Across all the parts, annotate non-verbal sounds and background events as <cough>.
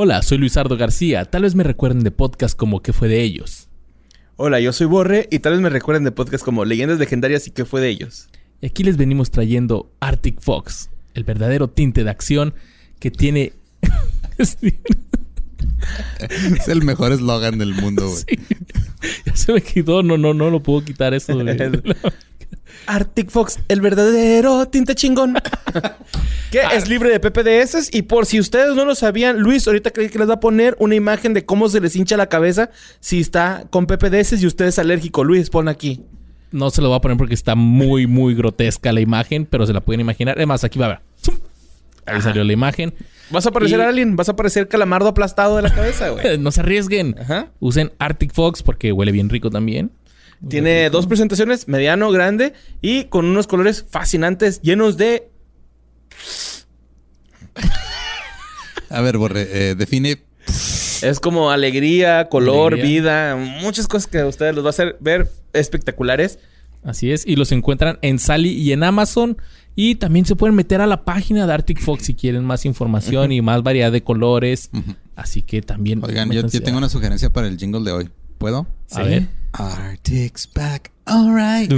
Hola, soy Luisardo García. Tal vez me recuerden de podcast como ¿Qué fue de ellos? Hola, yo soy Borre y tal vez me recuerden de podcast como Leyendas Legendarias y ¿Qué fue de ellos? Y aquí les venimos trayendo Arctic Fox, el verdadero tinte de acción que tiene... <laughs> es el mejor eslogan del mundo, güey. <laughs> Sí. Ya se me quitó, no, no, no lo puedo quitar eso. <laughs> Arctic Fox, el verdadero tinte chingón. <laughs> que es libre de PPDS. Y por si ustedes no lo sabían, Luis ahorita cree que les va a poner una imagen de cómo se les hincha la cabeza si está con PPDS y usted es alérgico. Luis, pon aquí. No se lo voy a poner porque está muy, muy grotesca la imagen, pero se la pueden imaginar. Además, aquí va a ver. Ahí salió la imagen. Vas a aparecer a alguien, vas a aparecer calamardo aplastado de la cabeza, güey. <laughs> no se arriesguen. Usen Arctic Fox porque huele bien rico también. Tiene dos presentaciones, mediano, grande y con unos colores fascinantes, llenos de. A ver, Borre, eh, define. Es como alegría, color, vida, muchas cosas que a ustedes los va a hacer ver espectaculares. Así es, y los encuentran en Sally y en Amazon. Y también se pueden meter a la página de Arctic Fox si quieren más información y más variedad de colores. Así que también. Oigan, yo, tengo una sugerencia para el jingle de hoy. ¿Puedo? A ver. Arctic's back. All right.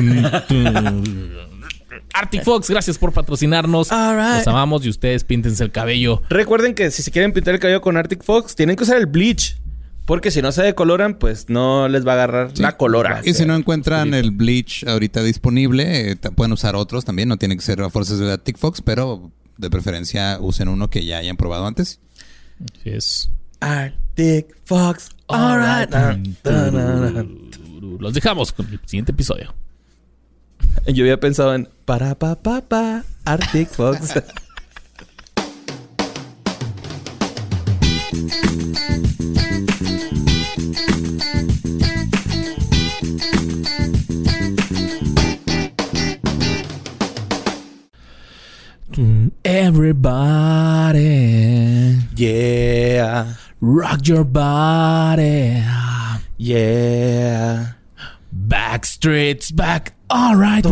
Arctic Fox, gracias por patrocinarnos. All Los amamos y ustedes píntense el cabello. Recuerden que si se quieren pintar el cabello con Arctic Fox, tienen que usar el bleach. Porque si no se decoloran, pues no les va a agarrar la colora. Y si no encuentran el bleach ahorita disponible, eh, pueden usar otros también. No tiene que ser a fuerzas de Arctic Fox, pero de preferencia usen uno que ya hayan probado antes. Así es. Arctic Fox. All right. Los dejamos con el siguiente episodio. Yo había pensado en para pa pa pa Arctic Fox. Everybody, yeah, rock your body. Yeah. Backstreet's back. All right.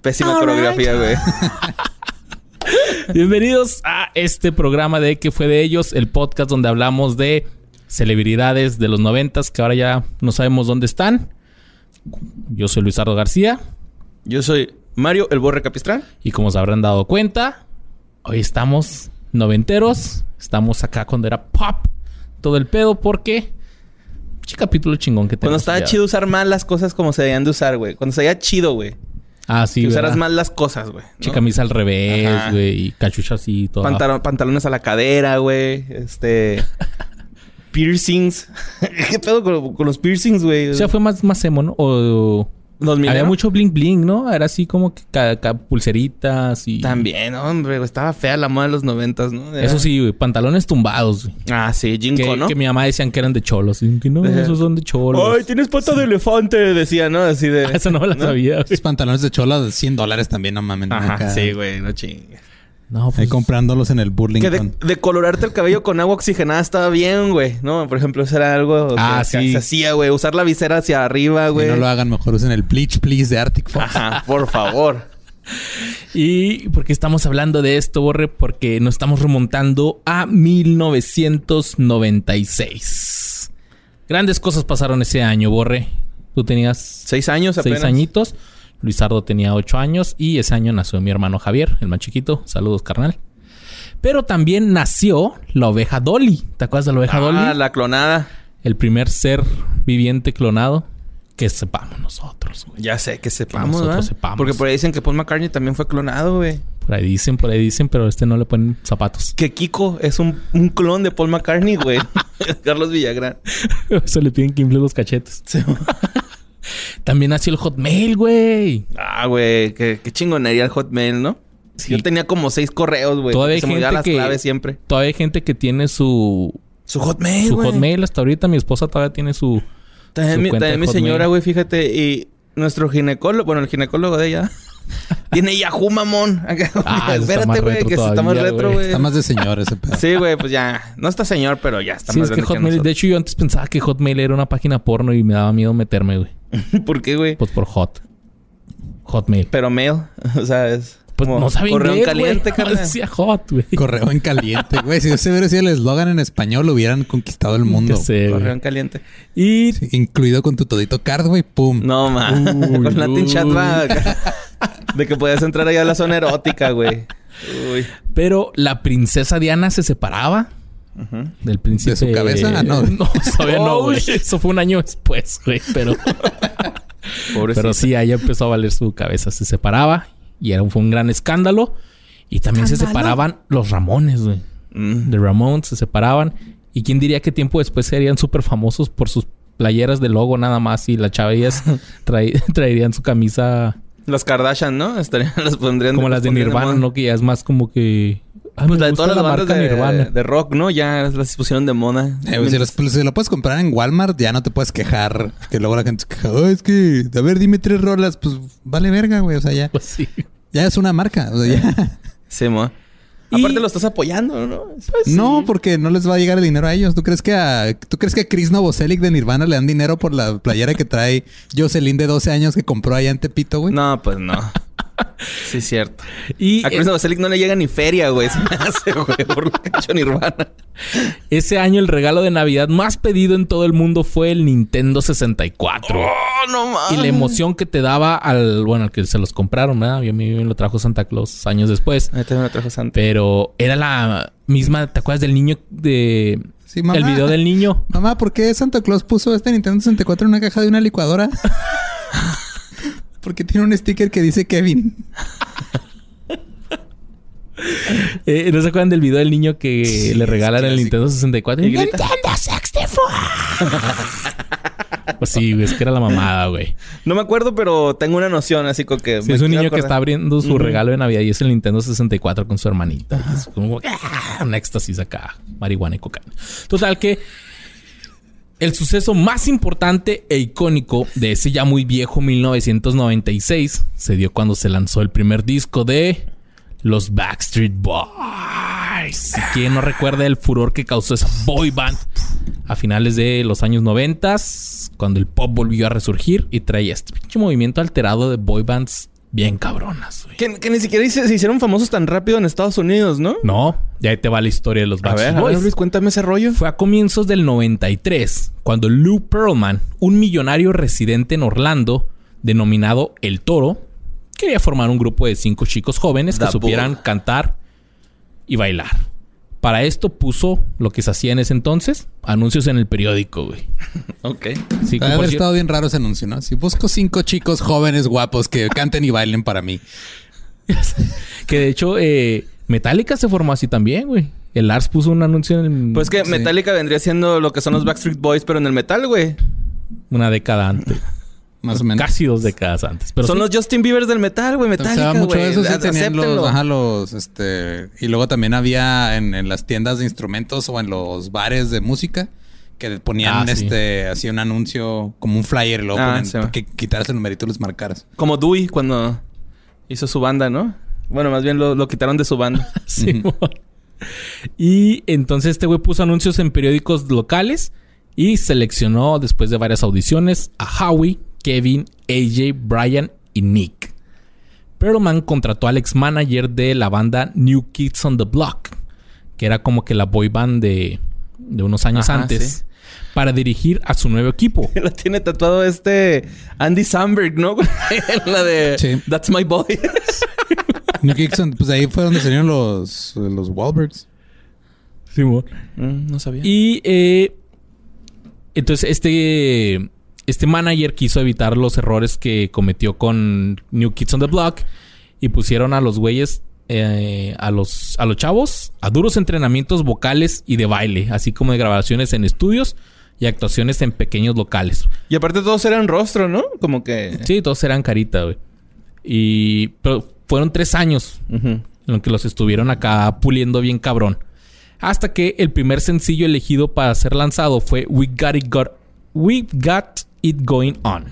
Pésima coreografía, güey. Bienvenidos a este programa de ¿Qué fue de ellos? El podcast donde hablamos de celebridades de los noventas que ahora ya no sabemos dónde están. Yo soy Luisardo García. Yo soy Mario El Borre Capistrán. Y como se habrán dado cuenta, hoy estamos noventeros. Estamos acá cuando era pop todo el pedo porque... Qué capítulo chingón que tenemos. Cuando estaba chido usar mal las cosas como se debían de usar, güey. Cuando se veía chido, güey. Ah, sí, Que usaras mal las cosas, güey. ¿no? camisa al revés, güey. Y cachucha así y todo. pantalones a la cadera, güey. Este... <laughs> piercings. <laughs> ¿Qué pedo con, los piercings, güey? O sea, fue más, más emo, ¿no? O... Había mucho bling bling, ¿no? Era así como que pulseritas y... También, hombre. Estaba fea la moda de los noventas, ¿no? Eso sí, güey. Pantalones tumbados, güey. Ah, sí. Jinko, ¿no? Que mi mamá decían que eran de cholos. Y que no, esos son de cholos. Ay, tienes pata de elefante, decía, ¿no? Así de... <laughs> Eso no me la sabía, güey. Esos pantalones de cholos de 100 dólares también, no mames. Ajá, sí, güey. No chingues. No, pues... Ahí comprándolos en el Burlington. Que de, colorarte el cabello con agua oxigenada estaba bien, güey. ¿No? Por ejemplo, eso era algo ah, que, se hacía, güey. Usar la visera hacia arriba, güey. no lo hagan, mejor usen el Bleach Please de Arctic Fox. Ajá, por favor. <laughs> ¿Y por qué estamos hablando de esto, Borre? Porque nos estamos remontando a 1996. Grandes cosas pasaron ese año, Borre. Tú tenías... Seis años apenas. Seis añitos. Luisardo tenía ocho años y ese año nació mi hermano Javier, el más chiquito. Saludos, carnal. Pero también nació la oveja Dolly. ¿Te acuerdas de la oveja Dolly? Ah, la clonada. El primer ser viviente clonado. Que sepamos nosotros, güey. Ya sé, que sepamos, nosotros sepamos. Porque por ahí dicen que Paul McCartney también fue clonado, güey. Por ahí dicen, por ahí dicen, pero este no le ponen zapatos. Que Kiko es un, clon de Paul McCartney, güey. <laughs> <laughs> Carlos Villagrán. Se le piden que infle los cachetes. <laughs> También nació el Hotmail, güey. Ah, güey. Qué, chingonería el Hotmail, ¿no? Yo tenía como seis correos, güey. Todavía hay gente las claves siempre. Todavía hay gente que tiene su... Su Hotmail, Su Hotmail. Hasta ahorita mi esposa todavía tiene su... También, mi, también mi señora, güey, fíjate. Y nuestro ginecólogo... Bueno, el ginecólogo de ella... <laughs> Tiene Yahoo, mamón. <laughs> Ah, Espérate, güey, que está más retro, güey. Está más de señor ese pedo. Sí, güey, pues ya. No está señor, pero ya está más es que Hotmail... de hecho, yo antes pensaba que Hotmail era una página porno y me daba miedo meterme, güey. <laughs> ¿Por qué, güey? Pues por hot. Hotmail. Pero mail. <laughs> o sea, es... Pues Como no sabía correo en caliente, güey. <laughs> carnal. Decía hot, güey. Correo en caliente, güey. Si ese hubiera sido el eslogan en español, hubieran conquistado el mundo. Sé. Correo en caliente. Y Sí, incluido con tu todito card, güey. Pum. No, ma. Uy, Con Latin Chat va. De que podías entrar allá a la zona erótica, güey. Uy. Pero la princesa Diana se separaba del príncipe. ¿De su cabeza? Ah, no. <laughs> No, todavía no, Oh, güey. Eso fue un año después, güey. Pero, <laughs> Pobrecita. pero sí, ahí empezó a valer su cabeza. Se separaba y era, fue un gran escándalo. Y también se separaban los Ramones, güey. Mm. De Ramones se separaban. ¿Y quién diría que tiempo después serían súper famosos por sus playeras de logo nada más? Y las chavillas <laughs> traí- traerían su camisa Los Kardashian, ¿no? Estarían, los pondrían como las de Nirvana. ¿no? Que ya es más como que... Pues la de todas las bandas marca de, Nirvana. de rock, ¿no? Ya las pusieron de moda. Eh, si, los- si lo puedes comprar en Walmart, ya no te puedes quejar. Que luego la gente se queja. "Oh, es que, a ver, dime tres rolas. Pues vale verga, güey. O sea, ya, Pues sí. ya es una marca. O sea, ya. <laughs> Sí, mo. Y- Aparte lo estás apoyando, ¿no? Pues No, porque no les va a llegar el dinero a ellos. ¿Tú crees que a, ¿tú crees que a Chris Novoselic de Nirvana le dan dinero por la playera que trae Jocelyn de 12 años que compró allá en Tepito, güey? No, pues no. Sí, es cierto. Y A Chris Novoselic no le llega ni feria, güey. <laughs> Se me hace, güey, por lo que ha hecho Nirvana. ese año el regalo de Navidad más pedido en todo el mundo fue el Nintendo 64. ¡Oh, no mames! Y la emoción que te daba al... Bueno, al que se los compraron, ¿verdad? Y a mí me lo trajo Santa Claus años después. Ahí también me trajo Santa. Pero era la misma... ¿Te acuerdas del niño de... Sí, mamá. El video del niño? Mamá, ¿por qué Santa Claus puso este Nintendo 64 en una caja de una licuadora? <laughs> Porque tiene un sticker que dice Kevin. Eh, ¿No se acuerdan del video del niño que le regalan el. Nintendo 64? Y grita. ¡Nintendo 64! pues sí, güey. Es que era la mamada, güey. No me acuerdo, pero tengo una noción así como que... Sí, es un niño que está abriendo su regalo de Navidad y es el Nintendo 64 con su hermanita. Es como ¡ah! un éxtasis acá, marihuana y cocaína. Total que el suceso más importante e icónico de ese ya muy viejo 1996 se dio cuando se lanzó el primer disco de los Backstreet Boys. ¿Y ¿Quién no recuerda el furor que causó esa boy band a finales de los años 90 cuando el pop volvió a resurgir y traía este pinche movimiento alterado de boy bands bien cabronas, güey. Que, que ni siquiera se hicieron famosos tan rápido en Estados Unidos, ¿no? No, ya ahí te va la historia de los A Backstreet a Boys. ver, Luis, cuéntame ese rollo. Fue a comienzos del 93, cuando Lou Pearlman, un millonario residente en Orlando, denominado El Toro, quería formar un grupo de cinco chicos jóvenes que supieran cantar y bailar. Para esto puso lo que se hacía en ese entonces, anuncios en el periódico, güey. <laughs> Ok. Sí, que haber estado bien raro ese anuncio, ¿no? Si busco cinco chicos jóvenes guapos que canten y bailen para mí. <laughs> que de hecho eh, Metallica se formó así también, güey. El Lars puso un anuncio en el- Pues que Sí. Metallica vendría siendo lo que son los Backstreet Boys, pero en el metal, güey. una década antes. Más o menos. Casi dos décadas antes. Pero son sí. los Justin Biebers del metal, güey. Se Metallica, daba mucho güey. eso, sí, tenían los, acéptenlo. ajá, los, este, y luego también había en, en las tiendas de instrumentos o en los bares de música que ponían, Ah, sí. este, así un anuncio como un flyer y luego Ah, ponían sí. para que quitaras el numerito y los marcaras. Como Dewey cuando hizo su banda, ¿no? Bueno, más bien lo, lo quitaron de su banda. <laughs> Sí, Y entonces este güey puso anuncios en periódicos locales y seleccionó después de varias audiciones a Howie, Kevin, AJ, Brian y Nick. Perlman contrató al ex manager de la banda New Kids on the Block, que era como que la boy band de, de unos años Ajá, antes, sí. para dirigir a su nuevo equipo. <laughs> Lo tiene tatuado este Andy Samberg, ¿no? <laughs> la de Sí. That's My Boy. <laughs> New Kickson, pues ahí fue donde salieron los, los Wahlbergs. Mm, no sabía. Y eh, entonces este, este manager quiso evitar los errores que cometió con New Kids on the Block y pusieron a los güeyes, eh, a, los, a los chavos, a duros entrenamientos vocales y de baile, así como de grabaciones en estudios y actuaciones en pequeños locales. Y aparte todos eran rostro, ¿no? Como que... Sí, todos eran carita, güey. Y pero fueron tres años en los que los estuvieron acá puliendo bien cabrón. Hasta que el primer sencillo elegido para ser lanzado fue We Got It, Got- We Got It Going On,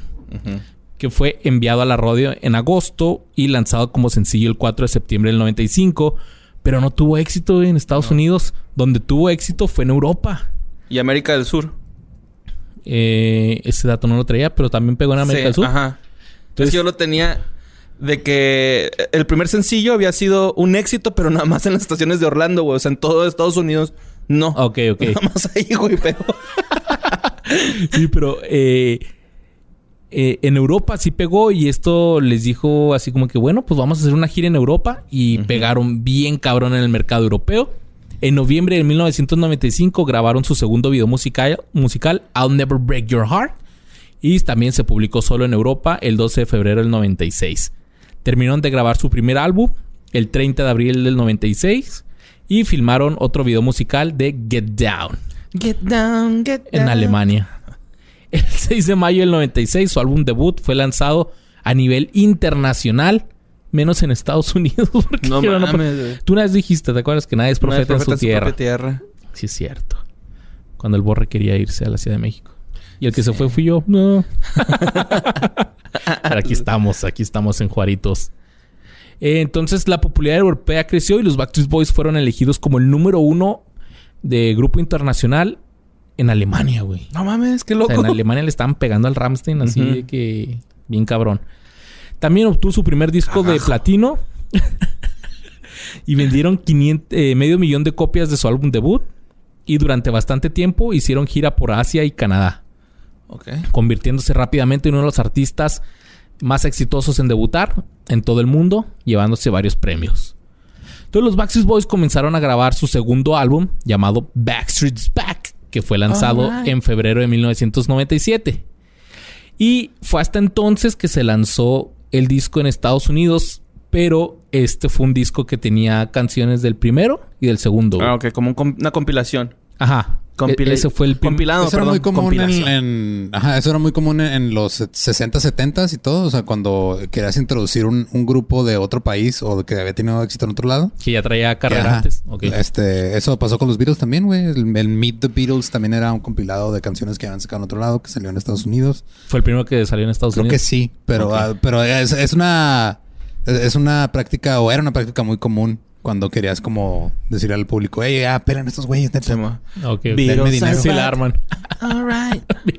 que fue enviado a la radio en agosto y lanzado como sencillo el 4 de septiembre del 95, pero no tuvo éxito en Estados Unidos. Donde tuvo éxito fue en Europa. Y América del Sur. Eh, ese dato no lo traía, pero también pegó en América Sí, del Sur. Ajá. Entonces- yo lo tenía... de que el primer sencillo había sido un éxito, pero nada más en las estaciones de Orlando, güey. O sea, en todo Estados Unidos, no. Ok, ok. <laughs> Nada más ahí, güey, pero... <laughs> Sí, pero eh, eh, en Europa sí pegó y esto les dijo así como que, bueno, pues vamos a hacer una gira en Europa y pegaron bien cabrón en el mercado europeo. En noviembre de 1995 grabaron su segundo video musical, musical I'll Never Break Your Heart y también se publicó solo en Europa el 12 de febrero del 96. Terminaron de grabar su primer álbum el 30 de abril del 96 y filmaron otro video musical de Get Down Get down, get down. en Alemania. El <laughs> 6 de mayo del 96 su álbum debut fue lanzado a nivel internacional, menos en Estados <laughs> Unidos. No mames, güey. Tú una vez dijiste, ¿te acuerdas que nadie es profeta, en su tierra? propia tierra. Sí, es cierto. Cuando el Borre quería irse a la Ciudad de México. Y el que se fue fui yo. No. <laughs> Pero aquí estamos, aquí estamos en Juaritos. Eh, entonces la popularidad europea creció y los Backstreet Boys fueron elegidos como el número uno de grupo internacional en Alemania, güey. No mames, qué O loco. sea, en Alemania le estaban pegando al Ramstein así de que bien cabrón. También obtuvo su primer disco de platino <laughs> y vendieron 500, eh, medio millón de copias de su álbum debut y durante bastante tiempo hicieron gira por Asia y Canadá, convirtiéndose rápidamente en uno de los artistas más exitosos en debutar en todo el mundo, llevándose varios premios. Entonces los Backstreet Boys comenzaron a grabar su segundo álbum llamado Backstreet's Back, que fue lanzado en febrero de 1997. Y fue hasta entonces que se lanzó el disco en Estados Unidos, pero este fue un disco que tenía canciones del primero y del segundo. Ah, ok, como un com- una compilación. Ajá. Compila- E- ese fue el compilado, eso era perdón, muy común en, Ajá, eso era muy común en, los 60, 70 y todo. O sea, cuando querías introducir un, un grupo de otro país o que había tenido éxito en otro lado. que ya traía carrera antes. Este, eso pasó con los Beatles también, güey. El, el Meet the Beatles también era un compilado de canciones que habían sacado en otro lado, que salió en Estados Unidos. Fue el primero que salió en Estados Creo que Unidos. sí, pero, ah, pero es, es una es una práctica o era una práctica muy común cuando querías como decirle al público, hey, ah, pelan estos güeyes, neta". Sí. Ok, Denme dinero. Sí, la arman. <laughs> All right. <laughs>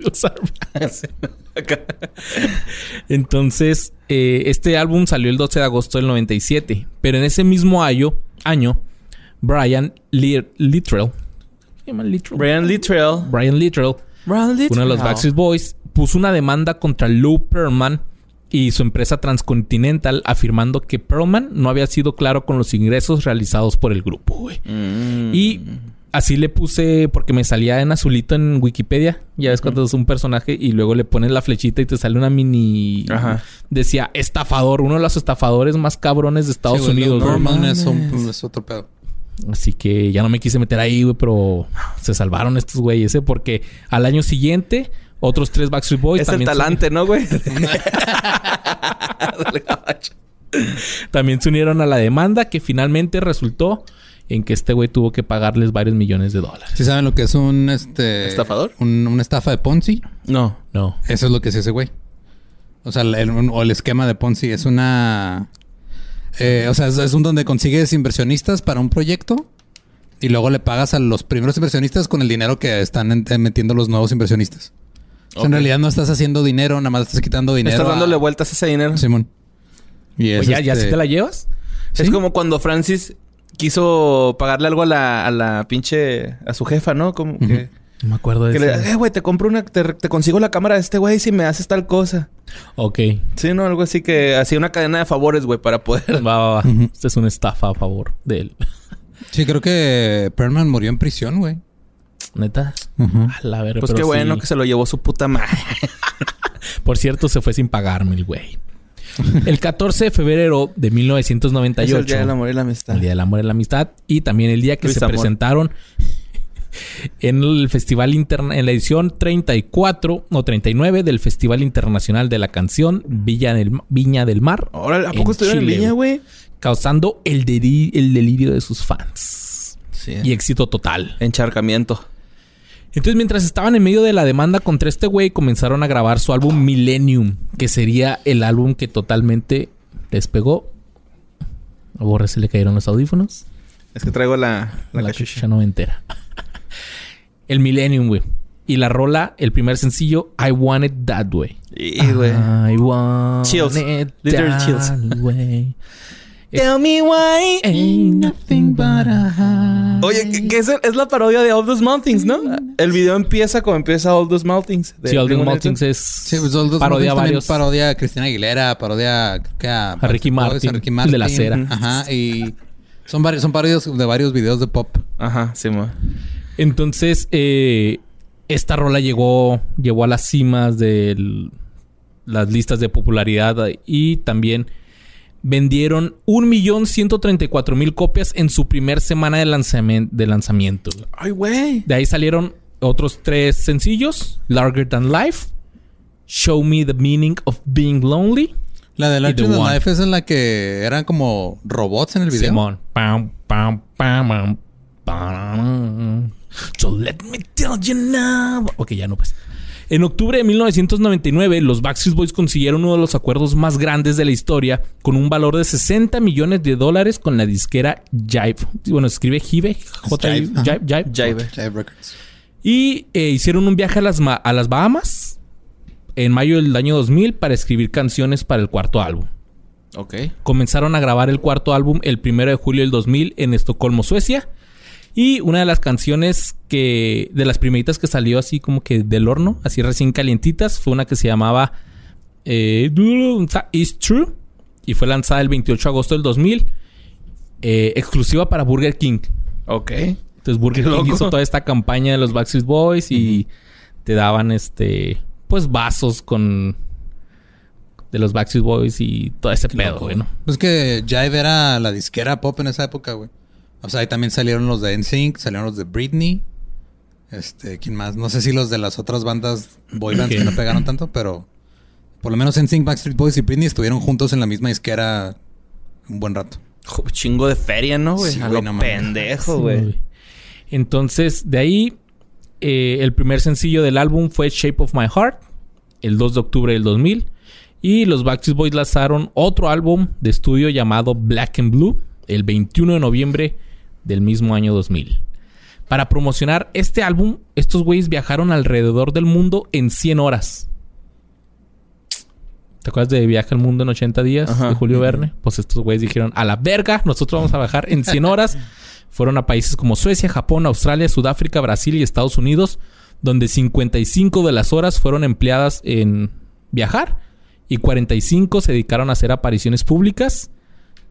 <laughs> Entonces, eh, este álbum salió el 12 de agosto del 97. Pero en ese mismo año, año Brian Li- Littrell... ¿Qué se llama Littrell? Brian Littrell. Brian Littrell, Brian Littrell. uno de los Backstreet Boys, puso una demanda contra Lou Pearlman y su empresa Transcontinental afirmando que Pearlman no había sido claro con los ingresos realizados por el grupo, güey. Mm. Y así le puse, porque me salía en azulito en Wikipedia. Ya ves cuando es un personaje y luego le pones la flechita y te sale una mini. Ajá. Decía estafador, uno de los estafadores más cabrones de Estados Sí, güey, Unidos. Güey. Pearlman es, un- es otro pedo. Así que ya no me quise meter ahí, güey, pero se salvaron estos güeyes, ¿eh? Porque al año siguiente, otros tres Backstreet Boys Es el también, se, talante, ¿no, güey? <laughs> también se unieron a la demanda que finalmente resultó en que este güey tuvo que pagarles varios millones de dólares. ¿Sí saben lo que es un este ¿Estafador? Un, una estafa de Ponzi. no. No. Eso es lo que es ese güey. O sea, el, un- o el esquema de Ponzi es una... eh, o sea, es, es un donde consigues inversionistas para un proyecto y luego le pagas a los primeros inversionistas con el dinero que están en- eh, metiendo los nuevos inversionistas. O sea, en realidad no estás haciendo dinero, nada más estás quitando dinero. Estás a- dándole vueltas a ese dinero. Simón. Y es, Oye, ¿ya, ya este, sí te la llevas? Es como cuando Francis quiso pagarle algo a la, a la pinche... A su jefa, ¿no? Como que... No me acuerdo de Que eso. le, eh, güey, te compro una... Te, te consigo la cámara de este güey si me haces tal cosa. Ok. Sí, ¿no? Algo así que... Hacía una cadena de favores, güey, para poder... Va, va, va. Ujú. Esta es una estafa a favor de él. Sí, creo que Perman murió en prisión, güey. ¿Neta? A la verga, Pues pero qué bueno que se lo llevó su puta madre. <laughs> Por cierto, se fue sin pagarme el güey. El 14 de febrero de Es 1998. el día del amor y la amistad. El Día del Amor y la Amistad. Y también el día que Luis se Amor. presentaron <laughs> en el Festival Interna... En la edición 34 o 39 del Festival Internacional de la Canción Villa del, Viña del Mar. Ahora, ¿a En poco estuvieron en línea, güey? Causando el delirio de sus fans. Sí. Y éxito total. Encharcamiento. Entonces, mientras estaban en medio de la demanda contra este güey, comenzaron a grabar su álbum Millennium, que sería el álbum que totalmente despegó. A Borre se le cayeron los audífonos. Es que traigo la, la, La, cachucha. cachucha noventera. <laughs> el Millennium, güey. Y la rola, el primer sencillo, I Want It That Way. Y, güey. I want Chills. it Literal that chills. way. Tell me why. Ain't nothing but a high. Oye, que, que es, es la parodia de All the Small Things, ¿no? El video empieza como empieza All Things. de Sí, All Nelson. Things es Sí, pues All Those parodia varios. Parodia a Cristina Aguilera, parodia creo que a, A Ricky Martin, a Ricky el de la cera. Ajá, y son varios, son parodias de varios videos de pop. Ajá, sí, mo. Entonces, eh, esta rola llegó, llegó a las cimas de las listas de popularidad y también vendieron 1.134.000 copias en su primer semana de, lanzamen- de lanzamiento. Ay, güey. De ahí salieron otros tres sencillos: Larger Than Life, Show Me the Meaning of Being Lonely. La de Larger Than. Life es en la que eran como robots en el video. Simón. Pam, pam, pam, pam, pam. So let me tell you now. Ok, ya no pues. En octubre de 1999, los Backstreet Boys consiguieron uno de los acuerdos más grandes de la historia con un valor de 60 millones de dólares con la disquera Jive. Bueno, escribe Jive. J Jive. Jive, Jive. Jive. Jive Records. Y eh, hicieron un viaje a las, Ma- a las Bahamas en mayo del año 2000 para escribir canciones para el cuarto álbum. Ok. Comenzaron a grabar el cuarto álbum el primero de julio del 2000 en Estocolmo, Suecia. Y una de las canciones que, de las primeritas que salió así como que del horno, así recién calientitas, fue una que se llamaba eh, Is True. Y fue lanzada el 28 de agosto del 2000. eh, exclusiva para Burger King. Ok. Entonces Burger Qué King loco. hizo toda esta campaña de los Backstreet Boys y te daban este pues vasos con de los Backstreet Boys y todo ese pedo, güey, ¿no? Pues que Jive era la disquera pop en esa época, güey. O sea, ahí también salieron los de NSYNC, salieron los de Britney. Este, ¿quién más? No sé si los de las otras bandas boy bands que no pegaron tanto, pero por lo menos NSYNC, Backstreet Boys y Britney estuvieron juntos en la misma disquera un buen rato. Jo, Chingo de feria, ¿no, güey? Sí, A güey, lo no mames. pendejo, Sí, güey. güey. Entonces, de ahí, eh, el primer sencillo del álbum fue Shape of My Heart, el 2 de octubre del 2000. Y los Backstreet Boys lanzaron otro álbum de estudio llamado Black and Blue, el 21 de noviembre del mismo año 2000. Para promocionar este álbum, estos güeyes viajaron alrededor del mundo en 100 horas. ¿Te acuerdas de Viaje al Mundo en 80 días Ajá. de Julio Verne? Pues estos güeyes dijeron, a la verga, nosotros vamos a viajar en 100 horas. <laughs> Fueron a países como Suecia, Japón, Australia, Sudáfrica, Brasil y Estados Unidos, donde 55 de las horas fueron empleadas en viajar y 45 se dedicaron a hacer apariciones públicas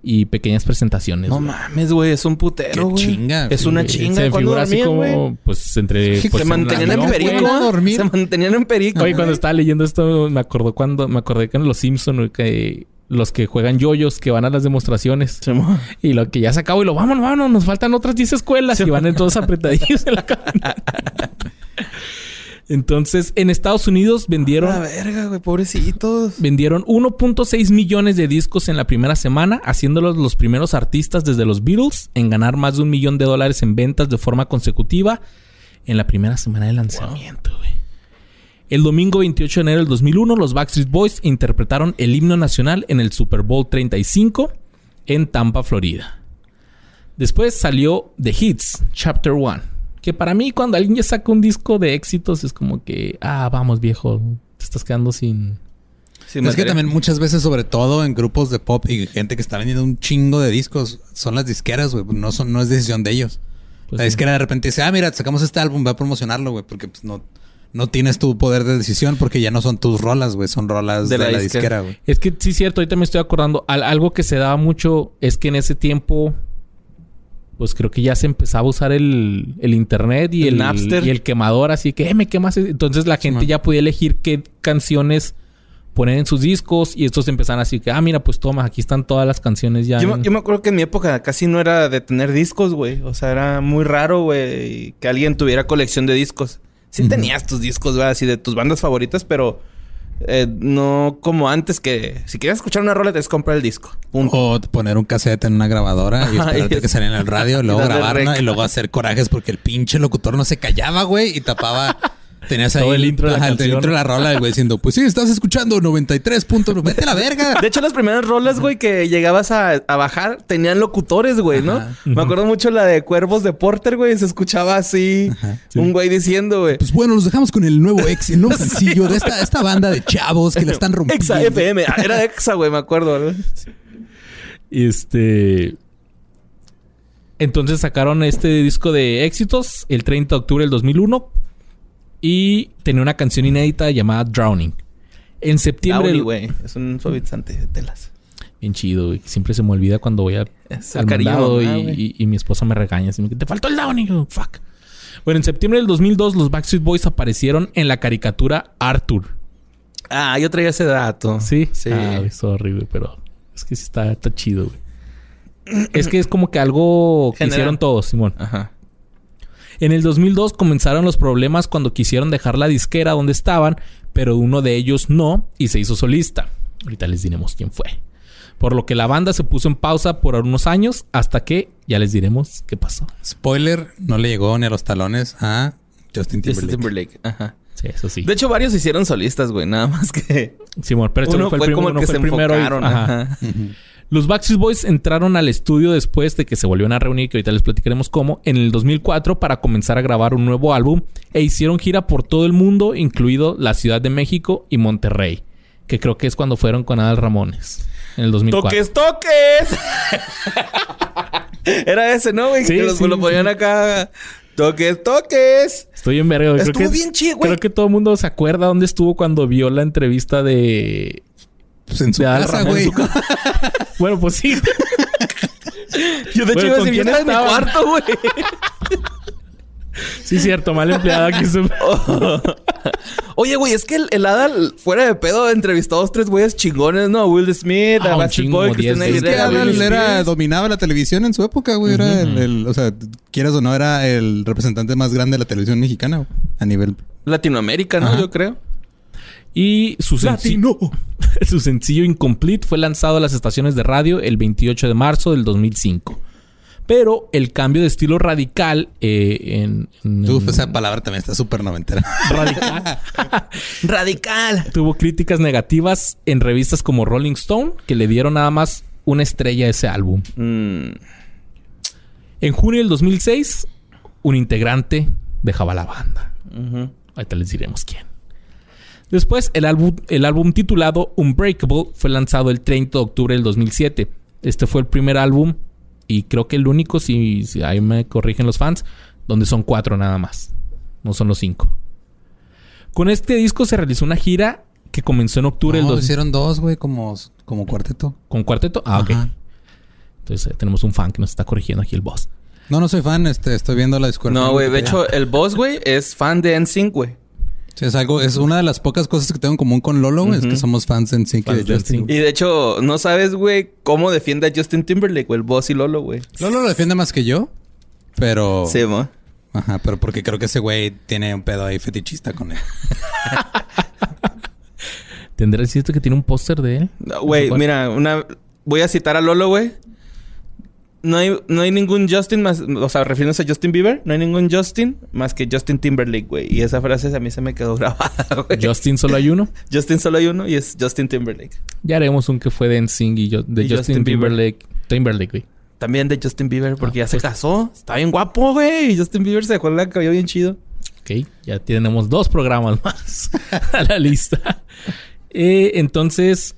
y pequeñas presentaciones. No mames, güey. Es un putero, Qué güey. chinga, Es sí, una chinga. Se ¿Cuándo figura así dormían, como, güey? pues, entre... <laughs> Pues, Se mantenían en perico. Se mantenían en perico. Oye, cuando estaba leyendo esto, me acordó cuando... Me acordé que en Los Simpsons, que... Los que juegan yoyos, que van a las demostraciones. Se Y lo que ya se acabó y lo vámonos, vámonos, nos faltan otras 10 escuelas y van en todos apretadillos en la <laughs> camioneta. Entonces, en Estados Unidos vendieron La verga, güey. Pobrecitos. vendieron 1.6 millones de discos en la primera semana, haciéndolos los primeros artistas desde los Beatles en ganar más de un millón de dólares en ventas de forma consecutiva en la primera semana de lanzamiento, güey. El domingo 28 de enero del 2001, los Backstreet Boys interpretaron el himno nacional en el Super Bowl 35 en Tampa, Florida. Después salió The Hits, Chapter 1. Que para mí, cuando alguien ya saca un disco de éxitos, es como que, ah, vamos, viejo, te estás quedando sin. Es que también muchas veces, sobre todo en grupos de pop y gente que está vendiendo un chingo de discos, son las disqueras, güey. No, son, no es decisión de ellos. Pues, la sí. disquera de repente dice, ah, mira, sacamos este álbum, va a promocionarlo, güey. Porque pues, no, no tienes tu poder de decisión porque ya no son tus rolas, güey. Son rolas de, De la la, disquera. disquera, güey. Es que sí, cierto, ahorita me estoy acordando. Al- algo que se daba mucho es que en ese tiempo, pues creo que ya se empezaba a usar el, el internet y El el, Napster. y el quemador, así que, eh, me quemas. Entonces la gente ya podía elegir qué canciones poner en sus discos y estos empezaban así que, ah, mira, pues toma, aquí están todas las canciones ya. Yo, en- yo me acuerdo que en mi época casi no era de tener discos, güey. O sea, era muy raro, güey, que alguien tuviera colección de discos. Sí tenías tus discos, güey, así de tus bandas favoritas, pero eh, no como antes que si querías escuchar una rola te que comprar el disco. Punto. O poner un cassette en una grabadora y esperarte que saliera en el radio, <laughs> y luego grabarla y luego hacer corajes porque el pinche locutor no se callaba, güey, y tapaba <laughs> Tenías ahí Todo el intro de la ajá, el canción. intro de la rola, güey diciendo, pues sí, estás escuchando 93 puntos. Vete a la verga. De hecho, las primeras rolas, güey, que llegabas a, a bajar, tenían locutores, güey, ¿no? Ajá. Me acuerdo mucho la de Cuervos de Porter, güey. Se escuchaba así un güey diciendo, güey. Pues bueno, los dejamos con el nuevo ex, el nuevo <laughs> sencillo de esta, esta banda de chavos que la están rompiendo. Exa FM. Ah, Era Exa, güey, me acuerdo. ¿no? Este. Entonces sacaron este disco de éxitos el 30 de octubre del 2001 y tenía una canción inédita llamada Drowning. En septiembre. Downy, güey. Es un suavizante de telas. Bien chido, güey. que Siempre se me olvida cuando voy a, Es al mandado mamá, y, güey. y- y mi esposa me regaña. Así, te faltó el Downing. Fuck. Bueno, en septiembre del 2002 los Backstreet Boys aparecieron en la caricatura Arthur. Ah, yo traía ese dato. ¿Sí? Sí. Ah, sorry, güey, pero es que sí está, está chido, güey. es que es como que algo que General. hicieron todos, Simón. Ajá. En el 2002 comenzaron los problemas cuando quisieron dejar la disquera donde estaban, pero uno de ellos no y se hizo solista. Ahorita les diremos quién fue. Por lo que la banda se puso en pausa por unos años hasta que ya les diremos qué pasó. Spoiler, no le llegó ni a los talones a Justin Justin Timberlake. Timberlake. Ajá. Sí, eso sí. De hecho, varios se hicieron solistas, güey. Nada más que... Simón, pero este Uno fue, fue, el prim- como uno que fue se el primero y- enfocaron. ajá. Ajá. Los Backstreet Boys entraron al estudio después de que se volvieron a reunir, que ahorita les platicaremos cómo, en el 2004 para comenzar a grabar un nuevo álbum e hicieron gira por todo el mundo, incluido la Ciudad de México y Monterrey, que creo que es cuando fueron con Adal Ramones, en el 2004. ¡Toques, toques! <laughs> Era ese, ¿no, güey? Sí, que los, sí, lo ponían sí. acá. ¡Toques, toques! Estoy en verga. Creo Estuvo que- bien chido, güey. Creo que todo el mundo se acuerda dónde estuvo cuando vio la entrevista de... Pues en su de casa, güey. <laughs> Bueno, pues sí. <laughs> Yo de hecho iba a ¿con decir, en mi cuarto, güey. <laughs> sí, cierto. Mal empleada aquí. su- Oye, güey, es que el, el Adal, fuera de pedo, entrevistó a dos, tres güeyes chingones, ¿no? A Will Smith, Ah, a Backstreet chingo, Boy, veces. Es que Adal era, dominaba la televisión en su época, güey. Era el, el- o sea, quieras o no, era el representante más grande de la televisión mexicana güey, a nivel. Latinoamérica, ¿no? Ajá. Yo creo. Y su sencillo, <laughs> su sencillo Incomplete fue lanzado a las estaciones de radio el 28 de marzo del 2005. Pero el cambio de estilo radical eh, en, en- Uf, esa palabra también está súper noventera. radical <laughs> Radical. tuvo críticas negativas en revistas como Rolling Stone que le dieron nada más una estrella a ese álbum. Mm, En junio del 2006, un integrante dejaba la banda. Ahorita les diremos quién. Después, el álbum, el álbum titulado Unbreakable fue lanzado el 30 de octubre del 2007. Este fue el primer álbum y creo que el único, si, si ahí me corrigen los fans, donde son cuatro nada más. No son los cinco. Con este disco se realizó una gira que comenzó en octubre del No, 2000. hicieron dos, güey, como, como cuarteto. ¿Con cuarteto? Ah, ok. Ajá. Entonces eh, tenemos un fan que nos está corrigiendo aquí el boss. No, no soy fan, este, estoy viendo la discografía. No, güey. De hecho, el boss, güey, es fan de NSYNC, güey. Sí, es algo, es una de las pocas cosas que tengo en común con Lolo, güey, es que somos fans en sí Fans de Justin. Y de hecho, no sabes, güey, cómo defiende a Justin Timberlake, güey, el boss y Lolo, güey. Lolo lo defiende más que yo, pero. Sí, mo. Ajá, pero porque creo que ese güey tiene un pedo ahí fetichista con él. <laughs> ¿Tendrá el cierto que tiene un póster de él? Güey, mira, una... Voy a citar a Lolo, güey. No hay, no hay ningún Justin más... O sea, refiriéndose a Justin Bieber. No hay ningún Justin más que Justin Timberlake, güey. Y esa frase a mí se me quedó <laughs> grabada, güey. Justin solo hay uno. <laughs> Justin solo hay uno y es Justin Timberlake. Ya haremos un que fue de NSYNC y yo, de Y Justin. Timberlake. Timberlake, güey. También de Justin Bieber porque Ah, ya se casó. Está bien guapo, güey. Y Justin Bieber se dejó la cabello bien chido. Ok, ya tenemos dos programas <laughs> más a la lista. Eh, entonces,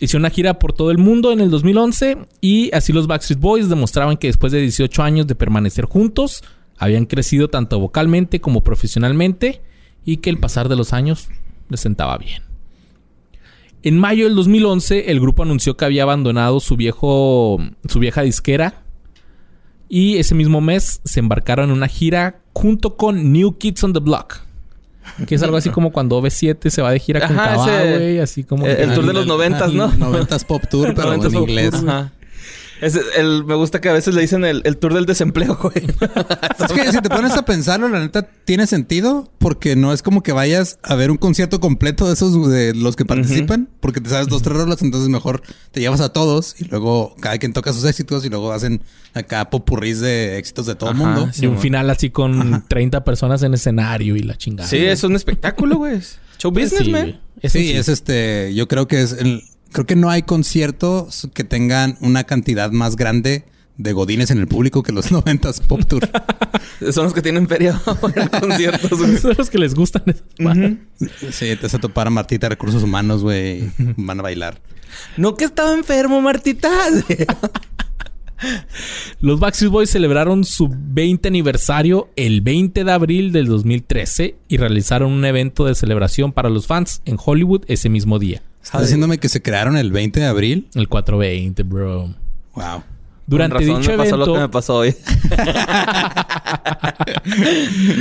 hizo una gira por todo el mundo en el 2011 y así los Backstreet Boys demostraban que después de 18 años de permanecer juntos, habían crecido tanto vocalmente como profesionalmente y que el pasar de los años les sentaba bien. En mayo del 2011, el grupo anunció que había abandonado su, viejo, su vieja disquera y ese mismo mes se embarcaron en una gira junto con New Kids on the Block. Que es algo así como cuando B7 se va de gira con Cabá, güey. Así como... el- el tour de los noventas, ¿no? Noventas Pop Tour, pero <laughs> en inglés. Tour, ajá. Es el, me gusta que a veces le dicen el, el tour del desempleo, <laughs> güey. Es que si te pones a pensarlo, la neta tiene sentido porque no es como que vayas a ver un concierto completo de esos de los que participan, porque te sabes dos, tres rolas, entonces mejor te llevas a todos y luego cada quien toca sus éxitos y luego hacen acá popurrís de éxitos de todo el Ajá, mundo. Y un final así con 30 personas en escenario y la chingada. Sí, es un espectáculo, güey. Show Pues business, sí, man. Eso Sí, es este, yo creo que es el, creo que no hay conciertos que tengan una cantidad más grande de godines en el público que los <laughs> 90s Pop Tour. <laughs> Son los que tienen feria en conciertos, güey. Son los que les gustan bandas. sí, te vas a topar a Martita Recursos Humanos, güey. Van a bailar. No que estaba enfermo, Martita. <laughs> Los Backstreet Boys celebraron su 20 aniversario el 20 de abril del 2013 y realizaron un evento de celebración para los fans en Hollywood ese mismo día. ¿Estás diciéndome que se crearon el 20 de abril? El 420, bro. Wow. Durante razón dicho me pasó evento, lo que me pasó hoy. <laughs>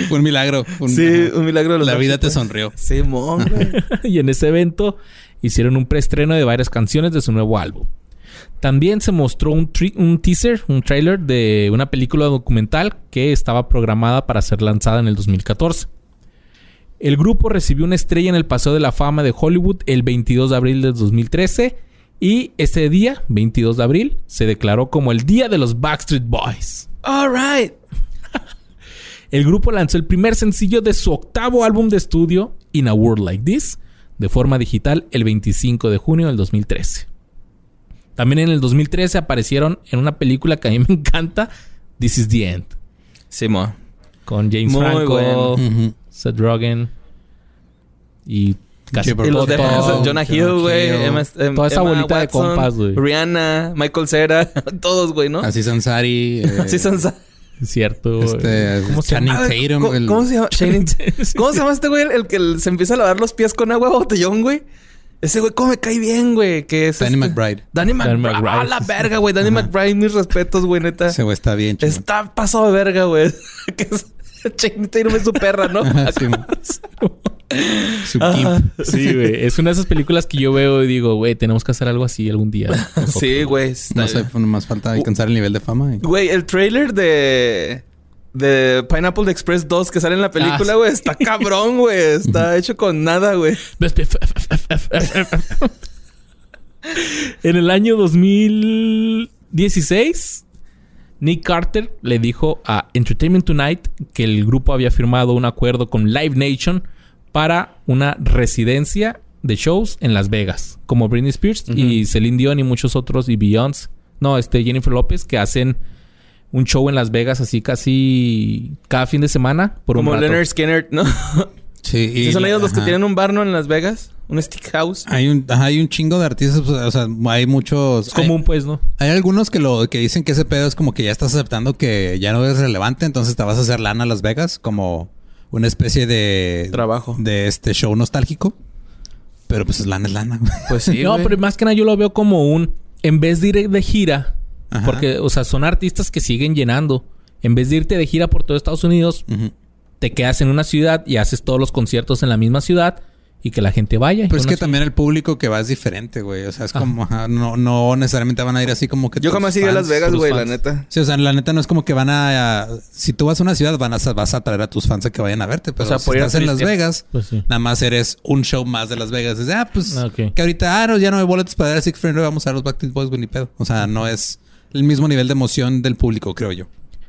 Fue un milagro. Un- Sí, un milagro de los La vida te sonrió. Sí, mon, güey. <laughs> y en ese evento hicieron un preestreno de varias canciones de su nuevo álbum. También se mostró un, tri- un teaser, un trailer de una película documental que estaba programada para ser lanzada en el 2014. El grupo recibió una estrella en el Paseo de la Fama de Hollywood el 22 de abril del 2013 y ese día, 22 de abril, se declaró como el Día de los Backstreet Boys. All right. El grupo lanzó el primer sencillo de su octavo álbum de estudio, In a World Like This, de forma digital el 25 de junio del 2013. También en el 2013 aparecieron en una película que a mí me encanta, This is the End, Sí, mo. con James Muy Franco, bueno. Seth Rogen y casi Y los todo- de Todo, Jonah Hill, güey. Em- Toda esa Emma bolita de compas, güey. Rihanna, Michael Cera, <laughs> todos, güey, ¿no? Así Sansari. <laughs> eh, Así. Es cierto. Este, ¿Cómo se Channing llama? Ah, Tatum. ¿cómo, el- cómo se llama? Channing- <laughs> ¿Cómo se llama este güey? El, que se empieza a lavar los pies con agua botellón, güey. Ese güey, ¿cómo me cae bien, güey? Que es Danny este- McBride. Danny McBride. McBride. Ah, la verga, güey. Danny McBride, mis respetos, güey, neta. Ese güey está bien chido. Está pasado de verga, güey. que es... <laughs> Tatum es su perra, ¿no? Ajá, <laughs> sí. <laughs> Su. Sí, güey. Es una de esas películas que yo veo y digo, güey, tenemos que hacer algo así algún día. Sí, güey. está- No sé, nomás falta alcanzar el nivel de fama. Güey, el trailer de... De Pineapple Express 2 que sale en la película, Ah, güey. Está cabrón, güey. Está hecho con nada, güey. en el año 2016, Nick Carter le dijo a Entertainment Tonight que el grupo había firmado un acuerdo con Live Nation para una residencia de shows en Las Vegas, como Britney Spears y Celine Dion y muchos otros y Beyoncé. No, este Jennifer López que hacen un show en Las Vegas así casi cada fin de semana por Como un rato. Leonard Skinner, ¿no? <laughs> Sí, y ¿Sí son ellos los que tienen un bar, ¿no? En Las Vegas. Un stick house. Hay un, ajá, hay un chingo de artistas, pues, o sea, hay muchos. Es común, pues, ¿no? Hay, algunos que lo que dicen que ese pedo es como que ya estás aceptando que ya no es relevante, entonces te vas a hacer lana a Las Vegas como una especie de Trabajo. de este show nostálgico. Pero pues es lana es lana. <laughs> Pues sí, no, güey. pero más que nada yo lo veo como un... En vez de ir de gira, Ajá. porque, o sea, son artistas que siguen llenando. En vez de irte de gira por todo Estados Unidos, Ujú. Te quedas en una ciudad y haces todos los conciertos en la misma ciudad y que la gente vaya. Pero es que también el público que va es diferente, güey. O sea, es Ah. como, ajá, no, no necesariamente van a ir así como que. Yo jamás iría a Las Vegas, güey, la neta. Sí, o sea, la neta no es como que van a, a- si tú vas a una ciudad, van a, vas a traer a tus fans a que vayan a verte. Pero sea, si estás en Las. Vegas, Pues sí. nada más eres un show más de Las Vegas. Dices, ah, pues que ahorita, ah, no, ya no hay boletos para ir a Six Friends, vamos a ver los Backstreet Boys, güey, ni pedo. O sea, no es el mismo nivel de emoción del público, creo yo.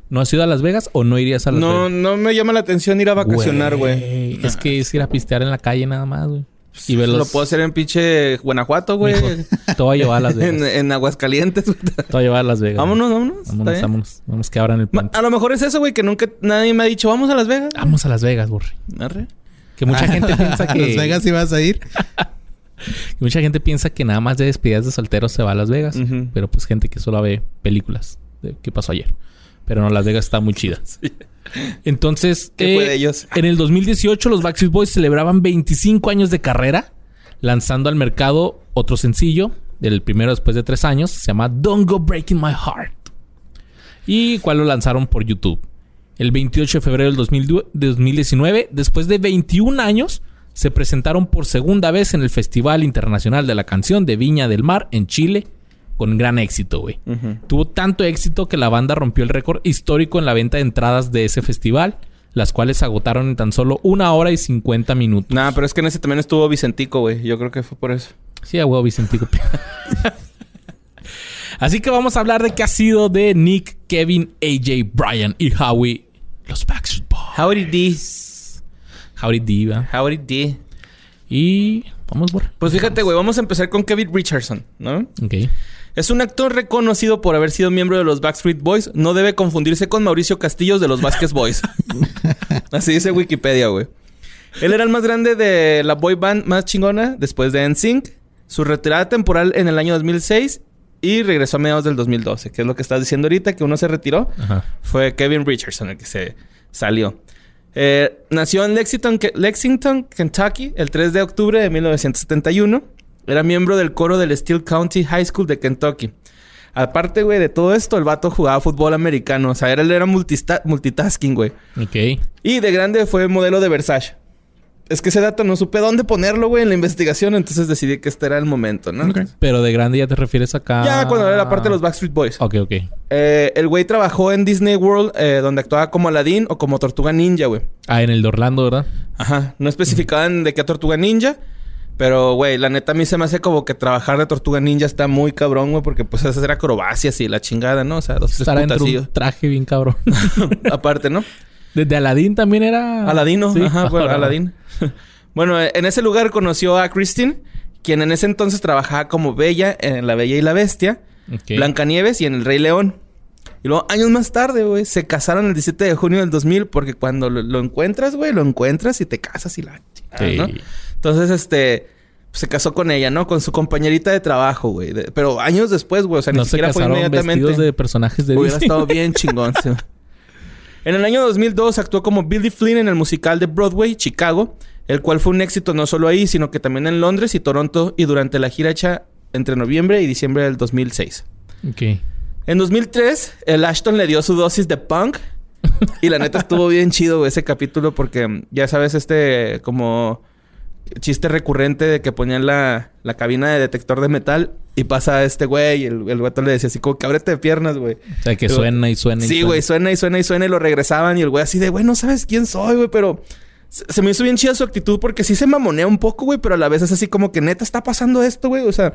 ¿No has ido a Las Vegas o no irías a Las No, Vegas? no me llama la atención ir a vacacionar, güey. Es que es ir a pistear en la calle nada más, güey. Y ver Lo puedo hacer en pinche Guanajuato, güey. Te voy a llevar a Las <laughs> en, Vegas. en Aguascalientes. güey. Te voy a llevar a Las Vegas. vámonos, vámonos. ¿Está Vámonos, vámonos. Vámonos que abran el puente. A lo mejor es eso, güey, que nunca nadie me ha dicho, vamos a Las Vegas. Vamos a Las Vegas, Borre. Arre. Que mucha gente piensa <laughs> ¿A que... Las Vegas ibas a ir? <laughs> que Mucha gente piensa que nada más de despedidas de solteros se va a Las Vegas. Pero pues gente que solo ve películas de qué pasó ayer. Pero no, Las Vegas está muy chida. <laughs> Entonces, ¿Qué eh, fue de ellos? en el 2018 los Backstreet Boys celebraban 25 años de carrera, lanzando al mercado otro sencillo, el primero después de tres años, se llama Don't Go Breaking My Heart. Y cual lo lanzaron por YouTube. El 28 de febrero del 2000 de 2019, después de 21 años, se presentaron por segunda vez en el Festival Internacional de la Canción de Viña del Mar en Chile con gran éxito, güey. Tuvo tanto éxito que la banda rompió el récord histórico en la venta de entradas de ese festival, las cuales se agotaron en tan solo una hora y 50 minutos. Nah, pero es que en ese también estuvo Vicentico, güey. Yo creo que fue por eso. Sí, a huevo Vicentico. <laughs> Así que vamos a hablar de qué ha sido de Nick, Kevin, AJ, Brian y Howie, los Backstreet Boys. Howdy D. Howdy Diva. Howdy D. Y vamos, por. Pues fíjate, güey. Vamos a empezar con Kevin Richardson, ¿no? Ok. Es un actor reconocido por haber sido miembro de los Backstreet Boys. No debe confundirse con Mauricio Castillos de los Vázquez Boys. <laughs> Así dice Wikipedia, güey. Él era el más grande de la boy band más chingona después de NSYNC. Su retirada temporal en el año 2006 y regresó a mediados del 2012, que es lo que estás diciendo ahorita, que uno se retiró. Ajá. Fue Kevin Richardson el que se salió. Eh, nació en Lexington, Kentucky, el 3 de octubre de 1971. Era miembro del coro del Steel County High School de Kentucky. Aparte, güey, de todo esto, el vato jugaba fútbol americano. O sea, él era multitasking, güey. Ok. Y de grande fue modelo de Versace. Es que ese dato no supe dónde ponerlo, güey, en la investigación. Entonces decidí que este era el momento, ¿no? Pero de grande ya te refieres acá. Ya cuando era la parte de los Backstreet Boys. Ok, ok. Eh, el güey trabajó en Disney World, eh, donde actuaba como Aladdin o como Tortuga Ninja, güey. Ah, en el de Orlando, ¿verdad? Ajá. No especificaban de qué Tortuga Ninja. Pero, güey, la neta a mí se me hace como que trabajar de Tortuga Ninja está muy cabrón, güey. Porque, pues, hacer acrobacias y la chingada, ¿no? O sea, dos, tres Estará un traje bien cabrón. <laughs> Aparte, ¿no? Desde Aladdin también era. Aladino. Sí. Ajá, bueno. <laughs> Aladín. <laughs> bueno, en ese lugar conoció a Christine, quien en ese entonces trabajaba como Bella en La Bella y la Bestia. Blancanieves y en El Rey León. Y luego, años más tarde, güey, se casaron el 17 de junio del 2000 porque cuando lo, lo encuentras, güey, lo encuentras y te casas y la Sí. ¿no? Entonces, este... Se casó con ella, ¿no? Con su compañerita de trabajo, güey. De- Pero años después, güey. O sea, no ni se siquiera fue inmediatamente. vestidos de personajes de Hubiera Disney. estado bien <laughs> chingón. sí. En el año 2002 actuó como Billy Flynn en el musical de Broadway, Chicago, el cual fue un éxito no solo ahí, sino que también en Londres y Toronto y durante la gira hecha entre noviembre y diciembre del 2006. Ok. En 2003, el Ashton le dio su dosis de punk y la neta estuvo bien chido güey, ese capítulo porque ya sabes este como chiste recurrente de que ponían la, la cabina de detector de metal y pasa este güey y el, el vato le decía así como que ábrete de piernas, güey. O sea, que Digo, suena y suena y Sí, güey, suena y suena y suena y lo regresaban y el güey así de, güey, no sabes quién soy, güey, pero se, me hizo bien chida su actitud porque sí se mamonea un poco, güey, pero a la vez es así como que neta está pasando esto, güey, o sea,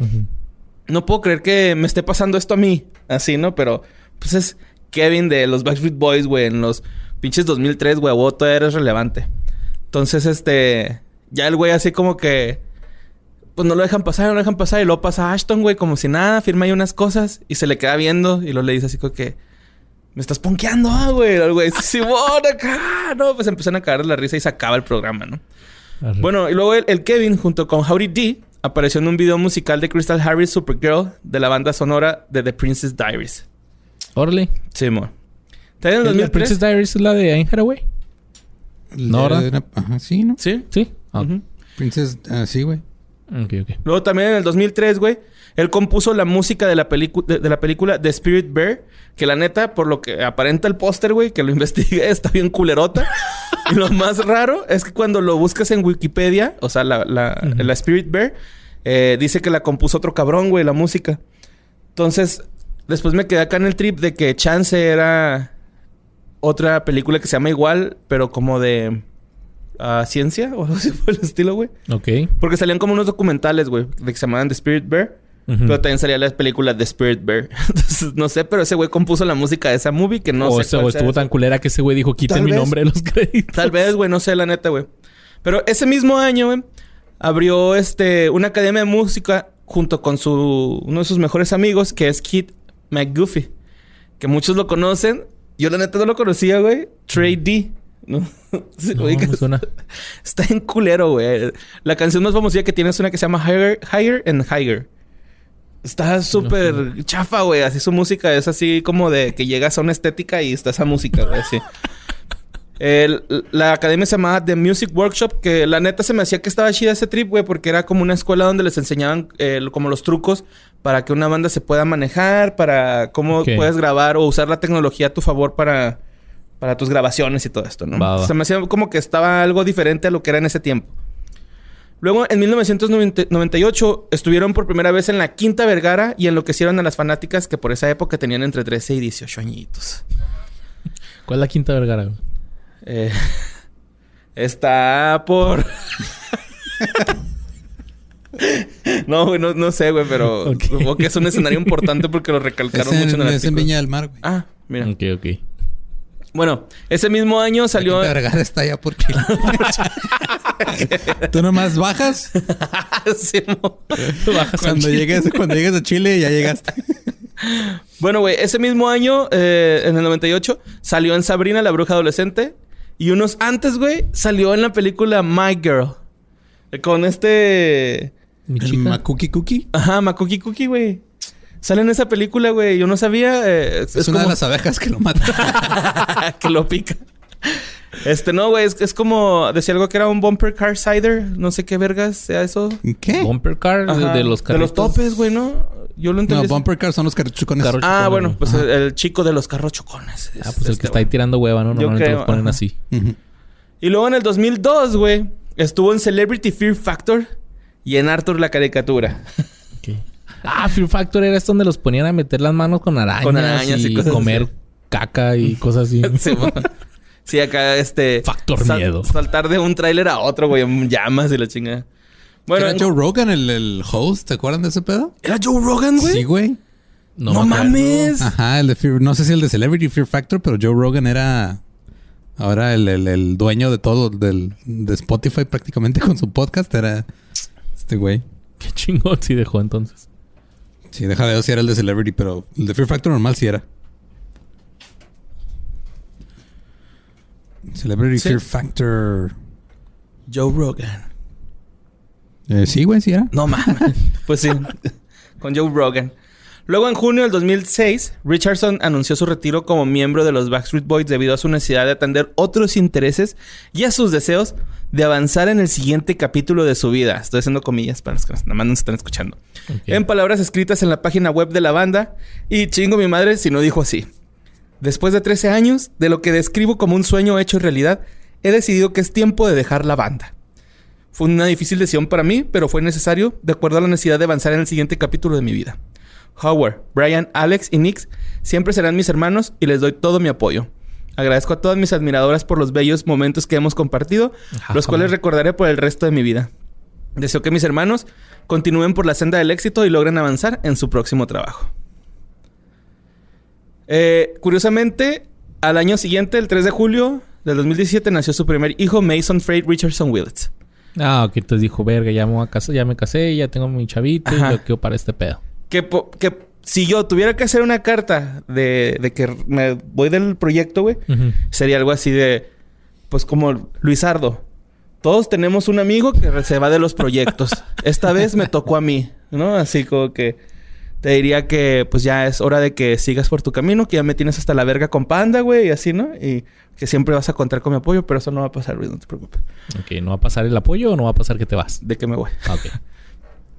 no puedo creer que me esté pasando esto a mí, así, ¿no? Pero pues es Kevin de los Backstreet Boys, güey, en los pinches 2003, güey, todavía eres relevante. Entonces, este, ya el güey así como que pues no lo dejan pasar, no lo dejan pasar. Y luego pasa Ashton, güey, como si nada, firma ahí unas cosas y se le queda viendo y luego le dice así como que, me estás ponqueando, ah, güey. El güey, Simón, acá. No, pues empiezan a caer la risa y se acaba el programa, ¿no? Arre. Bueno, y luego el, el Kevin, junto con Howdy D, apareció en un video musical de Crystal Harris Supergirl de la banda sonora de The Princess Diaries. Órale. Simón. ¿La 2003. Princess Diaries es la de Anne Hathaway? No, Ajá, sí, ¿no? Sí. Sí. Ah, Ujú. Princess... ah, sí, güey. Ok, ok. Luego también en el 2003, güey, él compuso la música de la, de, de la película The Spirit Bear, que la neta, por lo que aparenta el póster, güey, que lo <laughs> investigué, está bien culerota. y lo más raro es que cuando lo buscas en Wikipedia, o sea, la, la Spirit Bear, eh, dice que la compuso otro cabrón, güey, la música. Entonces, después me quedé acá en el trip de que Chance era otra película que se llama igual, pero como de ah, ciencia o <laughs> algo así por el estilo, güey. Ok. Porque salían como unos documentales, güey, de que se llamaban The Spirit Bear. Pero también salía la película The Spirit Bear. <laughs> Entonces, no sé, pero ese güey compuso la música de esa movie que no o sé. ese- cuál o sea estuvo tan culera que ese güey dijo, quiten Tal mi vez. nombre de los créditos. Tal vez, güey, no sé, la neta, güey. Pero ese mismo año, güey, abrió este una academia de música junto con su uno de sus mejores amigos, que es Kid McGuffey. Que muchos lo conocen. Yo la neta no lo conocía, güey. Trey D. ¿No? <laughs> Suena. <laughs> Está en culero, güey. La canción más famosa que tiene es una que se llama Higher, Higher and Higher. Está súper chafa, güey. Así su música es así como de que llegas a una estética y está esa música, güey. Así. <laughs> El- la academia se llamaba The Music Workshop, que la neta se me hacía que estaba chida ese trip, güey, porque era como una escuela donde les enseñaban eh, como los trucos para que una banda se pueda manejar, para cómo puedes grabar o usar la tecnología a tu favor para, para tus grabaciones y todo esto, ¿no? Va, va. Se me hacía como que estaba algo diferente a lo que era en ese tiempo. Luego, en 1998, estuvieron por primera vez en la Quinta Vergara y enloquecieron a las fanáticas que por esa época tenían entre 13 y 18 añitos. ¿Cuál es la quinta vergara? güey? Eh, está por... <laughs> no, güey, no, no sé, güey, pero <laughs> Ok. supongo que es un escenario importante porque lo Es recalcaron mucho en en, el es en. Viña del Mar, güey. Ah, mira. Ok, ok. Bueno, ese mismo año salió... La Vergara está allá por Chile. Tú nomás bajas. <laughs> Sí, mo- <laughs> Bajas Cuando llegues, cuando llegues a Chile ya llegaste. <laughs> Bueno, güey, ese mismo año, eh, en el 98, salió en Sabrina, la bruja adolescente. Y unos antes, güey, salió en la película My Girl. Con este... Makuki Cookie. Ajá, Makuki Cookie, güey. Sale en esa película, güey. Yo no sabía. eh, Es, una de las abejas que lo mata. <laughs> que lo pica. Este, no, güey. Es, es como... Decía algo que era un bumper car cider. No sé qué vergas sea eso. ¿Qué? Bumper car de- Ajá. de los De carritos. los topes, güey, ¿no? Yo lo entendí. No, bumper cars son los cartuchones. Carro- Ah, chocones, bueno. güey. Pues el, el chico de los carros chocones. Ah, Es pues el este, que está ahí tirando hueva, ¿no? Normalmente creo, los ponen ajá. así. Y luego en el 2002, güey, estuvo en Celebrity Fear Factor y en Arthur la caricatura. Ah, Fear Factor era esto donde los ponían a meter las manos con arañas, Con arañas y y, cosas comer así. caca y <laughs> cosas así. sí, acá este... Factor miedo. Saltar de un tráiler a otro, güey, en llamas y la chingada. Bueno, ¿Era en- Joe Rogan el, el host? ¿Te acuerdan de ese pedo? ¿Era Joe Rogan, güey? Sí, güey. No, mames. Ajá, el de Fear- no sé si el de Celebrity Fear Factor, pero Joe Rogan era ahora el, el- el dueño de todo, del, de Spotify prácticamente con su podcast, era este güey. Qué chingón si dejó entonces. Sí, deja de ver si era el de Celebrity, pero el de Fear Factor normal sí era. Celebrity Sí. Fear Factor. Joe Rogan. Eh, sí, güey, sí era. No mames. <laughs> pues sí, con Joe Rogan. Luego, en junio del 2006, Richardson anunció su retiro como miembro de los Backstreet Boys debido a su necesidad de atender otros intereses y a sus deseos de avanzar en el siguiente capítulo de su vida. Estoy haciendo comillas para los que nada más nos están escuchando. En palabras escritas en la página web de la banda, y chingo mi madre si no dijo así. Después de 13 años, de lo que describo como un sueño hecho realidad, he decidido que es tiempo de dejar la banda. Fue una difícil decisión para mí, pero fue necesario de acuerdo a la necesidad de avanzar en el siguiente capítulo de mi vida. Howard, Brian, Alex y Nix siempre serán mis hermanos y les doy todo mi apoyo. Agradezco a todas mis admiradoras por los bellos momentos que hemos compartido, Ajá. los cuales recordaré por el resto de mi vida. Deseo que mis hermanos continúen por la senda del éxito y logren avanzar en su próximo trabajo. Eh, curiosamente, al año siguiente, el 3 de julio del 2017, nació su primer hijo, Mason Freight Richardson Willets. Ah, ok. Entonces dijo, verga, ya me, voy a casar, ya me casé, ya tengo mi chavito Ajá. y yo quiero para este pedo. Que, que si yo tuviera que hacer una carta de, de que me voy del proyecto, güey, sería algo así de, pues como Luisardo. Todos tenemos un amigo que se va de los proyectos. <laughs> Esta vez me tocó a mí, ¿no? Así como que te diría que pues ya es hora de que sigas por tu camino, que ya me tienes hasta la verga con panda, güey, y así, ¿no? Y que siempre vas a contar con mi apoyo, pero eso no va a pasar, Luis, no te preocupes. Ok, ¿no va a pasar el apoyo o no va a pasar que te vas? De que me voy. Ah, Ok. <laughs>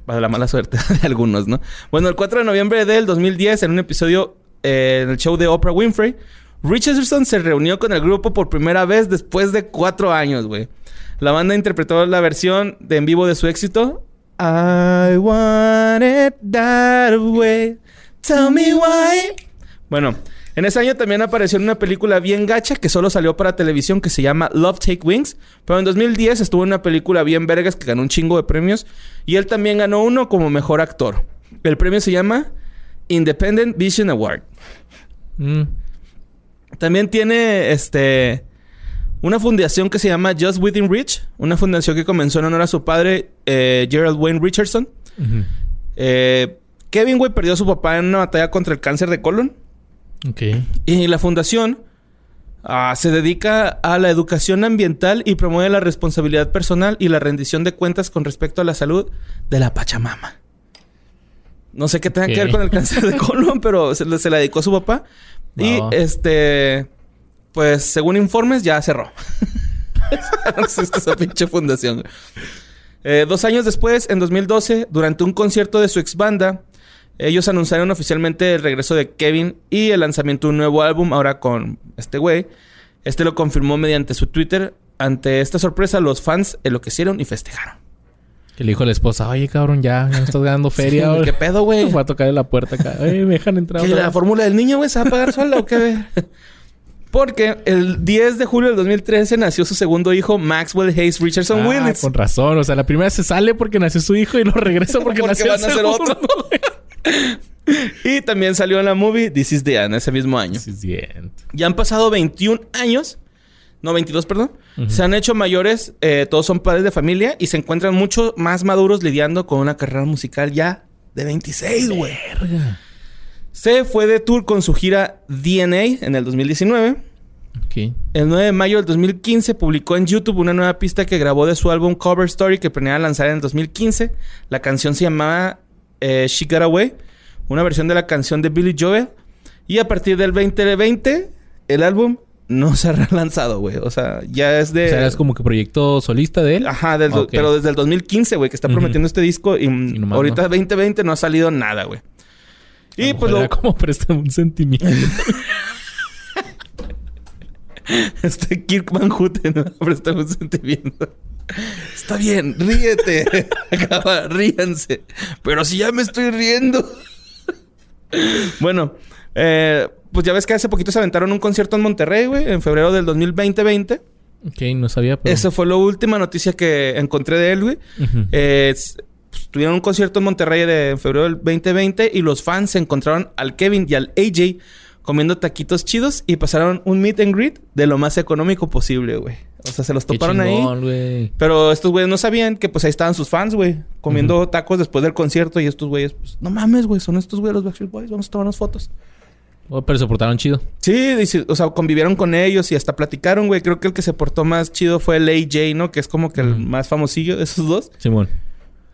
Para la mala suerte <laughs> de algunos, ¿no? Bueno, el 4 de noviembre del 2010, en un episodio eh, en el show de Oprah Winfrey, Richardson se reunió con el grupo por primera vez después de cuatro años, güey. La banda interpretó la versión de en vivo de su éxito. I want it that way. Tell me why. Bueno, en ese año también apareció en una película bien gacha que solo salió para televisión que se llama Love Take Wings. Pero en 2010 estuvo en una película bien vergas que ganó un chingo de premios. Y él también ganó uno como mejor actor. El premio se llama Independent Vision Award. Mm. También tiene este una fundación que se llama Just Within Reach, una fundación que comenzó en honor a su padre eh, Gerald Wayne Richardson. Eh, Kevin, güey, perdió a su papá en una batalla contra el cáncer de colon. Y la fundación ah, se dedica a la educación ambiental y promueve la responsabilidad personal y la rendición de cuentas con respecto a la salud de la Pachamama. No sé qué tenga que ver con el cáncer de colon, pero se, se la dedicó a su papá. Y este, pues según informes, ya cerró. <laughs> no existe esa pinche fundación. Eh, dos años después, en 2012, durante un concierto de su ex banda, ellos anunciaron oficialmente el regreso de Kevin y el lanzamiento de un nuevo álbum ahora con este güey. Este lo confirmó mediante su Twitter. Ante esta sorpresa, los fans enloquecieron y festejaron. Que le dijo a la esposa, oye, cabrón, ya, ya me estás ganando <laughs> feria. Sí, ahora". ¿Qué pedo, güey? <laughs> Fue a tocar en la puerta acá. Oye, me dejan entrar. ¿Que la vez?" fórmula del niño, güey, se va a pagar <laughs> sola o qué? Porque el 10 de julio del 2013 nació su segundo hijo, Maxwell Hayes Richardson Ah, Willis. con razón. O sea, la primera se sale porque nació su hijo y lo regresa porque, Porque nació van a segundo. otro. Y también salió en la movie This is the End ese mismo año. Ya han pasado 21 años. No, 22, perdón. Se han hecho mayores. eh, todos son padres de familia. Y se encuentran mucho más maduros lidiando con una carrera musical ya de 26, güey. Se fue de tour con su gira DNA en el 2019. Ok. El 9 de mayo del 2015 publicó en YouTube una nueva pista que grabó de su álbum Cover Story que planeaba lanzar en el 2015. La canción se llamaba eh, She Got Away, una versión de la canción de Billy Joel. Y a partir del 2020, el álbum no se ha <laughs> lanzado, güey. O sea, ya es de... O sea, es como que proyecto solista de él. Ajá, del pero desde el 2015, güey, que está prometiendo este disco y, mm, nomás ahorita no. 2020 no ha salido nada, güey. Y pues lo, como préstame un sentimiento. <laughs> Este Kirk Van Houten, <laughs> ¿no? Préstame un sentimiento. Está bien, ríete. <laughs> Acaba, ríanse. Pero si ya me estoy riendo. bueno, eh, pues ya ves que hace poquito se aventaron un concierto en Monterrey, güey, en febrero del 2020. ok, no sabía, pero... Esa fue la última noticia que encontré de él, güey. Eh, pues, tuvieron un concierto en Monterrey de en febrero del 2020 y los fans se encontraron al Kevin y al AJ comiendo taquitos chidos y pasaron un meet and greet de lo más económico posible, güey. O sea, se los Qué toparon ahí. Pero estos güeyes no sabían que pues ahí estaban sus fans, güey, comiendo tacos después del concierto y estos güeyes, pues, no mames, güey, son estos güeyes los Backstreet Boys, vamos a tomarnos fotos. Oh, pero se portaron chido. Sí, dice- o sea, convivieron con ellos y hasta platicaron, güey. Creo que el que se portó más chido fue el AJ, ¿no? Que es como que el más famosillo de esos dos. Simón.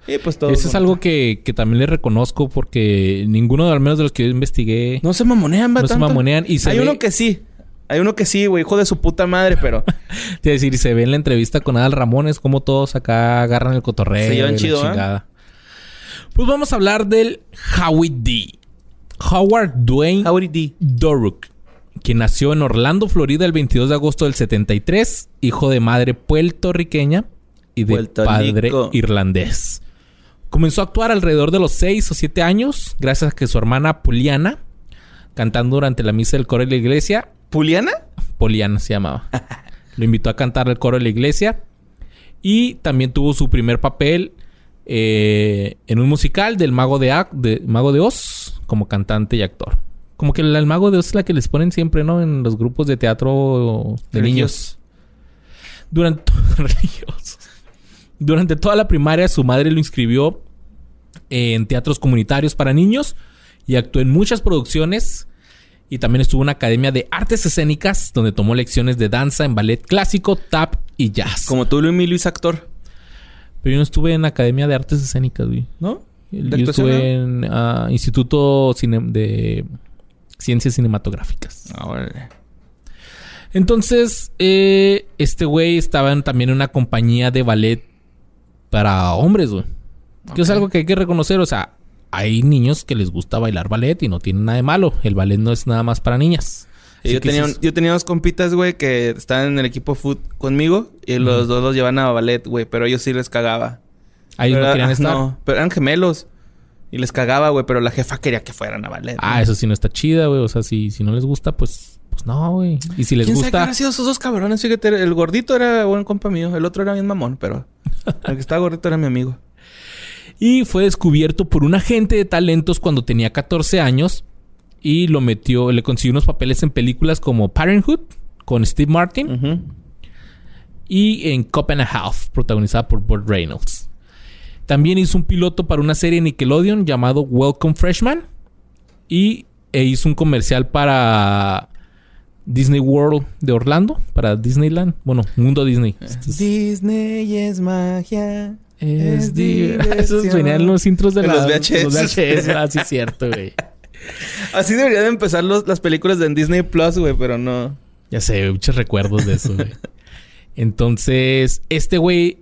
Y pues todo. Eso es algo que, que también le reconozco porque ninguno, al menos de los que yo investigué, No se mamonean, va no se mamonean. Y se Hay ve, uno que sí. Hay uno que sí, güey. Hijo de su puta madre, pero... <laughs> te decir, se ve en la entrevista con Adal Ramones como todos acá agarran el cotorreo. Se llevan chido, ¿eh? Pues vamos a hablar del Howie D. Howard Dwayne Howdy D. Doruk, quien nació en Orlando, Florida, el 22 de agosto del 73, hijo de madre puertorriqueña y de Puerto padre Rico. irlandés. Comenzó a actuar alrededor de los 6 o 7 años, gracias a que su hermana Poliana, cantando durante la misa del coro de la iglesia, ¿Puliana? Poliana se llamaba, lo invitó a cantar al coro de la iglesia y también tuvo su primer papel eh, en un musical del Mago de, Mago de Oz como cantante y actor. Como que el, el Mago de Oz es la que les ponen siempre, ¿no? En los grupos de teatro de niños. Durante. <laughs> Durante toda la primaria su madre lo inscribió en teatros comunitarios para niños y actuó en muchas producciones y también estuvo en una academia de artes escénicas donde tomó lecciones de danza en ballet clásico, tap y jazz. Como tú, Luis Luis, actor. Pero yo no estuve en academia de artes escénicas, güey. ¿No? Yo ¿De actuación, estuve en ah, Instituto Cine- de Ciencias Cinematográficas. Ahora. Entonces, eh, este güey estaba en- también en una compañía de ballet para hombres, güey. Que es algo que hay que reconocer. O sea, hay niños que les gusta bailar ballet y no tienen nada de malo. El ballet no es nada más para niñas. Yo, tenía, un- yo tenía dos compitas, güey, que estaban en el equipo foot conmigo y los dos los llevan a ballet, güey, pero ellos sí les cagaba. a ellos no querían ah, estar. No, pero eran gemelos. Y les cagaba, güey, pero la jefa quería que fueran a ballet. Ah, eso sí no está chida, güey. O sea, si, si no les gusta, pues, pues no, güey. Y si les ¿Quién gusta. habrán sido esos dos cabrones? Fíjate, el gordito era buen compa mío. El otro era bien mamón, pero... <laughs> el que estaba gordito era mi amigo. Y fue descubierto por un agente de talentos cuando tenía 14 años. Y lo metió, le consiguió unos papeles en películas como Parenthood con Steve Martin. Y en Cup and a Half, protagonizada por Burt Reynolds. También hizo un piloto para una serie Nickelodeon llamado Welcome Freshman y e hizo un comercial para Disney World de Orlando, para Disneyland, bueno, Mundo Disney. Es- Disney es magia. Es es di- diversión. Esos venían los intros de En la- los VHS. los VHS, <laughs> ah, sí, cierto, güey. Así deberían de empezar los- las películas de en Disney Plus, güey, pero no. Ya sé, muchos recuerdos de eso, güey. <laughs> Entonces, este güey,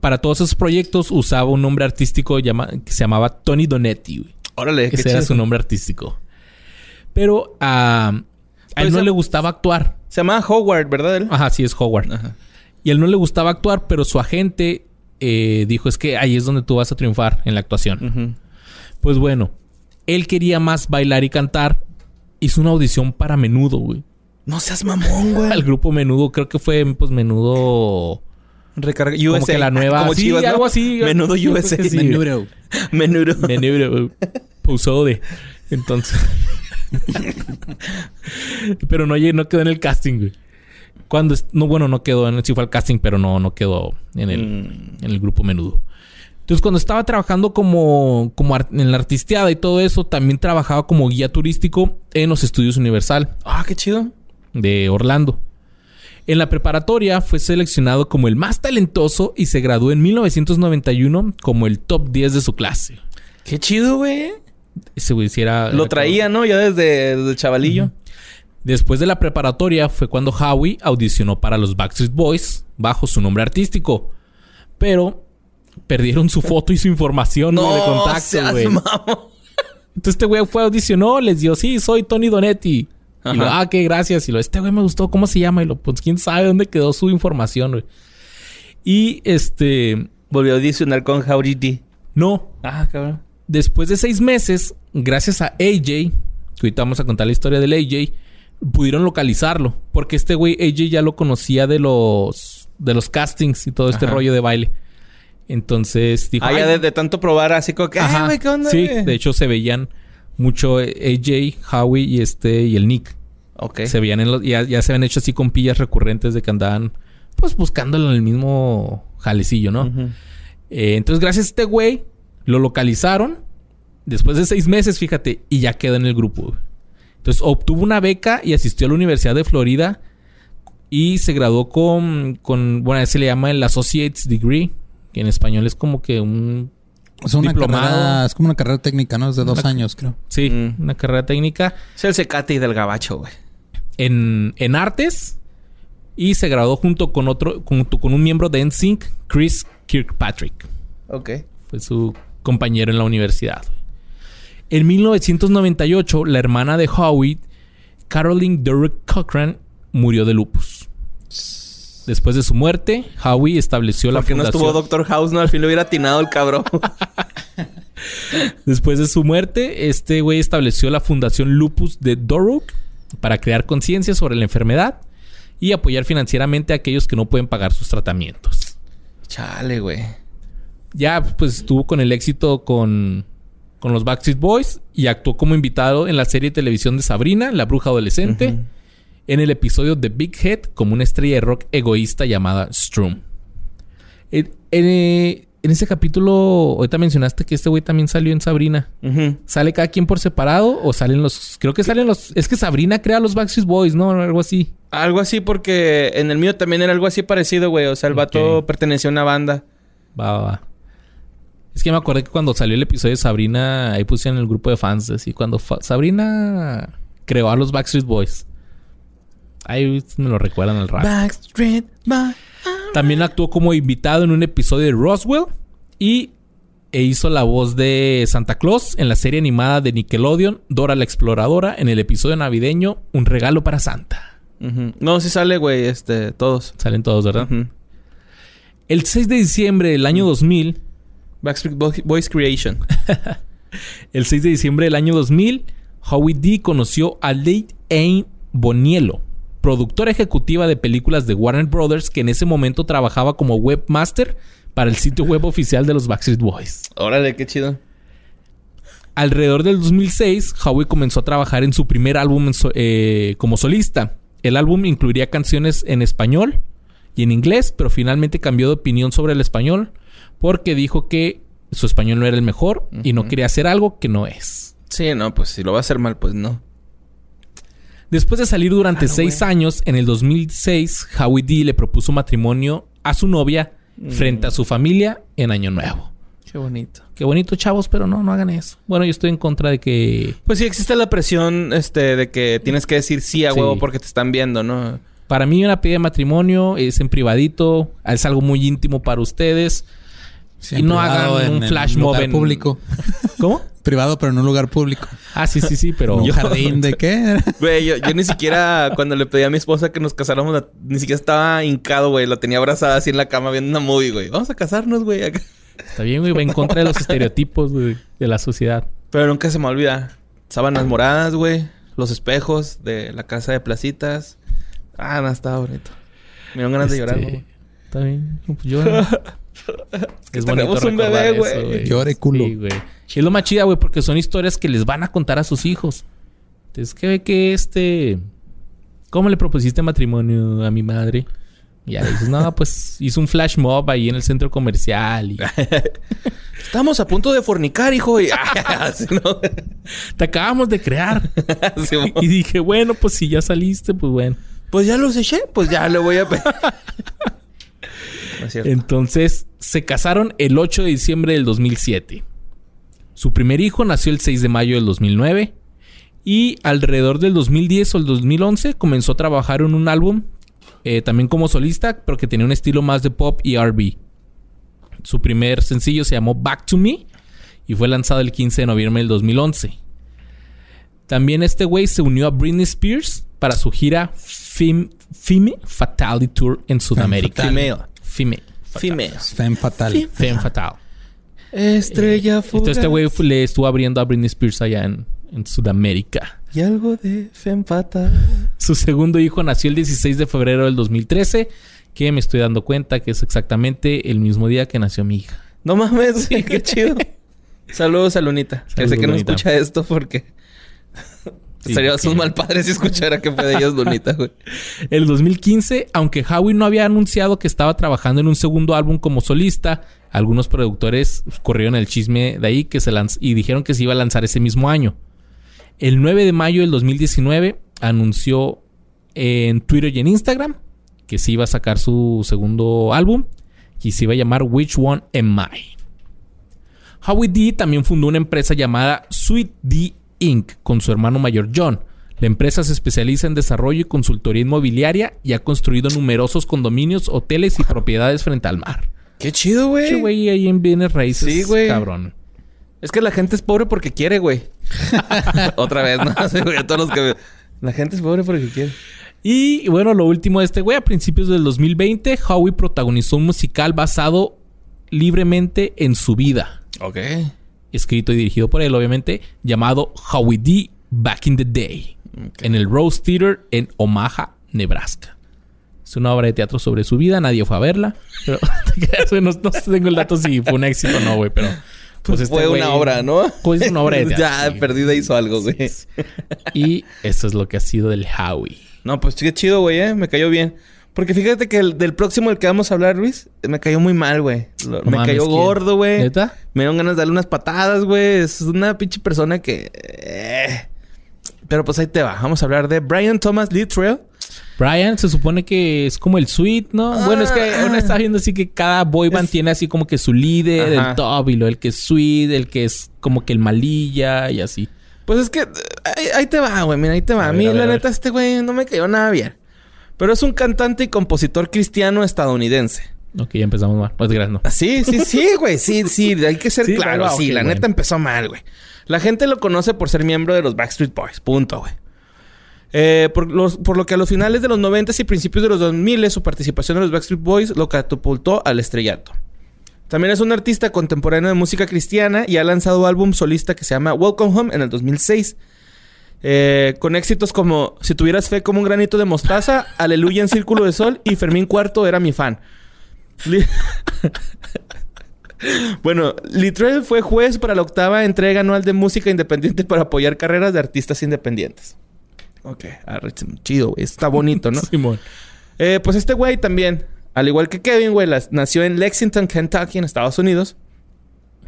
para todos esos proyectos, usaba un nombre artístico llama- que se llamaba Tony Donetti, güey. Órale, qué Ese era chido. su nombre artístico. Pero ah, a él Pues no le gustaba actuar. Se llama Howard, ¿verdad? él? Ajá, sí, es Howard. Ajá. Y a él no le gustaba actuar, pero su agente eh, dijo es que ahí es donde tú vas a triunfar en la actuación. Pues bueno, él quería más bailar y cantar. Hizo una audición para Menudo, güey. No seas mamón, güey. Al grupo Menudo, creo que fue pues Menudo... Recarga Como USA. que la nueva... Como sí, Chivas, ¿no? algo así. Menudo USA. que sí. Menudo. Menudo. Menudo. Pusode. Entonces... <laughs> pero no, no quedó en el casting, güey. Cuando... No, bueno, no quedó en el... Sí fue al casting, pero no, no quedó en el... Mm. en el grupo Menudo. Entonces, cuando estaba trabajando como, como en la artisteada y todo eso, también trabajaba como guía turístico en los estudios Universal Ah, qué chido. de Orlando. En la preparatoria fue seleccionado como el más talentoso y se graduó en 1991 como el top 10 de su clase. Qué chido, güey. Ese güey era- Lo era traía, ¿no? Ya desde, desde chavalillo. Después de la preparatoria fue cuando Howie audicionó para los Backstreet Boys bajo su nombre artístico. Pero perdieron su foto y su información güey, de contacto, güey. Entonces este güey fue audicionó, les dio, sí, soy Tony Donetti. Y lo, ah, qué gracias. Y lo, este güey me gustó, ¿cómo se llama? Y lo, pues quién sabe dónde quedó su información, güey. Y este, Volvió a audicionar con D. no. Ah, cabrón. Después de seis meses, gracias a AJ, que ahorita vamos a contar la historia del AJ, pudieron localizarlo. Porque este güey, AJ ya lo conocía de los, de los castings y todo este Ajá. rollo de baile. Entonces dijo, Ah, ya "Ay, de, de tanto probar así como que... Ajá. Güey, ¿qué onda, sí, de hecho se veían mucho AJ, Howie y este y el Nick. Ok. Se veían en los, ya, ya se habían hecho así compillas recurrentes de que andaban pues buscándolo en el mismo jalecillo, ¿no? Eh, entonces, gracias a este güey, lo localizaron después de seis meses, fíjate, y ya quedó en el grupo. Güey. Entonces, obtuvo una beca y asistió a la Universidad de Florida y se graduó con, con bueno, se le llama el Associate's Degree, que en español es como que un Es una Diplomado. carrera, es como una carrera técnica, ¿no? Es de dos Una- años, creo. Sí, Mm. una carrera técnica Es el secate del gabacho, güey. en, en artes y se graduó junto con otro, junto con un miembro de NSYNC, Chris Kirkpatrick. Ok. Fue su compañero en la universidad. En 1998, la hermana de Howie, Caroline Derrick Cochran, murió de lupus. Después de su muerte, Howie estableció la Porque no fundación. estuvo Doctor House, ¿no? Al fin lo hubiera atinado el cabrón. <laughs> Después de su muerte, este güey estableció la Fundación Lupus de Doruk para crear conciencia sobre la enfermedad y apoyar financieramente a aquellos que no pueden pagar sus tratamientos. Chale, güey. Ya pues estuvo con el éxito con, con los Backstreet Boys y actuó como invitado en la serie de televisión de Sabrina, la bruja adolescente, en el episodio de Big Head como una estrella de rock egoísta llamada Strum. En, en- en ese capítulo, ahorita mencionaste que este güey también salió en Sabrina. ¿Sale cada quien por separado o salen los... Creo que salen los... Es que Sabrina crea los Backstreet Boys, ¿no? Algo así. Algo así porque en el mío también era algo así parecido, güey. O sea, el vato Ok. pertenecía a una banda. Va, va, va. Es que me acordé que cuando salió el episodio de Sabrina, ahí pusieron el grupo de fans, así, cuando fa- Sabrina creó a los Backstreet Boys. Ahí me lo recuerdan al rato. Backstreet. También actuó como invitado en un episodio de Roswell y e hizo la voz de Santa Claus en la serie animada de Nickelodeon, Dora la Exploradora, en el episodio navideño Un regalo para Santa. No, sí sale, güey, este, todos. Salen todos, ¿verdad? El 6 de diciembre del año 2000, Backstreet Boy- Boys Creation. <laughs> el 6 de diciembre del año 2000, Howie D conoció a Late Ain Boniello, productora ejecutiva de películas de Warner Brothers, que en ese momento trabajaba como webmaster para el sitio web oficial de los Backstreet Boys. Órale, qué chido. Alrededor del 2006, Howie comenzó a trabajar en su primer álbum so- eh, como solista. El álbum incluiría canciones en español y en inglés, pero finalmente cambió de opinión sobre el español porque dijo que su español no era el mejor y no quería hacer algo que no es. Sí, no, pues si lo va a hacer mal, pues no. Después de salir durante Claro, seis años, en el 2006, Howie D le propuso matrimonio a su novia frente a su familia en Año Nuevo. Qué bonito. Qué bonito, chavos, pero no, no hagan eso. Bueno, yo estoy en contra de que Pues sí existe la presión, este, de que tienes que decir sí a Sí. huevo porque te están viendo, ¿no? Para mí una pedida de matrimonio es en privadito, es algo muy íntimo para ustedes. Sí, Y no hagan un flash mob lugar en- público. <laughs> ¿Cómo? privado, pero en un lugar público. Ah, sí, sí, sí, pero... <laughs> ¿Un jardín de qué? <laughs> Güey, yo, yo ni siquiera cuando le pedí a mi esposa que nos casáramos, la- ni siquiera estaba hincado, güey. La tenía abrazada así en la cama viendo una movie, güey. Vamos a casarnos, güey. Está bien, güey. Va en contra de los estereotipos güey, de la sociedad. Pero nunca se me olvida. Sábanas moradas, güey. Los espejos de la casa de placitas. Ah, no, estaba bonito. Me dieron ganas de llorar, Este, güey. Está bien. Pues llora. Que tenemos un bebé, güey. Llore, culo. Sí, güey. Y es lo más chida, güey, porque son historias que les van a contar a sus hijos. Entonces, ¿qué ve que este... ¿Cómo le propusiste matrimonio a mi madre? Y ya le dices, no, pues hizo un flash mob ahí en el centro comercial. Y <laughs> Estamos a punto de fornicar, hijo. <laughs> <laughs> Te acabamos de crear. Y dije, bueno, pues si ya saliste, pues bueno. pues ya los eché. Pues ya le voy a... pe- No es cierto. Entonces, se casaron el 8 de diciembre del 2007. Su primer hijo nació el 6 de mayo del 2009. Y alrededor del 2010 o el 2011 comenzó a trabajar en un álbum, eh, también como solista, pero que tenía un estilo más de pop y RB. Su primer sencillo se llamó Back to Me y fue lanzado el 15 de noviembre del 2011. También este güey se unió a Britney Spears para su gira Fem- Femme Fatality Tour en Sudamérica. Female. Femme. Females. Femme fatal. Femme Fatal. Estrella fugaz. Entonces este güey le estuvo abriendo a Britney Spears allá en, en Sudamérica. Y algo de femme fatal. Su segundo hijo nació el 16 de febrero del 2013, que me estoy dando cuenta que es exactamente el mismo día que nació mi hija. No mames, güey, qué chido. <laughs> Saludos a Lunita. que Saludos, sé que no escucha esto porque Sí, sería porque- un mal padre si escuchara que fue de ellos Lunita, güey. <laughs> El 2015, aunque Howie no había anunciado que estaba trabajando en un segundo álbum como solista, algunos productores corrieron el chisme de ahí que se lanz- y dijeron que se iba a lanzar ese mismo año. El 9 de mayo del 2019 anunció en Twitter y en Instagram que se iba a sacar su segundo álbum y se iba a llamar Which One Am I. Howie D también fundó una empresa llamada Sweet D Inc. con su hermano mayor John. La empresa se especializa en desarrollo y consultoría inmobiliaria y ha construido numerosos condominios, hoteles y propiedades frente al mar. Qué chido, güey. Che, güey, ahí en bienes raíces, Sí, güey. cabrón. Es que la gente es pobre porque quiere, güey. <laughs> Otra vez, ¿no? Sí, güey, a todos los que... La gente es pobre porque quiere. Y bueno, lo último de este güey, a principios del 2020, Howie protagonizó un musical basado libremente en su vida. Ok. Escrito y dirigido por él, obviamente, llamado Howie D. Back in the Day, en el Rose Theater en Omaha, Nebraska. Es una obra de teatro sobre su vida, nadie fue a verla. Pero <laughs> no, no tengo el dato si fue un éxito o no, güey, pero. Pues, este fue güey- una obra, ¿no? Pues es una obra de <laughs> teatro. ya, sí. perdida hizo algo, güey. Y eso es lo que ha sido del Howie. No, pues qué chido, güey, ¿eh? Me cayó bien. Porque fíjate que el del próximo del que vamos a hablar, Luis, me cayó muy mal, güey. No me mames, cayó gordo, güey. ¿Neta? Me dieron ganas de darle unas patadas, güey. Es una pinche persona que... eh. Pero pues ahí te va. Vamos a hablar de Brian Thomas Littrell. Brian se supone que es como el suite, ¿no? bueno, es que Ah. uno está viendo así que cada boy band Es- tiene así como que su líder, Ajá. el top y lo el que es suite, el que es como que el malilla y así. Pues es que... eh, Ahí, ahí te va, güey. Mira, ahí te va. A mí, ver, la a neta, este güey no me cayó nada bien. Pero es un cantante y compositor cristiano estadounidense. Ok, ya empezamos mal. Pues gracias, no. Ah, Sí, sí, sí, güey. Sí, sí. Hay que ser Sí, claro. va, sí, la bueno. neta empezó mal, güey. La gente lo conoce por ser miembro de los Backstreet Boys. Punto, güey. Eh, por, los- por lo que a los finales de los 90 y principios de los 2000 su participación en los Backstreet Boys lo catapultó al estrellato. También es un artista contemporáneo de música cristiana y ha lanzado álbum solista que se llama Welcome Home en el 2006. Eh, con éxitos como Si tuvieras fe como un granito de mostaza, <laughs> Aleluya en Círculo de Sol y Fermín Cuarto era mi fan. Li- <laughs> bueno, Littrell fue juez para la octava entrega anual de música independiente para apoyar carreras de artistas independientes. Ok, arre, chido, güey. Está bonito, ¿no? <laughs> Simón. Eh, pues este güey también, al igual que Kevin, güey, nació en Lexington, Kentucky, en Estados Unidos.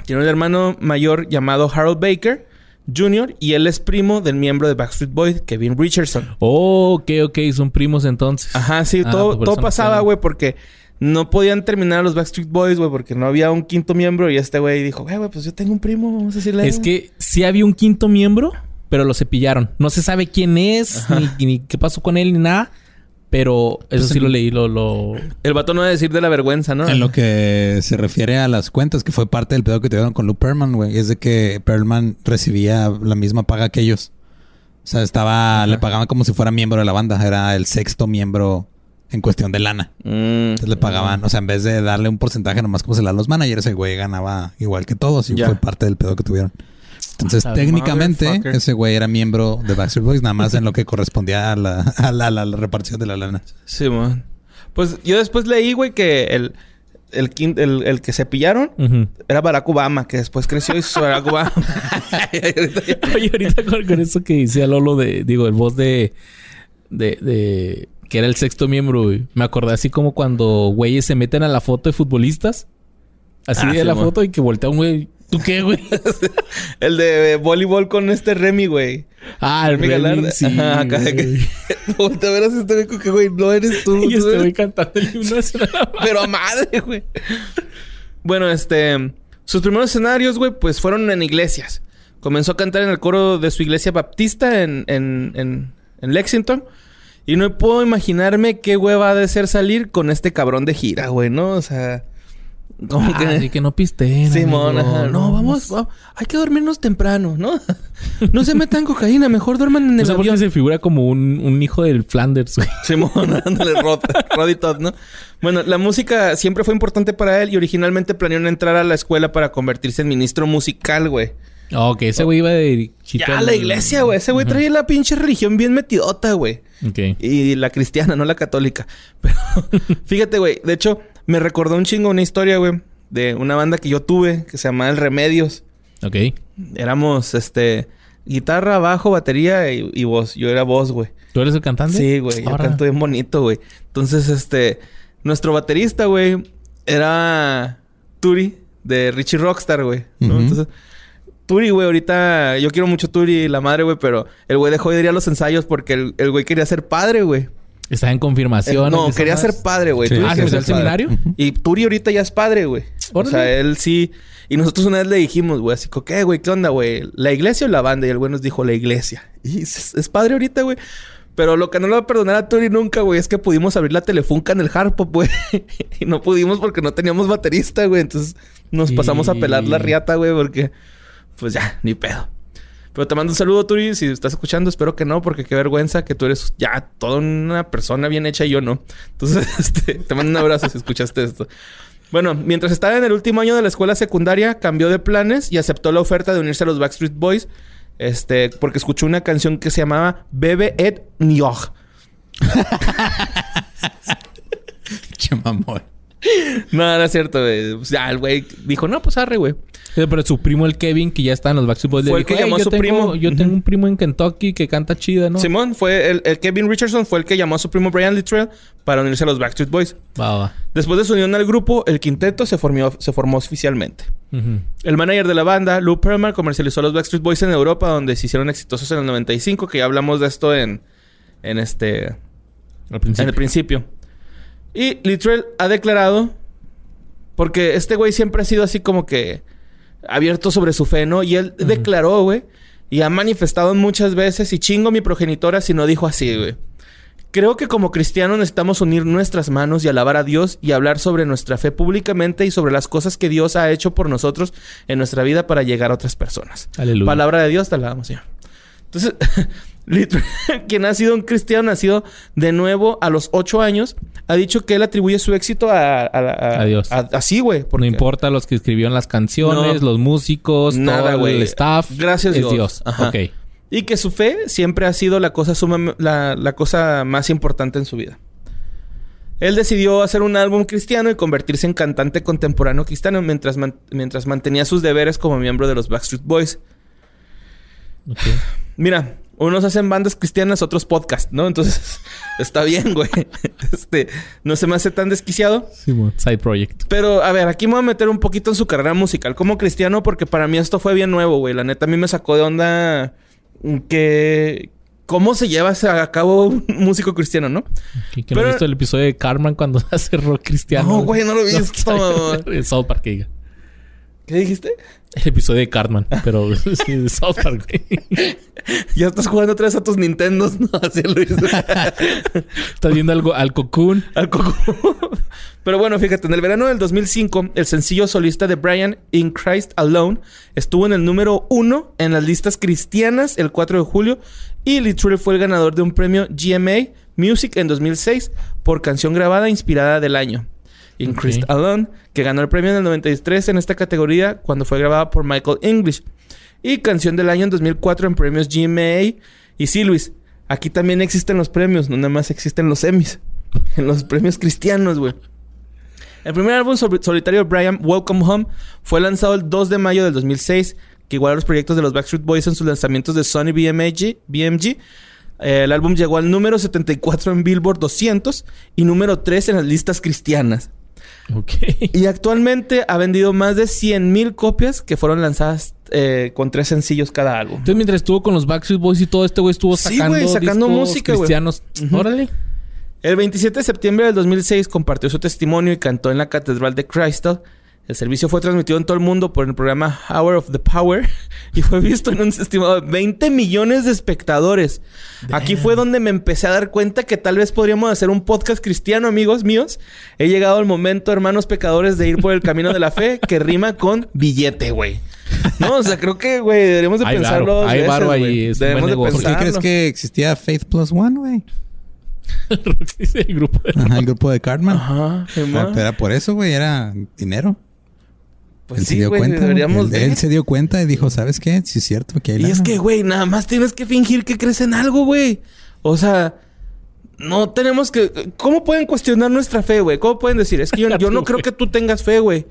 Tiene un hermano mayor llamado Harold Baker Jr. y él es primo del miembro de Backstreet Boys, Kevin Richardson. Oh, ok, ok. Son primos entonces. Ajá, sí, Ah, todo, pues todo pasaba, güey, porque no podían terminar los Backstreet Boys, güey, porque no había un quinto miembro y este güey dijo, güey, güey, pues yo tengo un primo, vamos a decirle. Es que sí había un quinto miembro, pero lo cepillaron. No se sabe quién es, ni, ni qué pasó con él, ni nada. Pero eso Pues sí en- lo leí, lo... lo... El vato no va a decir de la vergüenza, ¿no? En lo que se refiere a las cuentas, que fue parte del pedo que tuvieron con Luke Perlman, güey, es de que Perlman recibía la misma paga que ellos. O sea, estaba, le pagaban como si fuera miembro de la banda. Era el sexto miembro en cuestión de lana. Mm. Entonces le pagaban, o sea, en vez de darle un porcentaje nomás como se le da a los managers, el güey ganaba igual que todos y fue parte del pedo que tuvieron. Entonces, Ah, técnicamente, ese güey era miembro de Backstreet Boys, nada más en lo que correspondía a la, a la, a la repartición de la lana. Sí, man. Pues yo después leí, güey, que el, el, el, el que se pillaron era Barack Obama, que después creció y hizo Barack Obama. <laughs> <laughs> Oye, ahorita con, con eso que decía Lolo de... Digo, el voz de... De... de que era el sexto miembro, güey. Me acordé así como cuando güeyes se meten a la foto de futbolistas. Así Ah, de sí, la foto y que voltea un güey. ¿Tú qué, güey? <laughs> el de voleibol con este Remy, güey. Ah, el Remy sí, Ajá, acá <laughs> de que- güey. Voltea a ver a este güey con que, güey, no eres tú. <laughs> Y güey cantando el himno. Pero a madre, güey. Bueno, este... Sus primeros escenarios, güey, pues fueron en iglesias. Comenzó a cantar en el coro de su iglesia baptista en, en, en, en Lexington. Y no puedo imaginarme qué hueva ha de ser salir con este cabrón de gira, güey, ¿no? O sea... Como Ah, que... Así que no pisteen. Simón, amigo. ajá. No, vamos, vamos. Hay que dormirnos temprano, ¿no? <laughs> No se metan cocaína, mejor duerman en <laughs> el por qué avión. se figura como un, un hijo del Flanders, güey. <laughs> Simón, ándale, Rod, Rod y Todd, ¿no? Bueno, la música siempre fue importante para él y originalmente planeó entrar a la escuela para convertirse en ministro musical, güey. Ok, ese güey iba de... chito Ya, la iglesia, güey. Ese güey trae la pinche religión bien metidota, güey. Ok. Y la cristiana, no la católica. <laughs> Pero fíjate, güey. De hecho, me recordó un chingo una historia, güey. De una banda que yo tuve que se llamaba El Remedios. Ok. Éramos, este... Guitarra, bajo, batería y, y voz. Yo era voz, güey. ¿Tú eres el cantante? Sí, güey. Yo canto bien bonito, güey. Entonces, este... Nuestro baterista, güey, era Turi de Richie Rockstar, güey. ¿no? Entonces, Turi, güey, ahorita... Yo quiero mucho Turi, la madre, güey, pero... El güey dejó de ir a los ensayos porque el, el güey quería ser padre, güey. Está en confirmación. Eh, no, ¿Esas quería ser padre, güey. Sí. Ah, ¿se metió al seminario? Y Turi ahorita ya es padre, güey. O sea, él sí... Y nosotros una vez le dijimos, güey, así, como, ¿qué, güey? ¿Qué onda, güey? ¿La iglesia o la banda? Y el güey nos dijo, la iglesia. Y es, es padre ahorita, güey. Pero lo que no le va a perdonar a Turi nunca, güey, es que pudimos abrir la telefunca en el Harpop, güey. <laughs> y no pudimos porque no teníamos baterista, güey. Entonces nos pasamos a pelar la riata, güey, porque... Pues ya, ni pedo. Pero te mando un saludo, Turi. Si estás escuchando, espero que no, porque qué vergüenza que tú eres ya toda una persona bien hecha y yo no. Entonces, <laughs> este, te mando un abrazo si escuchaste esto. Bueno, mientras estaba en el último año de la escuela secundaria, cambió de planes y aceptó la oferta de unirse a los Backstreet Boys. Este, porque escuchó una canción que se llamaba Bebe et Niog. <laughs> Che mamón. No, no es cierto, güey. Ya, el güey dijo, no, pues arre, güey. Pero su primo, el Kevin, que ya está en los Backstreet Boys, le Fue el dijo, que llamó "Ey, a yo su tengo- primo". Yo tengo un primo en Kentucky que canta chida, ¿no? Simón fue el, el Kevin Richardson, fue el que llamó a su primo Brian Littrell para unirse a los Backstreet Boys. Va, va. Después de su unión al grupo, el quinteto se formó, se formó oficialmente. El manager de la banda, Lou Pearlman, comercializó a los Backstreet Boys en Europa, donde se hicieron exitosos en el 95, que ya hablamos de esto en, en este Al principio. en el principio. Y Littrell ha declarado, porque este güey siempre ha sido así como que abierto sobre su fe, ¿no? Y él declaró, güey, y ha manifestado muchas veces, y chingo mi progenitora si no dijo así, güey. Creo que como cristianos necesitamos unir nuestras manos y alabar a Dios y hablar sobre nuestra fe públicamente y sobre las cosas que Dios ha hecho por nosotros en nuestra vida para llegar a otras personas. Aleluya. Palabra de Dios, te alabamos, Señor. Entonces, <laughs> <laughs> quien ha sido un cristiano nacido de nuevo a los ocho años, ha dicho que él atribuye su éxito a... A, a- A Dios. así, güey. No porque- importa los que escribieron las canciones, No. los músicos, Nada, todo el staff. Gracias, es Dios. Dios. Ajá. Ok. Y que su fe siempre ha sido la cosa, suma- la, la cosa más importante en su vida. Él decidió hacer un álbum cristiano y convertirse en cantante contemporáneo cristiano mientras, man- mientras mantenía sus deberes como miembro de los Backstreet Boys. Mira, unos hacen bandas cristianas, otros podcast, ¿no? Entonces, <laughs> está bien, güey. <laughs> Este, no se me hace tan desquiciado. Simón. Side project. Pero, a ver, aquí me voy a meter un poquito en su carrera musical como cristiano porque para mí esto fue bien nuevo, güey. La neta, a mí me sacó de onda que... ¿Cómo se lleva a cabo un músico cristiano, no? Que, que no Pero- has visto el episodio de Carmen cuando <laughs> hace rock cristiano. No, güey, no lo he visto. En South Park, que diga. ¿Qué dijiste? El episodio de Cartman, pero <laughs> sí, de South Park, güey. Ya estás jugando otra vez a tus Nintendos, ¿no? <laughs> Así Luis. Estás viendo algo al Cocoon. Al coco. Pero bueno, fíjate, en el verano del 2005, el sencillo solista de Brian, In Christ Alone, estuvo en el número uno en las listas cristianas el 4 de julio y Littrell fue el ganador de un premio GMA Music en 2006 por canción grabada inspirada del año. In Ok. Christ Alone, que ganó el premio en el 93 en esta categoría cuando fue grabada por Michael English. Y canción del año en 2004 en premios GMA. Y sí, Luis, aquí también existen los premios, no nada más existen los Emmys. <laughs> En los premios cristianos, güey. El primer álbum sol- solitario de Brian, Welcome Home, fue lanzado el 2 de mayo del 2006, que igual a los proyectos de los Backstreet Boys en sus lanzamientos de Sony BMG. BMG. Eh, el álbum llegó al número 74 en Billboard 200 y número 3 en las listas cristianas. Y actualmente ha vendido más de 100.000 copias que fueron lanzadas eh, con tres sencillos cada álbum. Entonces, mientras estuvo con los Backstreet Boys y todo, este güey estuvo Sí, sacando, güey, sacando discos música, güey. cristianos. Ujú. Órale. El 27 de septiembre del 2006 compartió su testimonio y cantó en la Catedral de Crystal. El servicio fue transmitido en todo el mundo por el programa Hour of the Power <laughs> y fue visto en un estimado de 20 millones de espectadores. Aquí fue donde me empecé a dar cuenta que tal vez podríamos hacer un podcast cristiano, amigos míos. He llegado al momento, hermanos pecadores, de ir por el camino de la fe que rima con billete, güey. No, o sea, creo que, güey, deberíamos de Hay pensarlo varo, hay veces, varo ahí, es Debemos buen de negocio. ¿Por qué crees pensarlo. que existía Faith Plus One, güey? <laughs> El grupo de... Ajá, el grupo de Cartman. Ajá. Pero era por eso, güey, era dinero. Pues él sí, güey, cuenta. deberíamos él, de- él se dio cuenta y dijo, <laughs> ¿sabes qué? Sí es cierto que hay Y es lana". que, güey, nada más tienes que fingir que crees en algo, güey. O sea, no tenemos que... ¿Cómo pueden cuestionar nuestra fe, güey? ¿Cómo pueden decir? Es que yo, yo no <laughs> creo que tú tengas fe, güey.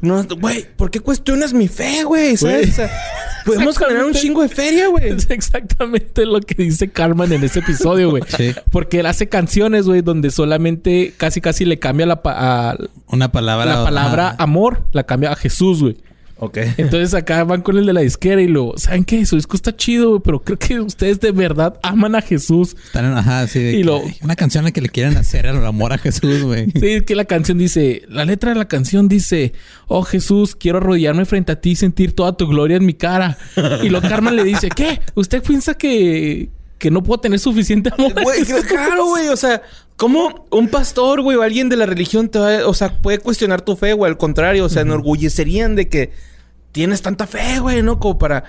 No, güey, ¿por qué cuestionas mi fe, güey? ¿Sabes? Güey. O sea, <laughs> podemos generar un chingo de feria, güey. Es exactamente lo que dice Carmen en ese episodio, güey. Sí. Porque él hace canciones, güey, donde solamente casi casi le cambia la, pa- a- Una palabra. la palabra amor, la cambia a Jesús, güey. Ok. Entonces acá van con el de la disquera y lo, ¿saben qué? Su disco está chido, güey, pero creo que ustedes de verdad aman a Jesús. Están en- ajá, sí. de Y que lo- Una canción en la que le quieren hacer el amor a Jesús, güey. <laughs> Sí, es que la canción dice, la letra de la canción dice, oh Jesús, quiero arrodillarme frente a ti y sentir toda tu gloria en mi cara. Y lo Carmen le dice, ¿qué? ¿Usted piensa que, que no puedo tener suficiente amor? Güey, claro, güey. O sea, ¿cómo un pastor, güey, o alguien de la religión te va, o sea, puede cuestionar tu fe, güey? Al contrario, o sea, enorgullecerían de que tienes tanta fe, güey, ¿no? Como para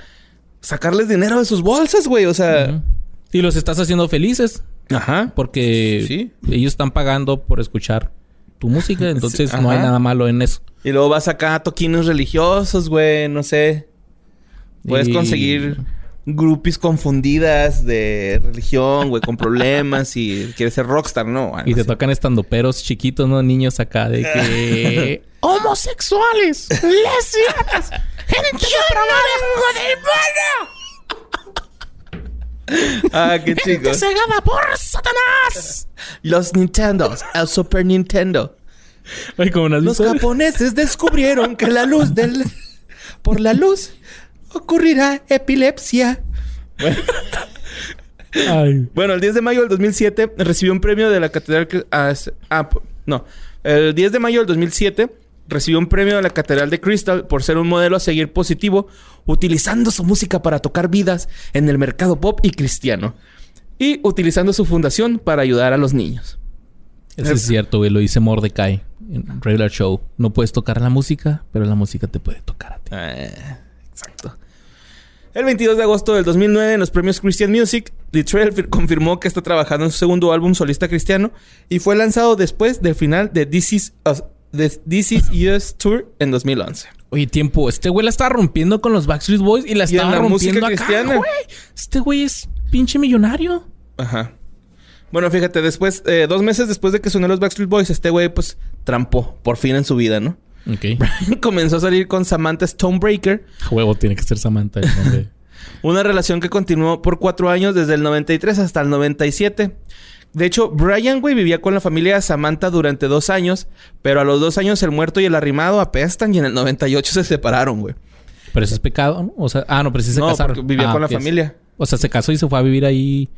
sacarles dinero de sus bolsas, güey. O sea. Y los estás haciendo felices ajá. porque Sí. ellos están pagando por escuchar tu música, <laughs> entonces Sí, no hay nada malo en eso. Y luego vas acá a toquines religiosos, güey, no sé. Puedes Y- conseguir groupies confundidas de religión, güey, con problemas y quieres ser rockstar, ¿no? Y te así. tocan estandoperos chiquitos, ¿no? Niños acá de que... <laughs> ¡Homosexuales! ¡Lesbianas! ¡Gente de Ah, qué chico. cegada por Satanás! Los Nintendos, el Super Nintendo. Ay, como Los visto? japoneses descubrieron que la luz del... Por la luz ocurrirá epilepsia. Ay. <laughs> Bueno, el 10 de mayo del 2007 recibió un premio de la Catedral... ah, ah, no. El 10 de mayo del 2007 recibió un premio de la Catedral de Crystal por ser un modelo a seguir positivo, utilizando su música para tocar vidas en el mercado pop y cristiano. Y utilizando su fundación para ayudar a los niños. Eso es cierto, güey. Lo dice Mordecai en Regular Show. No puedes tocar la música, pero la música te puede tocar a ti. Ah, exacto. El 22 de agosto del 2009, en los premios Christian Music, Littrell fir- confirmó que está trabajando en su segundo álbum solista cristiano y fue lanzado después del final de This Is Us, de This Is Us Tour en 2011. Oye, tiempo. Este güey la estaba rompiendo con los Backstreet Boys y la Y en estaba la música rompiendo acá, cristiana. güey. Este güey es pinche millonario. Ajá. Bueno, fíjate, después, eh, dos meses después de que sonó los Backstreet Boys, este güey, pues, trampó por fin en su vida, ¿no? Ok. <laughs> Comenzó a salir con Samantha Stonebreaker, Huevo, tiene que ser Samantha. el. <laughs> Una relación que continuó por cuatro años desde el 93 hasta el 97. De hecho, Brian, güey, vivía con la familia de Samantha durante dos años, pero a los dos años el muerto y el arrimado apestan y en el 98 se separaron, güey. pero eso es pecado, ¿no? O sea, ah, no, pero sí se no, casaron. vivía Ah, con la familia. O sea, se casó y se fue a vivir ahí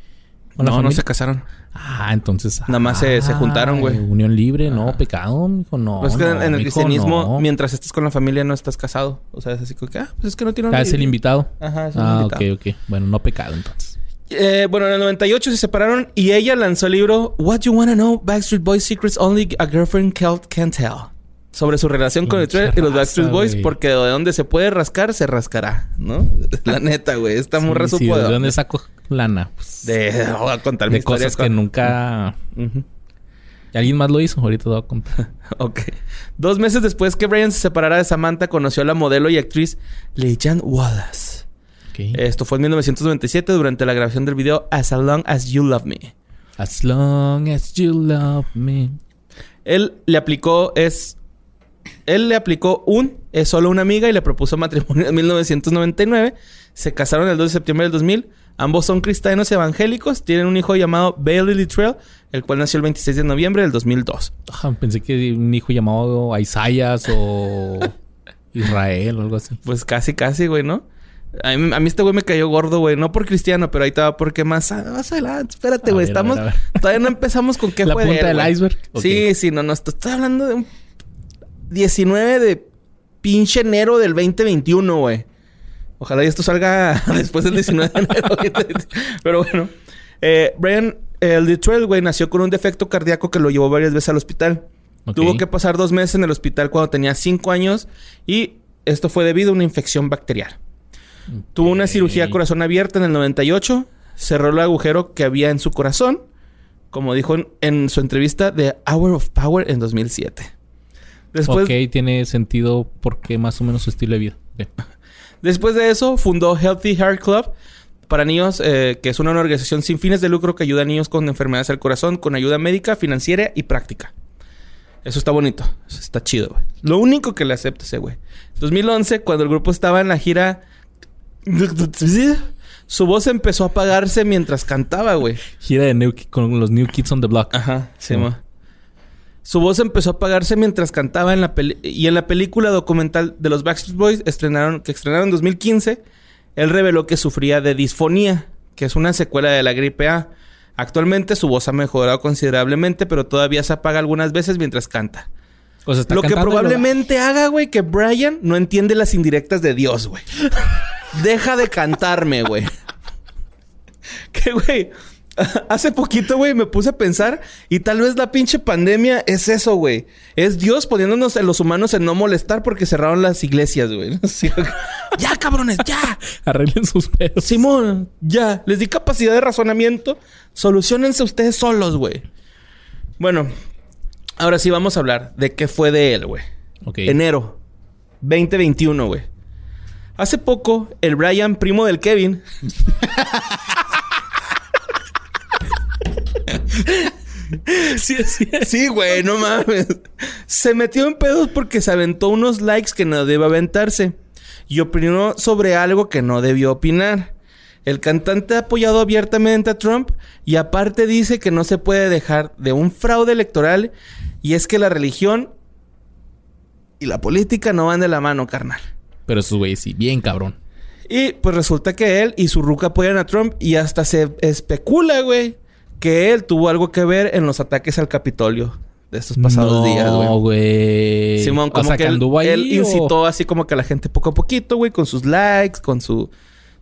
¿Con la No, no se casaron. Ah, entonces. Nada más se- se juntaron, güey. Unión libre, no, pecado, mijo, no. Pues es que no, en el mijo, cristianismo, no. mientras estés con la familia, no estás casado. O sea, es así como que, ah, pues es que no tiene Ah, es el invitado. Ajá, es Ah, ok, ok. Bueno, no pecado entonces. Eh, bueno, en el 98 se separaron y ella lanzó el libro What You Wanna Know Backstreet Boys Secrets Only a Girlfriend Can't Tell. Sobre su relación con el y los Backstreet Boys, porque de donde se puede rascar, se rascará, ¿no? <laughs> La neta, güey. Está muy sí, ¿De dónde saco lana? Pues, De, <laughs> voy a contar de cosas que nunca... Ujú. ¿Y ¿Alguien más lo hizo? Ahorita te voy a contar. <laughs> Ok. Dos meses después que Brian se separara de Samantha, conoció a la modelo y actriz Leigh-Jan Wallace. Esto fue en 1997 durante la grabación del video As Long As You Love Me. As long as you love me. Él le aplicó es él le aplicó un es solo una amiga y le propuso matrimonio en 1999. Se casaron el 2 de septiembre del 2000. Ambos son cristianos evangélicos. Tienen un hijo llamado Bailey Littrell, el cual nació el 26 de noviembre del 2002. Ah, pensé que un hijo llamado Isaías o <laughs> Israel o algo así. Pues casi, casi, güey, ¿no? A mí, a mí este güey me cayó gordo, güey. No por cristiano, pero ahí estaba porque más, más adelante. Espérate, A güey. ver, Estamos... ver, a ver. <laughs> Todavía no empezamos con qué La fue de punta él, del iceberg. Sí, sí, no, no. esto- Estoy hablando de un 19 de pinche enero del 2021, güey. Ojalá y esto salga <laughs> después del 19 de enero. <laughs> Pero bueno. Eh, Brian, el Detroit, güey, nació con un defecto cardíaco que lo llevó varias veces al hospital. Tuvo que pasar dos meses en el hospital cuando tenía cinco años y esto fue debido a una infección bacterial. Tuvo una cirugía a corazón abierta en el 98, cerró el agujero que había en su corazón, como dijo en, en su entrevista de Hour of Power en 2007. Después, ok, tiene sentido porque más o menos su estilo de vida. Ok. <laughs> después de eso, fundó Healthy Heart Club para niños, eh, que es una organización sin fines de lucro que ayuda a niños con enfermedades del corazón con ayuda médica, financiera y práctica. Eso está bonito. Eso está chido, güey. Lo único que le acepto ese güey. 2011, cuando el grupo estaba en la gira... Su voz empezó a apagarse mientras cantaba, güey. Gira de New con los New Kids on the Block. Ajá, sí, Sí. ma. Su voz empezó a apagarse mientras cantaba en la peli y en la película documental de los Backstreet Boys estrenaron que estrenaron en 2015, él reveló que sufría de disfonía, que es una secuela de la gripe A. Actualmente su voz ha mejorado considerablemente, pero todavía se apaga algunas veces mientras canta. O sea, está Lo que probablemente haga, güey, que Brian no entiende las indirectas de Dios, güey. <laughs> Deja de cantarme, güey. <laughs> Que, güey, <laughs> hace poquito, güey, me puse a pensar y tal vez la pinche pandemia es eso, güey. Es Dios poniéndonos a los humanos en no molestar porque cerraron las iglesias, güey. <laughs> Sí, ya, cabrones, ya. <laughs> Arreglen sus pedos. Simón, ya. Les di capacidad de razonamiento. Solucionense ustedes solos, güey. Bueno, ahora sí vamos a hablar de qué fue de él, güey. Ok. Enero 2021, güey. Hace poco, el Brian, primo del Kevin. Sí, sí. sí, güey, no mames. Se metió en pedos porque se aventó unos likes que no debe aventarse. Y opinó sobre algo que no debió opinar. El cantante ha apoyado abiertamente a Trump y aparte dice que no se puede dejar de un fraude electoral y es que la religión y la política no van de la mano, carnal. Pero esos güeyes sí, bien cabrón. Y pues resulta que él y su ruca apoyan a Trump y hasta se especula, güey, que él tuvo algo que ver en los ataques al Capitolio de estos pasados no, días, güey. güey. Simón, O como sea, que él, anduvo ahí, él o- incitó así como que a la gente poco a poquito, güey, con sus likes, con su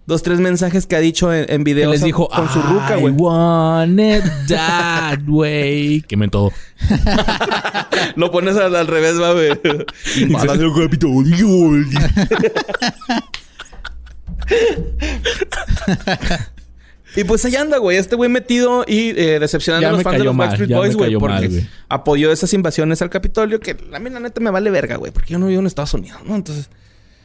dos, tres mensajes que ha dicho en, en Que videos les dijo, con su ruca, I güey. want it <laughs> that way. Quemen todo. <laughs> Lo pones al, al revés, va, güey. <laughs> El Capitolio. Y pues ahí anda, güey. Este güey metido y eh, decepcionando Ya a los fans de los mal, Backstreet Boys, güey. Porque mal, apoyó esas invasiones al Capitolio que a mí la neta me vale verga, güey. Porque yo no vivo en Estados Unidos, ¿no? Entonces...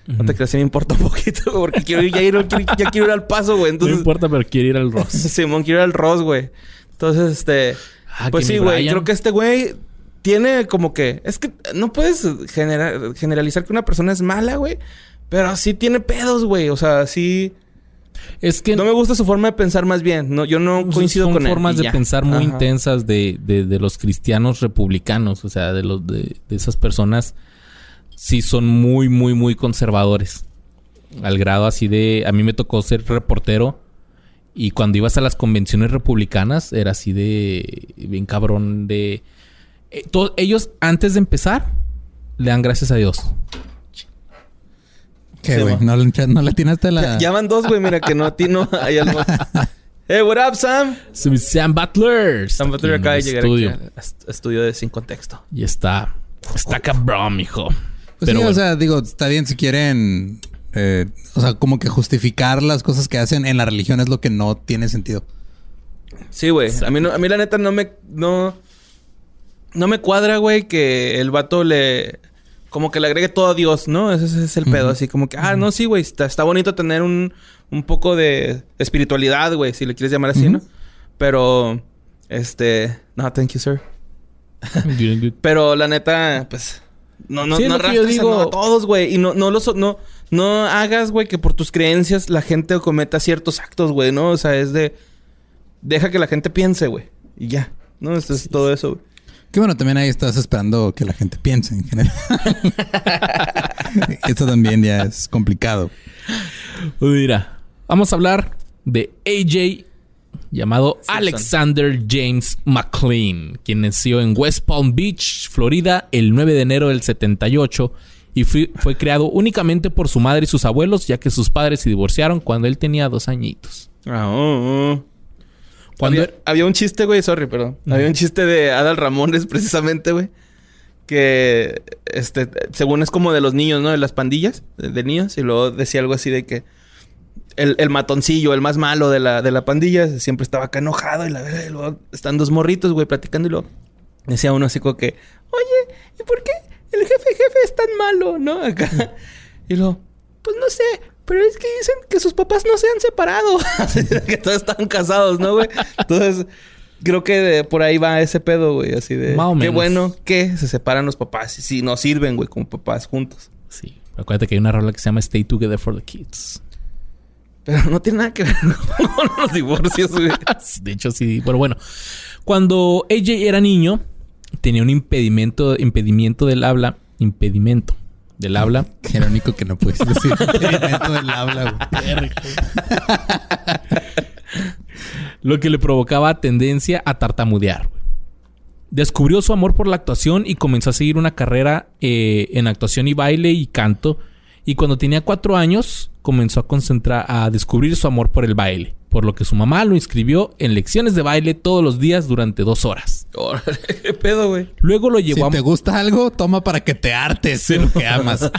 No te creas, sí me importa un poquito, güey, <laughs> porque quiero ir, ya, ir, quiero- ya quiero ir al paso, güey. No importa, pero quiere ir al Ross. <laughs> Simón quiero ir al Ross, güey. Entonces, este. Ah, pues sí, güey. Creo que este güey tiene como que. Es que no puedes genera- generalizar que una persona es mala, güey. Pero sí tiene pedos, güey. O sea, sí. Es que No me gusta su forma de pensar más bien. No, yo no coincido son con él. formas y de ya. pensar muy Ajá. intensas de, de, de los cristianos republicanos. O sea, de los de, de esas personas sí son muy, muy, muy conservadores. Al grado así de. A mí me tocó ser reportero Y cuando ibas a las convenciones republicanas, era así de. Bien cabrón de. eh, to- ellos, antes de empezar, le dan gracias a Dios. ¿Qué, güey? ¿No, le- no le atinaste la... Ya, ya van dos, güey. Mira que no atino. <laughs> Hay algo. Hey, what up, Sam? Sam Butler. Sam Butler acaba de el llegar estudio. aquí estudio de Sin Contexto. Y está. Está cabrón, mijo. Pues Pero sí, bueno. o sea, digo, está bien si quieren... eh, o sea, como que justificar las cosas que hacen en la religión es lo que no tiene sentido. Sí, güey. A mí, no, a mí la neta no me... No, no me cuadra, güey, que el vato le... Como que le agregue todo a Dios, ¿no? Ese, ese es el pedo. Así como que... Ah, no, sí, güey. Está, está bonito tener un, un poco de espiritualidad, güey. Si le quieres llamar así. ¿no? Pero... Este... No, thank you, sir. <laughs> Good, good. Pero la neta, pues... No, no, Sí, no a- digo- no a todos, güey. Y no, no los... No, no hagas, güey, que por tus creencias la gente cometa ciertos actos, güey, ¿no? O sea, es de... Deja que la gente piense, güey. Y ya. ¿No? Esto es todo eso, güey. Que bueno, también ahí estás esperando que la gente piense en general. <laughs> Esto también ya es complicado. Mira, vamos a hablar de AJ llamado Simpson. Alexander James McLean, quien nació en West Palm Beach, Florida, el 9 de enero del 78 y fue, fue creado únicamente por su madre y sus abuelos, ya que sus padres se divorciaron cuando él tenía dos añitos. Ah, oh, oh. Cuando había, había un chiste, güey, sorry, perdón. Había un chiste de Adal Ramones, <laughs> precisamente, güey. Que, este, según es como de los niños, ¿no? De las pandillas de, de niños. Y luego decía algo así de que el, el matoncillo, el más malo de la, de la pandilla, siempre estaba acá enojado. Y la verdad, y luego están dos morritos, güey, platicando. Y luego decía uno así como que, oye, ¿y por qué el jefe jefe es tan malo, no? Acá. <laughs> Y luego, pues no sé, pero es que dicen que sus papás no se han separado. <laughs> Que todos están casados, ¿no, güey? Entonces, creo que de- por ahí va ese pedo, güey. Así de, Más o qué menos. bueno que se separan los papás. Y si no sirven, güey, como papás juntos. Sí, acuérdate que hay una rola que se llama Stay Together for the Kids. Pero no tiene nada que ver <laughs> con los divorcios, güey. <laughs> De hecho, sí. Pero bueno, cuando AJ era niño, tenía un impedimento, impedimento del habla. Impedimento del habla. Que <laughs> era lo único que no puedes decir. <laughs> Impedimento del habla, güey. lo que le provocaba tendencia a tartamudear. Descubrió su amor por la actuación y comenzó a seguir una carrera eh, en actuación y baile y canto. Y cuando tenía cuatro años, comenzó a concentrar, a descubrir su amor por el baile. Por lo que su mamá lo inscribió en lecciones de baile todos los días durante dos horas. Órale, <laughs> qué pedo, güey. Luego lo Si llevó, te a, gusta algo, toma para que te hartes de lo que amas.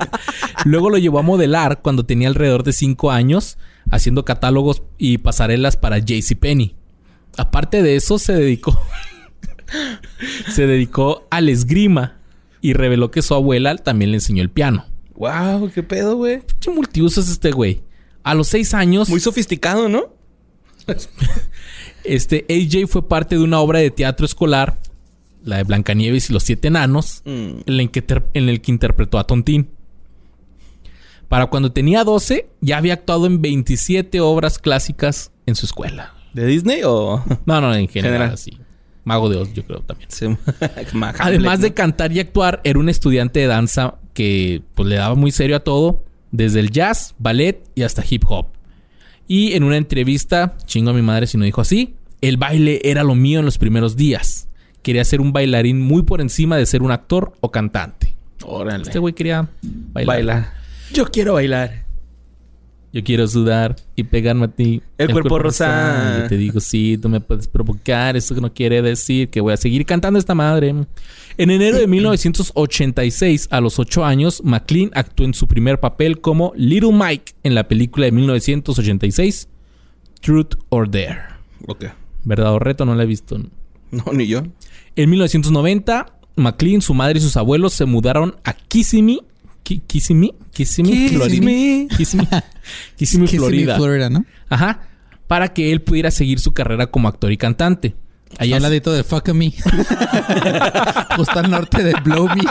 <laughs> luego lo llevó a modelar cuando tenía alrededor de cinco años, haciendo catálogos y pasarelas para JCPenney. Aparte de eso, se dedicó, <laughs> se dedicó al esgrima y reveló que su abuela también le enseñó el piano. Wow, qué pedo, güey. ¿Qué multiuso es este güey? A los seis años, Muy sofisticado, ¿no? Este AJ fue parte de una obra de teatro escolar, la de Blancanieves y los siete enanos, Mm. en el que, ter- en el que interpretó a Tontín. Para cuando tenía 12, ya había actuado en 27 obras clásicas en su escuela. ¿De Disney o...? No, no, en general, General. sí. Mago de Oz, yo creo también. Sí. <laughs> Además de cantar y actuar, era un estudiante de danza que pues, le daba muy serio a todo, desde el jazz, ballet y hasta hip hop. Y en una entrevista, chingo a mi madre si no dijo así, el baile era lo mío en los primeros días. Quería ser un bailarín muy por encima de ser un actor o cantante. Órale. Este güey quería bailar. Bailar. Yo quiero bailar. Yo quiero sudar y pegarme a ti. El cuerpo rosa. Y te digo, sí, tú me puedes provocar. Eso no quiere decir que voy a seguir cantando esta madre. En enero de 1986, a los 8 años, McLean actuó en su primer papel como Little Mike en la película de 1986, Truth or Dare. Ok. ¿Verdad o reto? No la he visto. No, ni yo. En 1990, McLean, su madre y sus abuelos se mudaron a Kissimmee. Ki- Kissimmee? Kissimmee, Florida. Kissimmee. Kissimmee, <laughs> Kissimmee, Kissimmee, Florida. Florida, ¿no? Ajá. Para que él pudiera seguir su carrera como actor y cantante. Allá Al ladito de Fuck Me. <laughs> Justo al norte de Blow Me.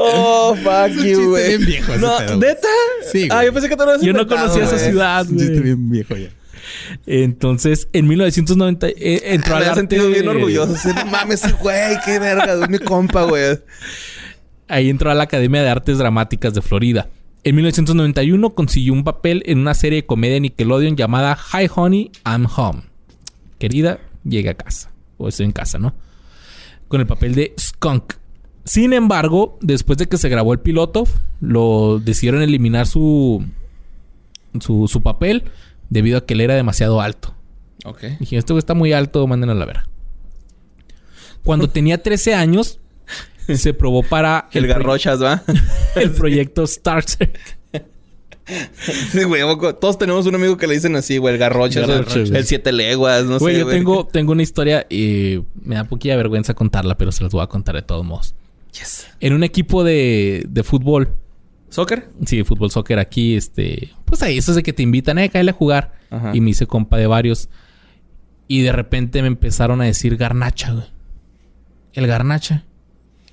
Oh, fuck Es un you, güey. No. ¿neta? Sí, Ah, güey. yo pensé que te lo habías Yo no conocía esa güey. ciudad, Es un chiste güey. bien viejo ya. Entonces, en 1990 eh, entró Me al he arte... sentido bien orgulloso. No mames, güey, qué verga, es mi compa, güey. Ahí entró a la Academia de Artes Dramáticas de Florida. En 1991 consiguió un papel en una serie de comedia de Nickelodeon llamada Hi Honey, I'm Home. Querida, llegue a casa. O estoy en casa, ¿no? Con el papel de Skunk. Sin embargo, después de que se grabó el piloto, lo decidieron eliminar su, su, su papel debido a que él era demasiado alto. Ok. Dije, este está muy alto, mándenlo a la vera. Cuando <laughs> tenía 13 años, se probó para El garrochas, ¿va? <laughs> el proyecto Star Trek. <laughs> Sí, güey. Todos tenemos un amigo que le dicen así, güey. El garrochas. Garrocha, el, siete leguas, no Güey, sé, yo güey. tengo, tengo una historia y me da poquilla vergüenza contarla, pero se las voy a contar de todos modos. Yes. En un equipo de, de fútbol, ¿Soccer? sí, fútbol, soccer aquí, este, pues ahí, eso es de que te invitan, eh, cállale a jugar. Ajá. Y me hice compa de varios. Y de repente me empezaron a decir garnacha, güey. El garnacha.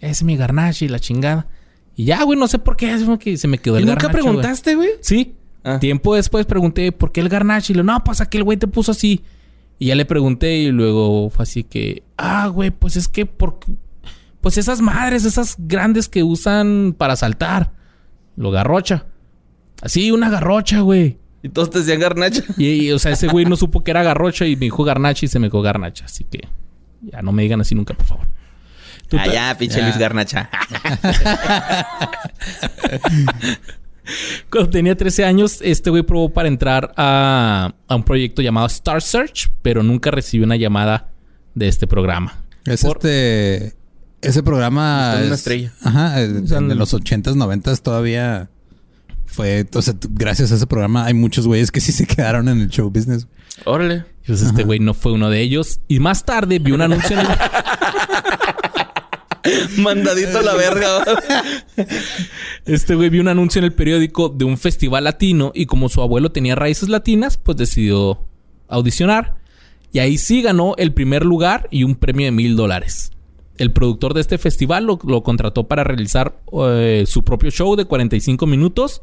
Ese es mi garnacha y la chingada. Y ya, güey, no sé por qué, es como que se me quedó ¿Y el nunca garnacha, güey. preguntaste, güey? Sí. Ah. Tiempo después pregunté por qué el garnacha. Y le no, pues aquel güey te puso así. Y ya le pregunté y luego fue así que, ah, güey, pues es que por... Pues esas madres, esas grandes que usan para saltar. Lo garrocha. Así, una garrocha, güey. Y todos te decían garnacha. <laughs> Y, y, o sea, ese güey no supo que era garrocha y me dijo garnacha y se me quedó garnacha. Así que ya no me digan así nunca, por favor. Ah, ya, pinche. Luis Garnacha. <laughs> Cuando tenía 13 años, este güey probó para entrar a, a un proyecto llamado Star Search, pero nunca recibió una llamada de este programa. Es Por- este. Ese programa. Buscando una es- estrella. Ajá. sea, de los 80s, 90s todavía fue. O sea, gracias a ese programa hay muchos güeyes que sí se quedaron en el show business. Órale. Pues este güey no fue uno de ellos. Y más tarde vi un anuncio en el... <laughs> <laughs> Mandadito a la verga. Este güey vio un anuncio en el periódico de un festival latino y como su abuelo tenía raíces latinas, pues decidió audicionar. Y ahí sí ganó el primer lugar y un premio de mil dólares. El productor de este festival lo, lo contrató para realizar eh, su propio show de 45 minutos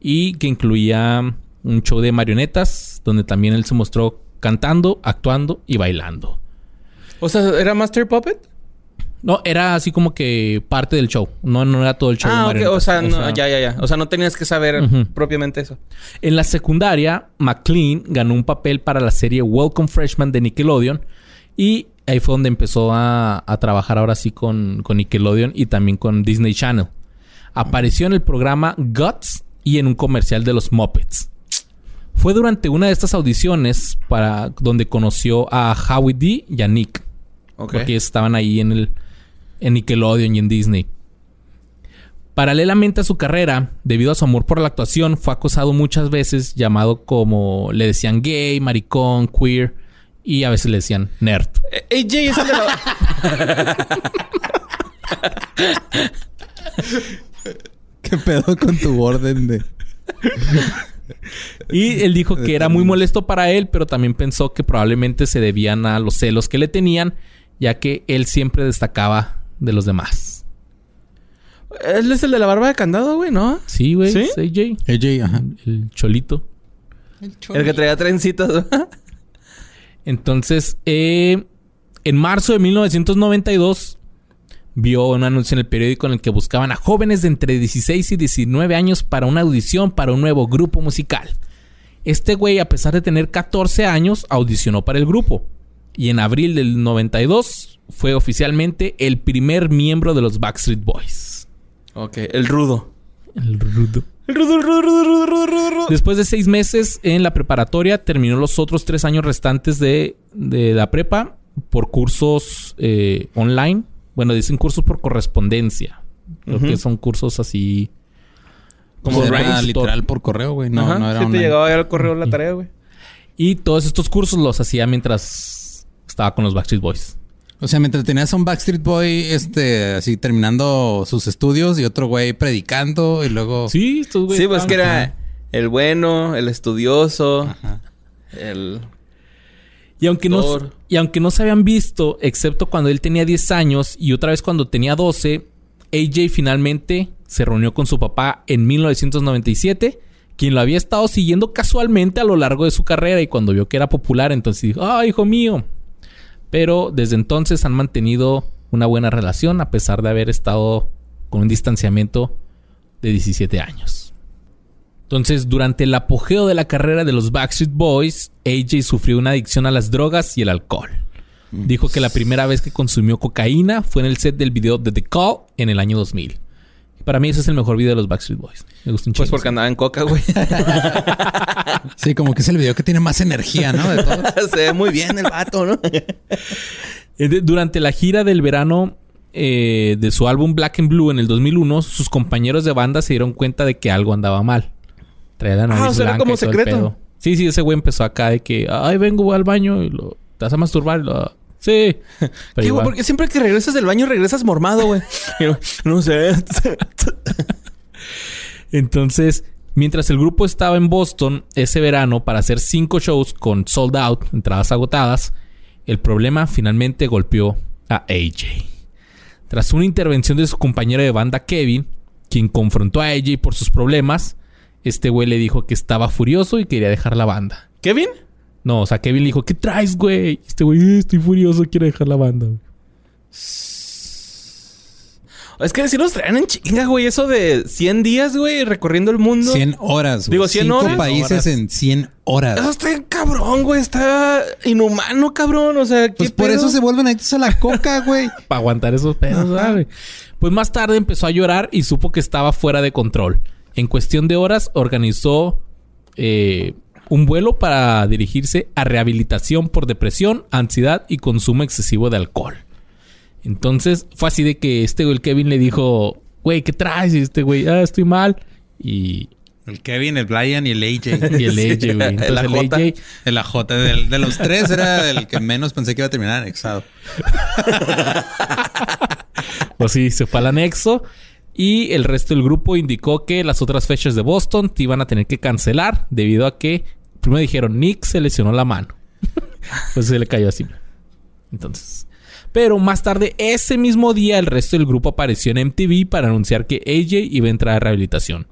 y que incluía un show de marionetas donde también él se mostró cantando, actuando y bailando. o sea, ¿era Master Puppet? No, era así como que parte del show. No, no era todo el show. de Ah, ok. marionetas. O sea, no, ya, ya, ya. O sea, no tenías que saber propiamente eso. En la secundaria, McLean ganó un papel para la serie Welcome Freshman de Nickelodeon. Y ahí fue donde empezó a, a trabajar ahora sí con, con Nickelodeon y también con Disney Channel. Apareció en el programa Guts y en un comercial de los Muppets. Fue durante una de estas audiciones para donde conoció a Howie D y a Nick. Ok. Porque estaban ahí en el en Nickelodeon y en Disney. Paralelamente a su carrera, debido a su amor por la actuación, fue acosado muchas veces, llamado como le decían gay, maricón, queer y a veces le decían nerd. Eh, AJ es el de la... <laughs> ¿Qué pedo con tu orden de.? Y él dijo que era muy molesto para él, pero también pensó que probablemente se debían a los celos que le tenían, ya que él siempre destacaba de los demás. Él es el de la barba de candado, güey, ¿no? Sí, güey, ¿Sí? es AJ, AJ, ajá. el cholito. El que traía trencitas. ¿verdad? <laughs> Entonces, eh, en marzo de 1992, vio un anuncio en el periódico en el que buscaban a jóvenes de entre 16 y 19 años para una audición para un nuevo grupo musical. Este güey, a pesar de tener 14 años, audicionó para el grupo. Y en abril del 92 fue oficialmente el primer miembro de los Backstreet Boys. ok, el rudo. El rudo. El rudo, el rudo, el rudo, el rudo, el rudo, el rudo, el rudo. Después de seis meses en la preparatoria, terminó los otros tres años restantes de, de la prepa por cursos eh, online. Bueno, dicen cursos por correspondencia. Creo que son cursos así. Como era literal por correo, güey. No, Ajá, no era sí te online. llegaba ya al correo la tarea, güey. Y todos estos cursos los hacía mientras estaba con los Backstreet Boys. O sea, mientras tenías a un Backstreet Boy, este, así terminando sus estudios y otro güey predicando y luego. Sí, estos güeyes Sí, pues que era el bueno, el estudioso, Ajá. el... Y aunque, no, y aunque no se habían visto, excepto cuando él tenía 10 años y otra vez cuando tenía 12, AJ finalmente se reunió con su papá en 1997, quien lo había estado siguiendo casualmente a lo largo de su carrera y cuando vio que era popular, entonces dijo, ah, hijo mío. Pero desde entonces han mantenido una buena relación a pesar de haber estado con un distanciamiento de 17 años. Entonces, durante el apogeo de la carrera de los Backstreet Boys, AJ sufrió una adicción a las drogas y el alcohol. Dijo que la primera vez que consumió cocaína fue en el set del video de The Call en el año 2000. Para mí ese es el mejor video de los Backstreet Boys. Me gusta un Pues porque andaba en coca, güey. <laughs> Sí, como que es el video que tiene más energía, ¿no? De todo. <laughs> Se ve muy bien el vato, ¿no? <laughs> Eh, Durante la gira del verano eh, de su álbum Black and Blue en el 2001, sus compañeros de banda se dieron cuenta de que algo andaba mal. Traía la nariz Ah, o sea, blanca como y todo el secreto. pedo. Sí, sí, ese güey empezó acá de que, ay, vengo al baño y lo, te vas a masturbar. Y lo, sí. ¿Qué, güey? Porque siempre que regresas del baño regresas mormado, güey. No sé. Entonces, mientras el grupo estaba en Boston ese verano para hacer cinco shows con sold out, entradas agotadas, el problema finalmente golpeó a AJ. Tras una intervención de su compañero de banda Kevin, quien confrontó a AJ por sus problemas, este güey le dijo que estaba furioso y quería dejar la banda. ¿Kevin? No, o sea, Kevin le dijo, ¿qué traes, güey? Este güey, "Eh, estoy furioso, quiero dejar la banda. güey". Es que si nos traen en chinga, güey. Eso de 100 días, güey, recorriendo el mundo. 100 horas. güey. Digo, 100 Cinco horas. países Horas. en 100 horas. Eso está cabrón, güey. Está inhumano, cabrón. O sea, ¿qué Pues por pedo? eso se vuelven adictos a la coca, <laughs> güey. para aguantar esos pedos, ¿sabes? Pues más tarde empezó a llorar y supo que estaba fuera de control. En cuestión de horas organizó eh, un vuelo para dirigirse a rehabilitación por depresión, ansiedad y consumo excesivo de alcohol. Entonces fue así de que este güey, el Kevin, le dijo, güey, ¿qué traes? Y este güey, ah, estoy mal. Y, El Kevin, el Brian y el AJ. <laughs> y el AJ, güey. <laughs> el Entonces el AJ. AJ El AJ del- de los tres era el que menos pensé que iba a terminar anexado. <laughs> Pues sí, se fue al anexo. Y el resto del grupo indicó que las otras fechas de Boston te iban a tener que cancelar debido a que primero dijeron Nick se lesionó la mano. <laughs> pues se le cayó así. Entonces. Pero más tarde, ese mismo día, el resto del grupo apareció en MTV para anunciar que AJ iba a entrar a rehabilitación.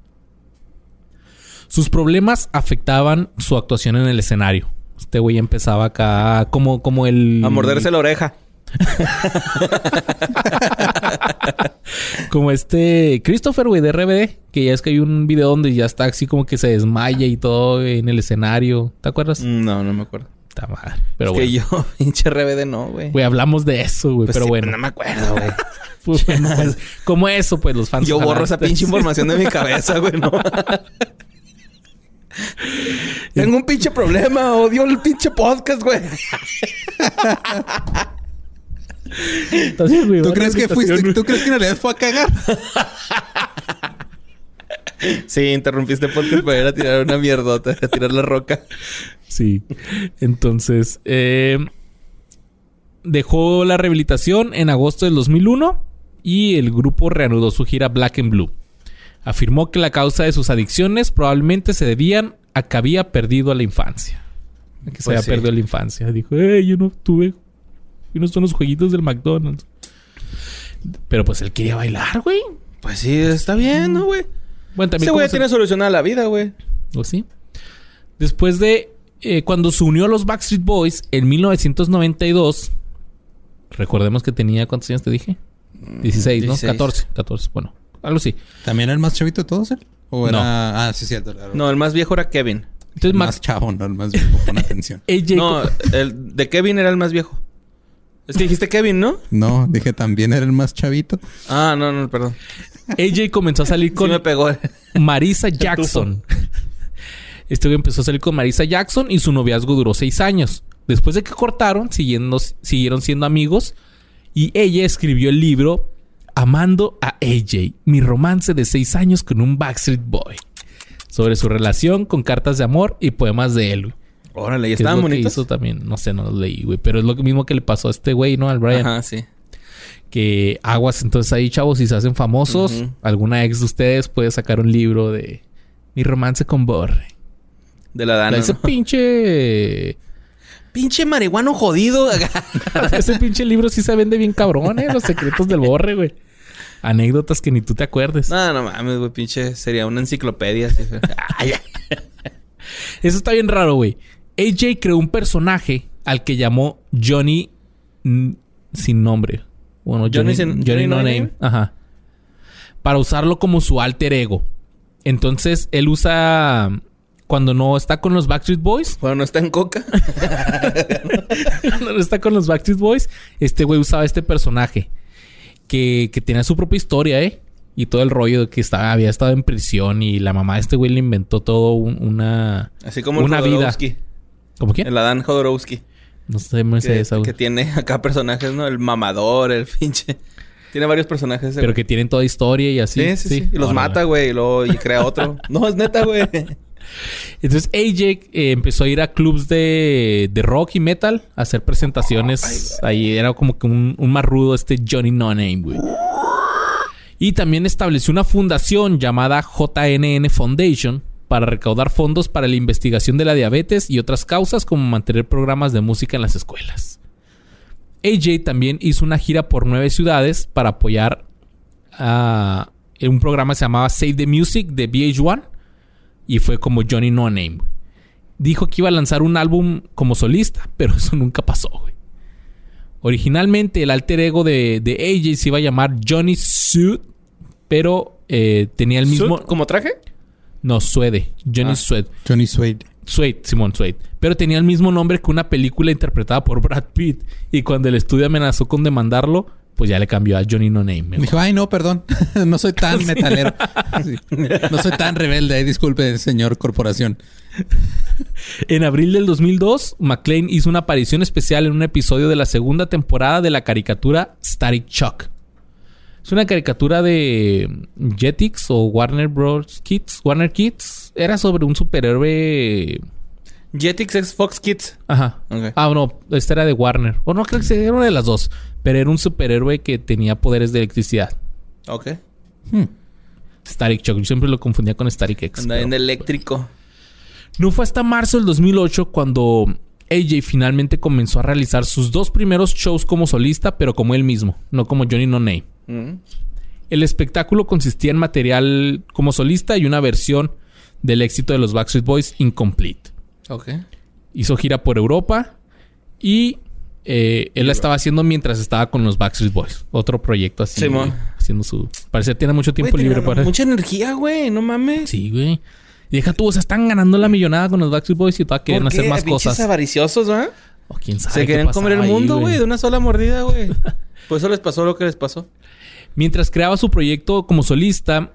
Sus problemas afectaban su actuación en el escenario. Este güey empezaba acá como, como el... A morderse la oreja. <laughs> Como este Christopher, güey, de RBD. Que ya es que hay un video donde ya está así como que se desmaya y todo en el escenario. ¿Te acuerdas? No, no me acuerdo. Está mal. Pero es bueno. que yo, <laughs> pinche RBD, no, güey. Güey, hablamos de eso, güey. Pues pero sí, bueno. No me acuerdo, güey. <laughs> Pues, bueno, pues, como eso, pues los fans. Yo borro esa pinche información de mi cabeza, güey, no. Tengo un pinche problema. Odio el pinche podcast, güey. Entonces, güey, ¿Tú crees que fuiste, tú crees que en realidad fue a cagar? Sí, interrumpiste el podcast para ir a tirar una mierdota, a tirar la roca. Sí. Entonces, eh, dejó la rehabilitación en agosto del 2001 y el grupo reanudó su gira Black and Blue. Afirmó que la causa de sus adicciones probablemente se debían a que había perdido la infancia. A que se Pues había sí. perdido la infancia. Dijo, eh, yo no tuve. Yo no son los jueguitos del McDonald's. Pero pues él quería bailar, güey. Pues sí, está bien, ¿no, güey? Bueno, también Ese güey se- tiene solucionada la vida, güey. ¿O sí? Después de... eh, cuando se unió a los Backstreet Boys en 1992... Recordemos que tenía... ¿Cuántos años te dije? 16, ¿no? 16. 14. 14. Bueno, algo así. ¿También era el más chavito de todos él? ¿O era...? No. Ah, sí, cierto. era- No, el más viejo era Kevin. Entonces, el Mac- más chavo, no el más viejo. Pon <laughs> atención. No, el de Kevin era el más viejo. Es que dijiste Kevin, ¿no? No, dije también era el más chavito. Ah, no, no, perdón. AJ comenzó a salir Sí con me pegó. Marisa <laughs> Jackson. Este güey empezó a salir con Marisa Jackson y su noviazgo duró seis años. Después de que cortaron, siguiendo, siguieron siendo amigos. Y ella escribió el libro Amando a AJ, mi romance de seis años con un Backstreet Boy. Sobre su relación con cartas de amor y poemas de él. Órale, ¿y es estaban que bonitos? hizo también. No sé, no los leí, güey. Pero es lo mismo que le pasó a este güey, ¿no? Al Brian. Ajá, sí. Que aguas entonces ahí, chavos, si se hacen famosos, alguna ex de ustedes puede sacar un libro de mi romance con Borre. De la Dana. ese ¿no? pinche. Pinche marihuano jodido. <laughs> ese pinche libro sí se vende bien cabrón, eh. Los secretos del Borre, güey. Anécdotas que ni tú te acuerdes. no, no mames, güey. Pinche sería una enciclopedia. así. <laughs> Eso está bien raro, güey. AJ creó un personaje al que llamó Johnny sin nombre. Bueno, Johnny sin- Johnny No Name. Ajá. Para usarlo como su alter ego. Entonces, él usa... Cuando no está con los Backstreet Boys, Bueno, no está en coca. <laughs> cuando no está con los Backstreet Boys, este güey usaba este personaje que, que tenía su propia historia, ¿eh? Y todo el rollo de que estaba, había estado en prisión y la mamá de este güey le inventó todo un- una... Así como el Una vida. ¿Cómo quién? El Adán Jodorowsky. No sé, me sé esa, güey. que tiene <laughs> acá personajes, ¿no? El mamador, el pinche. <laughs> Tiene varios personajes. Pero güey. que tienen toda historia y así. Sí, sí, sí. Y los mata, güey. Y luego y crea otro. <laughs> no, es neta, güey. Entonces AJ eh, empezó a ir a clubs de, de rock y metal a hacer presentaciones. Ahí era como que un, un más rudo este Johnny No Name, güey. Y también estableció una fundación llamada JNN Foundation para recaudar fondos para la investigación de la diabetes y otras causas como mantener programas de música en las escuelas. AJ también hizo una gira por nueve ciudades para apoyar a un programa que se llamaba Save the Music de VH1 y fue como Johnny No Name. Dijo que iba a lanzar un álbum como solista, <laughs> pero eso nunca pasó, güey. Originalmente el alter ego de, de AJ se iba a llamar Johnny Suit, pero eh, tenía el mismo... ¿Suit? ¿Como traje? No, Suede. Johnny Ah. Suede. Johnny Suede. Suede, Simón Suede. Pero tenía el mismo nombre que una película interpretada por Brad Pitt. Y cuando el estudio amenazó con demandarlo, pues ya le cambió a Johnny No Name. mejor. Dijo, ay, no, perdón. <laughs> no soy tan <laughs> metalero. Sí. No soy tan rebelde. Ay, disculpe, señor corporación. En abril del 2002, McLean hizo una aparición especial en un episodio de la segunda temporada de la caricatura Static Shock. Es una caricatura de Jetix o Warner Bros. Kids. Warner Kids. Era sobre un superhéroe. Jetix es Fox Kids. Ajá. Ah, no, esta era de Warner. O no, creo que era una de las dos. Pero era un superhéroe que tenía poderes de electricidad. Ok. Hmm. Static Shock. Yo siempre lo confundía con Static X. Anda en eléctrico. No fue hasta marzo del 2008 cuando AJ finalmente comenzó a realizar sus dos primeros shows como solista, pero como él mismo, no como Johnny No Name. Mm. El espectáculo consistía en material como solista y una versión del éxito de los Backstreet Boys incomplete. Ok. Hizo gira por Europa y eh, él la estaba haciendo mientras estaba con los Backstreet Boys. Otro proyecto así. Güey, haciendo su... Parece que tiene mucho tiempo Güey, libre tenía para... Mucha energía, güey. No mames. Sí, güey. Y deja tú, o sea, están ganando la millonada con los Backstreet Boys y todavía quieren ¿Por hacer más cosas. avariciosos, ¿verdad? O quién sabe Se pasaba comer el mundo, güey, de una sola mordida, güey. <laughs> Por eso les pasó lo que les pasó. Mientras creaba su proyecto como solista,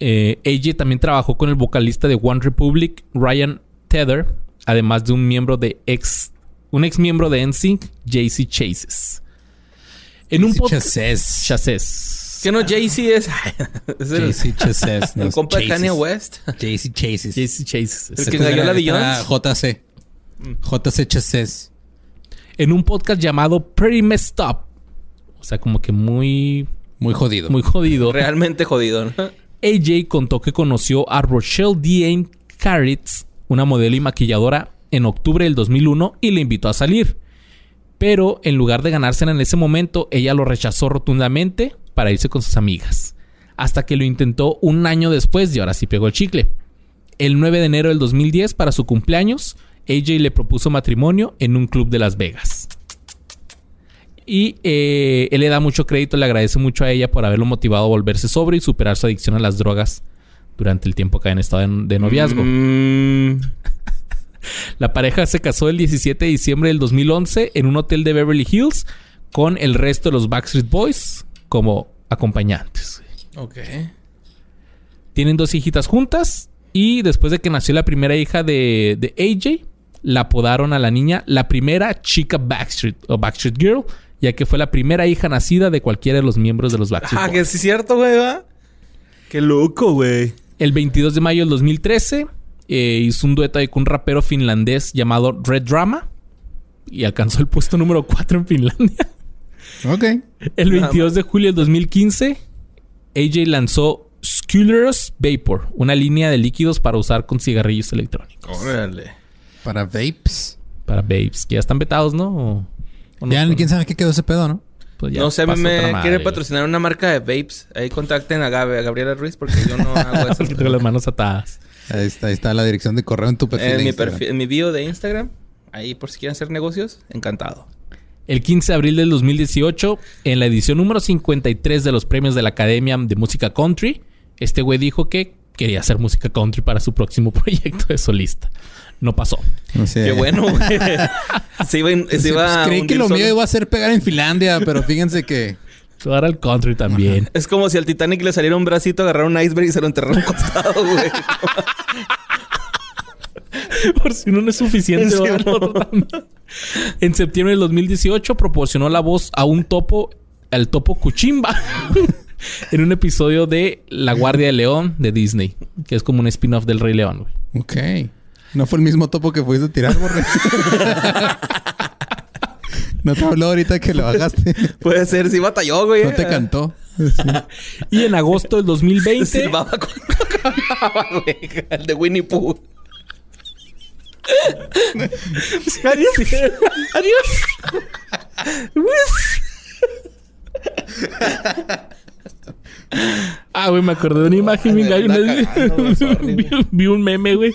eh, AJ también trabajó con el vocalista de One Republic, Ryan Tether, además de un miembro de ex, un ex miembro de NSYNC, JC Chases. En un podcast, Chases. Chases. Que no, Jay-Z es. <laughs> JC Chases. el compa de Kanye West. JC Chases. JC Chases. El que cayó la Beyoncé. Beyoncé. JC. JC Chases. En un podcast llamado Pretty Messed Up. O sea, como que muy, Muy jodido. muy jodido. Realmente jodido, ¿no? AJ contó que conoció a Rochelle Diane Caritz, una modelo y maquilladora, en octubre del 2001 y le invitó a salir. Pero en lugar de ganársela en ese momento, ella lo rechazó rotundamente para irse con sus amigas. Hasta que lo intentó un año después y ahora sí pegó el chicle. El 9 de enero del 2010, para su cumpleaños, AJ le propuso matrimonio en un club de Las Vegas. Y eh, él le da mucho crédito, le agradece mucho a ella por haberlo motivado a volverse sobre y superar su adicción a las drogas durante el tiempo que habían estado en- de noviazgo. Mm, La pareja se casó el 17 de diciembre del 2011 en un hotel de Beverly Hills con el resto de los Backstreet Boys como acompañantes. ok. Tienen dos hijitas juntas y después de que nació la primera hija de, de AJ, la apodaron a la niña la primera chica Backstreet o Backstreet Girl, ya que fue la primera hija nacida de cualquiera de los miembros de los Backstreet Ah, Boys. que sí es cierto, güey, ¿va? Qué loco, güey. El 22 de mayo del 2013 eh, hizo un dueto ahí con un rapero finlandés llamado Red Drama y alcanzó el puesto número 4 en Finlandia. <laughs> Ok. El Nada 22 de julio del 2015, AJ lanzó Skuller's Vapor, una línea de líquidos para usar con cigarrillos electrónicos. Órale. Para vapes. Para babes, que ya están vetados, ¿no? Ya son? quién sabe qué quedó ese pedo, ¿no? Pues ya no sé, me quiere patrocinar una marca de vapes. Ahí contacten a, Gabe- a Gabriela Ruiz porque yo no hago <laughs> eso. Porque tengo las manos atadas. Ahí está, ahí está la dirección de correo en tu perfil. en, de mi perfil, en mi bio de Instagram. Ahí por si quieren hacer negocios, encantado. El 15 de abril del 2018, en la edición número 53 de los premios de la Academia de Música Country, este güey dijo que quería hacer música country para su próximo <laughs> proyecto de solista. No pasó. O sea, Qué bueno, güey. <laughs> se iba, se sí, iba pues, a creí que lo solo. mío iba a ser pegar en Finlandia, pero fíjense que... Ahora el country también. Es como si al Titanic le saliera un bracito, agarrar un iceberg y se lo enterrara a un costado, güey. <laughs> Por si uno no es suficiente. Sí, no. En septiembre del 2018 proporcionó la voz a un topo, al topo Cuchimba, <laughs> en un episodio de La Guardia de León de Disney, que es como un spin-off del Rey León. güey. Ok. No fue el mismo topo que fuiste a tirar, borre. <laughs> no te habló ahorita que lo bajaste. Puede ser, sí batalló, güey. No te cantó. Y en agosto del <laughs> 2020, Silbaba con cantaba, güey. El de Winnie Pooh. Adiós. Adiós. <laughs> ah, güey, me acordé de una imagen. güey, <laughs> vi, vi un meme, güey,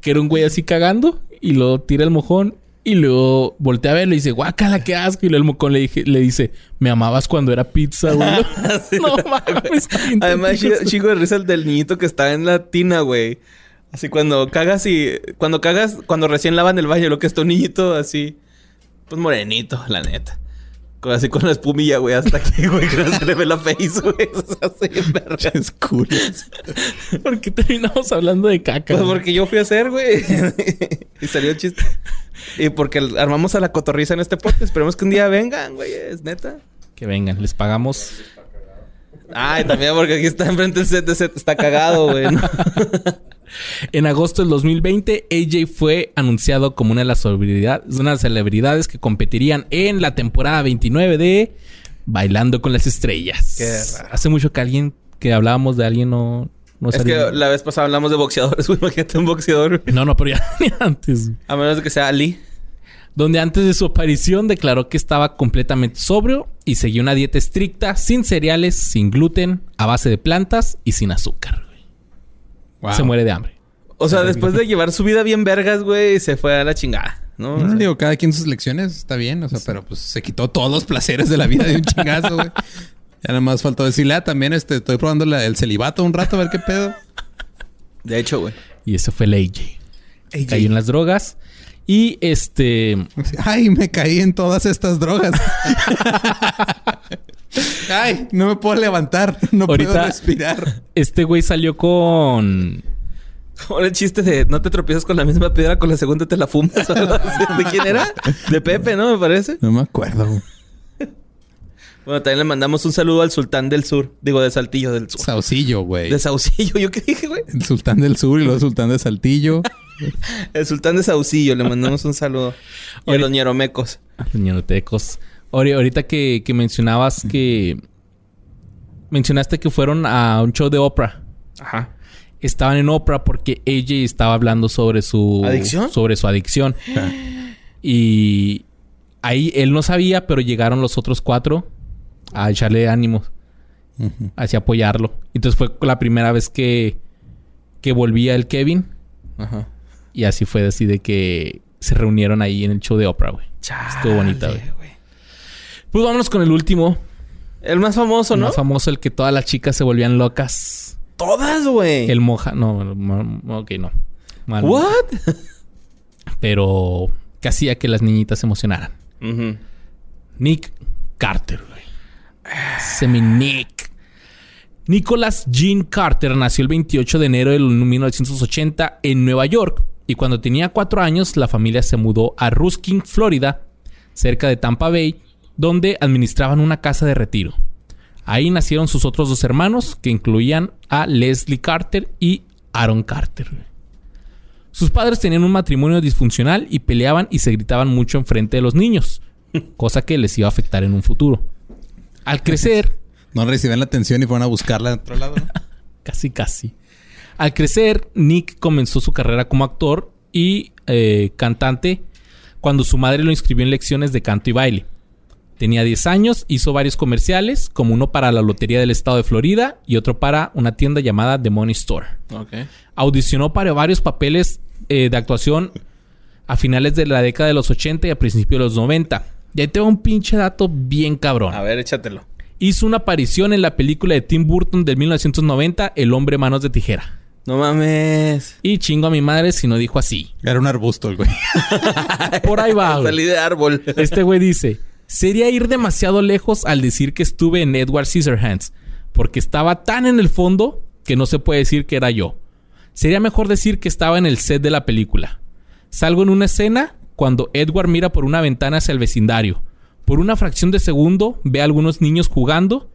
que era un güey así cagando y luego tira el mojón y luego voltea a verlo y dice, guácala, qué asco. Y luego el mocón le, dije, le dice, me amabas cuando era pizza, güey. <laughs> no mames, Además, chico, chico de risa el del niñito que está en la tina, güey. Así cuando cagas y... Cuando cagas, cuando recién lavan el baño, lo que está un niñito así... Pues morenito, la neta. Con- Así con la espumilla, güey, hasta aquí, güey, que no se le ve la face, güey. <laughs> Eso se hace bien verga. Es cool. ¿Por qué terminamos hablando de caca? Pues güey? porque yo fui a hacer, güey. <laughs> y salió el chiste. Y porque armamos a la cotorriza en este podcast. Esperemos que un día vengan, güey. Es neta. Que vengan, les pagamos. Ay, también porque aquí está enfrente el set de set. Está cagado, güey. ¿no? <laughs> En agosto del 2020, AJ fue anunciado como una de las celebridades, una de las celebridades que competirían en la temporada 29 de Bailando con las Estrellas. Qué raro. Hace mucho que alguien que hablábamos de alguien no, no es que la vez pasada hablamos de boxeadores, <laughs> güey. Imagínate un boxeador. No, no, pero ya <laughs> ni antes. A menos de que sea Ali. Donde antes de su aparición declaró que estaba completamente sobrio y seguía una dieta estricta, sin cereales, sin gluten, a base de plantas y sin azúcar. Wow. Se muere de hambre. O sea, después de llevar su vida bien vergas, güey, se fue a la chingada, ¿no? O No, sea, digo, cada quien sus lecciones, está bien, o sea, pero pues se quitó todos los placeres de la vida de un chingazo, güey. Ya nada más faltó decirle, ah, también este, estoy probando la- el celibato un rato a ver qué pedo. de hecho, güey. Y ese fue el AJ. Cayó en las drogas. Y este. Ay, me caí en todas estas drogas. Ay, no me puedo levantar, no puedo respirar. Este güey salió con. Como el chiste de no te tropiezas con la misma piedra, con la segunda te la fumas. <laughs> ¿De quién era? De Pepe, ¿no? Me parece. No me acuerdo. Bueno, también le mandamos un saludo al sultán del sur. Digo, de Saltillo del sur. Saucillo, güey. De Saucillo. ¿Yo qué dije, güey? El sultán del sur y luego el sultán de Saltillo. <laughs> El sultán de Saucillo. Le mandamos un saludo. Y a los ñeromecos. Ñerotecos. Ahori- Ahorita que, que mencionabas que. Mencionaste que fueron a un show de Oprah. Ajá. Estaban en Oprah porque AJ estaba hablando sobre su. ¿Adicción? Sobre su adicción. y. Ahí él no sabía, pero llegaron los otros cuatro a echarle ánimos. Hacia apoyarlo. Entonces fue la primera vez que. Que volvía el Kevin. Ajá. Y así fue así de que se reunieron ahí en el show de Oprah, güey. Estuvo bonita, güey. Pues vámonos con el último. El más famoso, El ¿no? más famoso, el que todas las chicas se volvían locas. Todas, güey. El moja. No, ok, no. Mal. ¿What? Pero que hacía que las niñitas se emocionaran. Ujú. Nick Carter, güey. Semi Nick. Nicholas Jean Carter nació el 28 de enero de 1980 en Nueva York. Y cuando tenía cuatro años, la familia se mudó a Ruskin, Florida, cerca de Tampa Bay, donde administraban una casa de retiro. Ahí nacieron sus otros dos hermanos, que incluían a Leslie Carter y Aaron Carter. Sus padres tenían un matrimonio disfuncional y peleaban y se gritaban mucho enfrente de los niños, cosa que les iba a afectar en un futuro. Al crecer, No reciben la atención y fueron a buscarla de otro lado, ¿no? <laughs> casi casi. Al crecer, Nick comenzó su carrera como actor y eh, cantante cuando su madre lo inscribió en lecciones de canto y baile. Tenía 10 años, hizo varios comerciales, como uno para la Lotería del Estado de Florida y otro para una tienda llamada The Money Store. Ok. Audicionó para varios papeles eh, de actuación a finales de la década de los 80 y a principios de los 90. Y ahí te va un pinche dato bien cabrón. A ver, échatelo. Hizo una aparición en la película de Tim Burton del 1990, El hombre manos de tijera. No mames. Y chingo a mi madre si no dijo así. Era un arbusto el güey. <laughs> Por ahí va. Salí de árbol. Este güey dice: Sería ir demasiado lejos al decir que estuve en Edward Scissorhands, porque estaba tan en el fondo que no se puede decir que era yo. Sería mejor decir que estaba en el set de la película. Salgo en una escena cuando Edward mira por una ventana hacia el vecindario. Por una fracción de segundo ve a algunos niños jugando.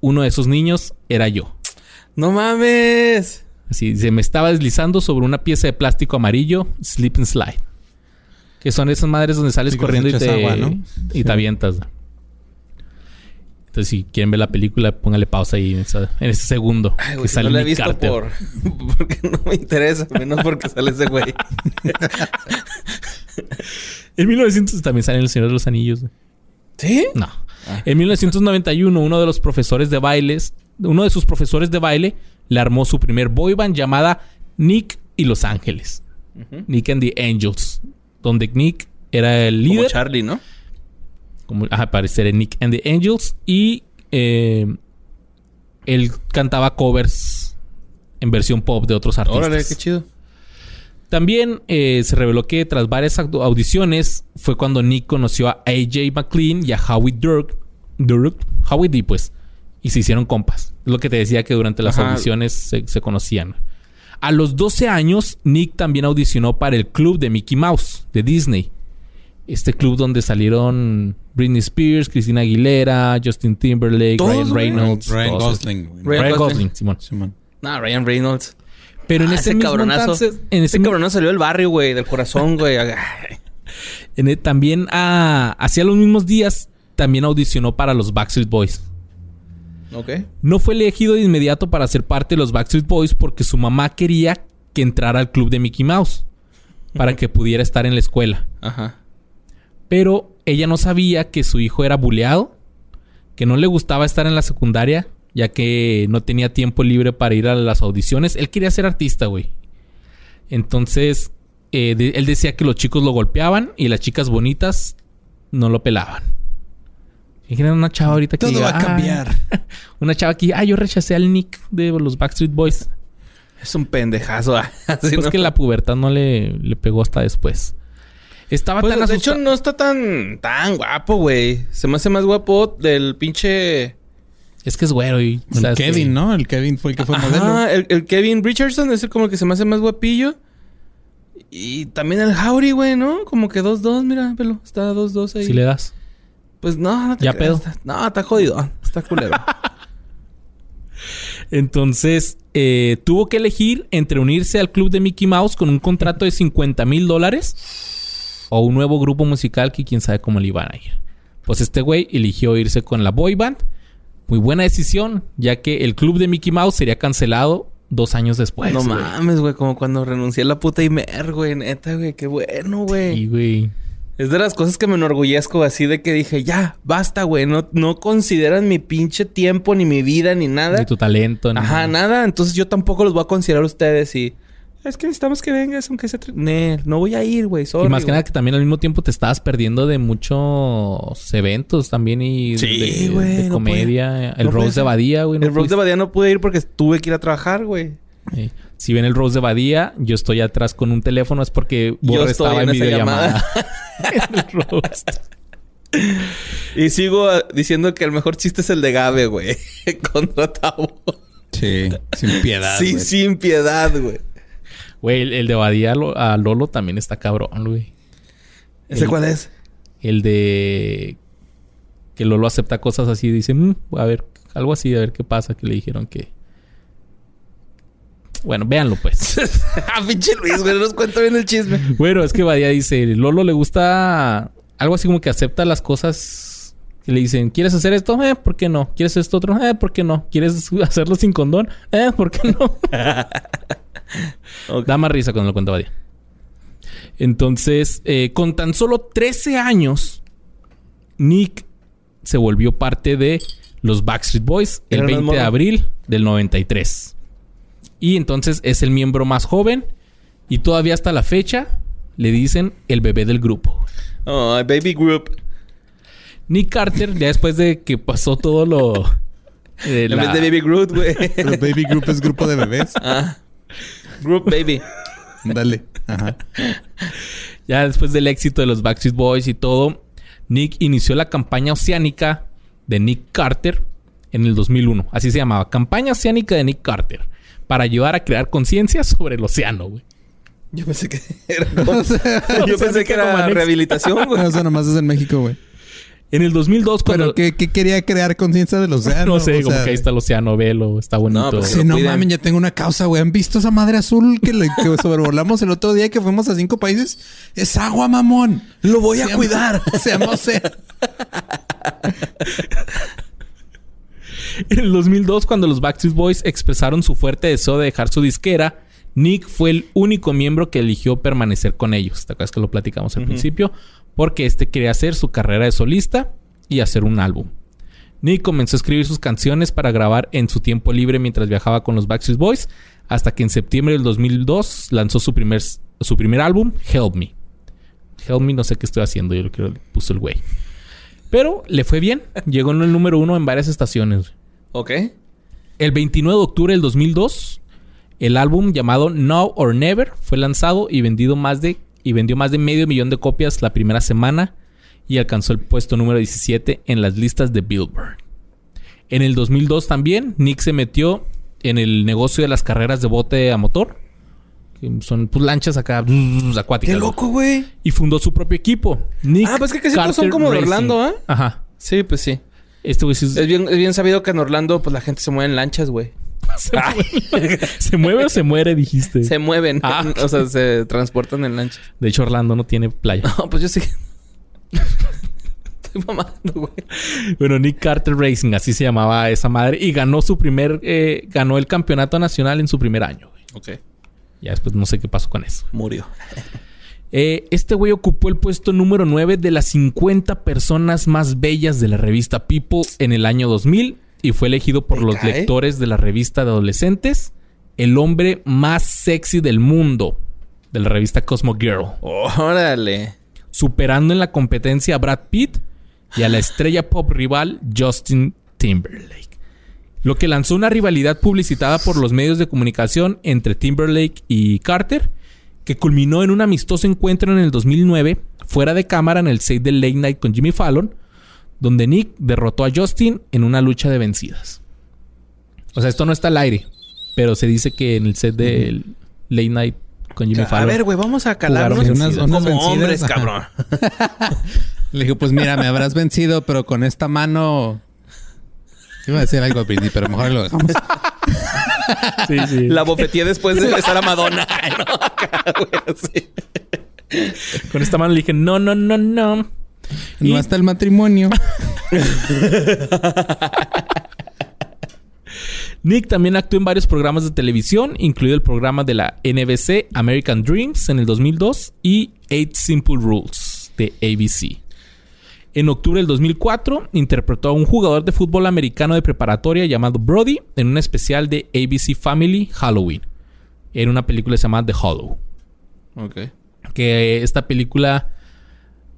Uno de esos niños era yo. No mames. Así, se me estaba deslizando sobre una pieza de plástico amarillo, slip and slide. Que son esas madres donde sales Sí, corriendo y te, agua, ¿no? y Sí. te avientas. Entonces, si quieren ver la película, póngale pausa ahí en, esa- en ese segundo. Ay, que güey, si sale no la he visto por... <laughs> porque no me interesa. Menos porque sale ese güey. <laughs> En 1900 también sale El Señor de los Anillos. güey. ¿Sí? No. Ah. En 1991, uno de los profesores de bailes, uno de sus profesores de baile, le armó su primer boy band llamada Nick y Los Ángeles. Nick and the Angels. Donde Nick era el Como líder. Charlie, ¿no? Como ajá, parecer en Nick and the Angels y eh, él cantaba covers en versión pop de otros artistas. Órale, qué chido. También eh, se reveló que tras varias audiciones fue cuando Nick conoció a AJ McLean y a Howie Dirk, Dirk Howie D, pues, y se hicieron compas. Es lo que te decía que durante las Ajá. audiciones se, se conocían. A los 12 años, Nick también audicionó para el club de Mickey Mouse de Disney. Este club donde salieron Britney Spears, Christina Aguilera, Justin Timberlake, Todos, Ryan. Reynolds. Ryan. Gosling. Ryan Ryan Gosling. Simón. Simón. No, Ryan Reynolds. Pero en Ah, ese ese mismo cabronazo. entonces, en ese cabrón salió del barrio, güey. Del corazón, güey. <laughs> En el- también ah, hacia los mismos días también audicionó para los Backstreet Boys. ok. No fue elegido de inmediato para ser parte de los Backstreet Boys porque su mamá quería que entrara al club de Mickey Mouse para que pudiera estar en la escuela. Ajá. Pero ella no sabía que su hijo era buleado, que no le gustaba estar en la secundaria, ya que no tenía tiempo libre para ir a las audiciones. Él quería ser artista, güey. Entonces, eh, de- él decía que los chicos lo golpeaban y las chicas bonitas no lo pelaban. Imaginen una chava ahorita que Todo va a "Ah", cambiar. <laughs> una chava que, ah, yo rechacé al Nick de los Backstreet Boys. Es un pendejazo. ah. <laughs> Así, Pues ¿no? que la pubertad no le, le pegó hasta después. Estaba Pues, tan de hecho, no está tan, tan guapo, güey. Se me hace más guapo del pinche... Es que es güero y... El. Kevin, ¿no? El Kevin fue el que fue modelo. El, el Kevin Richardson es el como que se me hace más guapillo. Y también el Howry, güey, ¿no? Como que 2-2, mira, pelo. Está 2-2 ahí. Si le das. Pues no, no te ¿Ya creas, pedo? no, está jodido. Está culero. <laughs> Entonces, eh, tuvo que elegir entre unirse al club de Mickey Mouse con un contrato de 50 mil dólares o un nuevo grupo musical que quién sabe cómo le iban a ir. Pues este güey eligió irse con la boy band. Muy buena decisión, ya que el club de Mickey Mouse sería cancelado dos años después. no güey. mames, güey. Como cuando renuncié a la puta Imer, güey. Neta, güey. Qué bueno, güey. Sí, güey. Es de las cosas que me enorgullezco así de que dije, ya, basta, güey. No, no consideran mi pinche tiempo, ni mi vida, ni nada. Ni tu talento. ni Ajá, nada. Entonces yo tampoco los voy a considerar ustedes y... Es que necesitamos que vengas, aunque sea... Nee, no voy a ir, güey. Y más que nada que también al mismo tiempo te estabas perdiendo de muchos eventos también y Sí, de, no comedia. el no Rose de. Badía, güey. no El Rose de. Badía no pude ir porque tuve que ir a trabajar, güey. Sí. Si ven el Rose de Badía, yo estoy atrás con un teléfono, es porque Yo Borre estaba en en videollamada. <laughs> el Rose. <laughs> Y sigo ah, diciendo que el mejor chiste es el de Gabe, güey. <laughs> Contra Tavo. Sí, sin piedad. Sí, sin piedad, güey. Güey, el, el de Badía a Lo- a Lolo también está cabrón, güey. ¿Ese El- cuál es? El de que Lolo acepta cosas así y dice, "Mm, a ver, algo así, a ver qué pasa, que le dijeron que. Bueno, véanlo pues. <laughs> ah, pinche Luis, güey. No nos cuenta bien el chisme. Bueno, es que Badía dice, Lolo le gusta algo así como que acepta las cosas que le dicen, ¿quieres hacer esto? Eh, ¿por qué no? ¿Quieres esto otro? Eh, ¿por qué no? ¿Quieres <laughs> hacerlo sin condón? Eh, ¿por qué no? <laughs> Da más risa cuando lo cuenta Badía. Entonces, eh, con tan solo 13 años, Nick se volvió parte de los Backstreet Boys el Era más 20 de abril del 93. Y entonces es el miembro más joven y todavía hasta la fecha le dicen el bebé del grupo. Oh, Baby Group. Nick Carter, ya después de que pasó todo lo... <laughs> de En la- vez de Baby Groot, güey. Pero Baby Group es grupo de bebés. ah. Group Baby. Dale. Ajá. <laughs> Ya después del éxito de los Backstreet Boys y todo, Nick inició la campaña oceánica de Nick Carter en el 2001. Así se llamaba, campaña oceánica de Nick Carter. Para ayudar a crear conciencia sobre el océano, güey. Yo pensé que era <laughs> como- O sea, Yo pensé que era Comanex. rehabilitación, güey. <laughs> o sea, nomás es en México, güey. En el 2002, cuando... Pero ¿qué, qué quería crear conciencia del <laughs> océano? no sé, O como sea, que ahí está el océano, velo, está bonito. No, pues, Sí, no mames, ya tengo una causa, güey. ¿Han visto esa madre azul que, le, que <laughs> sobrevolamos el otro día que fuimos a cinco países? Es agua, mamón. Lo voy a Se cuidar. <laughs> Se llama océano. En el 2002, cuando los Backstreet Boys expresaron su fuerte deseo de dejar su disquera, Nick fue el único miembro que eligió permanecer con ellos. ¿Te acuerdas que lo platicamos al principio? Porque este quería hacer su carrera de solista y hacer un álbum. Nick comenzó a escribir sus canciones para grabar en su tiempo libre mientras viajaba con los Backstreet Boys, hasta que en septiembre del 2002 lanzó su primer, su primer álbum, Help Me. Help Me, no sé qué estoy haciendo, yo lo que puso el güey. Pero le fue bien, llegó en el número uno en varias estaciones. Ok. El 29 de octubre del 2002, el álbum llamado Now or Never fue lanzado y vendido más de y vendió más de medio millón de copias la primera semana y alcanzó el puesto número 17 en las listas de Billboard. En el 2002 también Nick se metió en el negocio de las carreras de bote a motor, que son pues, lanchas acá acuáticas. Qué loco, güey. Y fundó su propio equipo. Nick Ah, pues que casi todos son como de Racing. Orlando, ¿ah? Ajá. Sí, pues sí. Este güey sí es- Es bien, es bien sabido que en Orlando, pues la gente se mueve en lanchas, güey. <laughs> se, mueve. ¿Se mueve o se muere, dijiste. Se mueven. Ah. O sea, se transportan en lanchas. De hecho, Orlando no tiene playa. No, pues yo sí. Estoy mamando, güey. Bueno, Nick Carter Racing, así se llamaba esa madre. Y ganó su primer... eh, ganó el campeonato nacional en su primer año. güey. Ok. Ya después no sé qué pasó con eso. Murió. Eh, este güey ocupó el puesto número 9 de las 50 personas más bellas de la revista People en el año 2000. Y fue elegido por ¿Te los cae? lectores de la revista de adolescentes el hombre más sexy del mundo de la revista Cosmo Girl. Órale. superando en la competencia a Brad Pitt y a la estrella pop rival Justin Timberlake. Lo que lanzó una rivalidad publicitada por los medios de comunicación entre Timberlake y Carter, que culminó en un amistoso encuentro en el 2009, fuera de cámara en el set del Late Night con Jimmy Fallon, donde Nick derrotó a Justin en una lucha de vencidas. O sea, esto no está al aire, pero se dice que en el set del Late Night con Jimmy A Fallon. ver, güey, vamos a calarnos unas- como vencidas, hombres, cabrón. <laughs> Le dije, pues mira, me habrás vencido, pero con esta mano... Iba a decir algo a Britney, pero mejor lo dejamos. <laughs> Sí, sí. La bofeteé después de besar a Madonna. <laughs> No, acá, güey, así. Con esta mano le dije, no, no, no, no. Y- hasta el matrimonio. <laughs> Nick también actuó en varios programas de televisión, incluido el programa de la NBC American Dreams en el 2002 y Eight Simple Rules de ABC. En octubre del 2004 interpretó a un jugador de fútbol americano de preparatoria llamado Brody en un especial de ABC Family Halloween. En una película llamada The Hollow. Ok. que esta película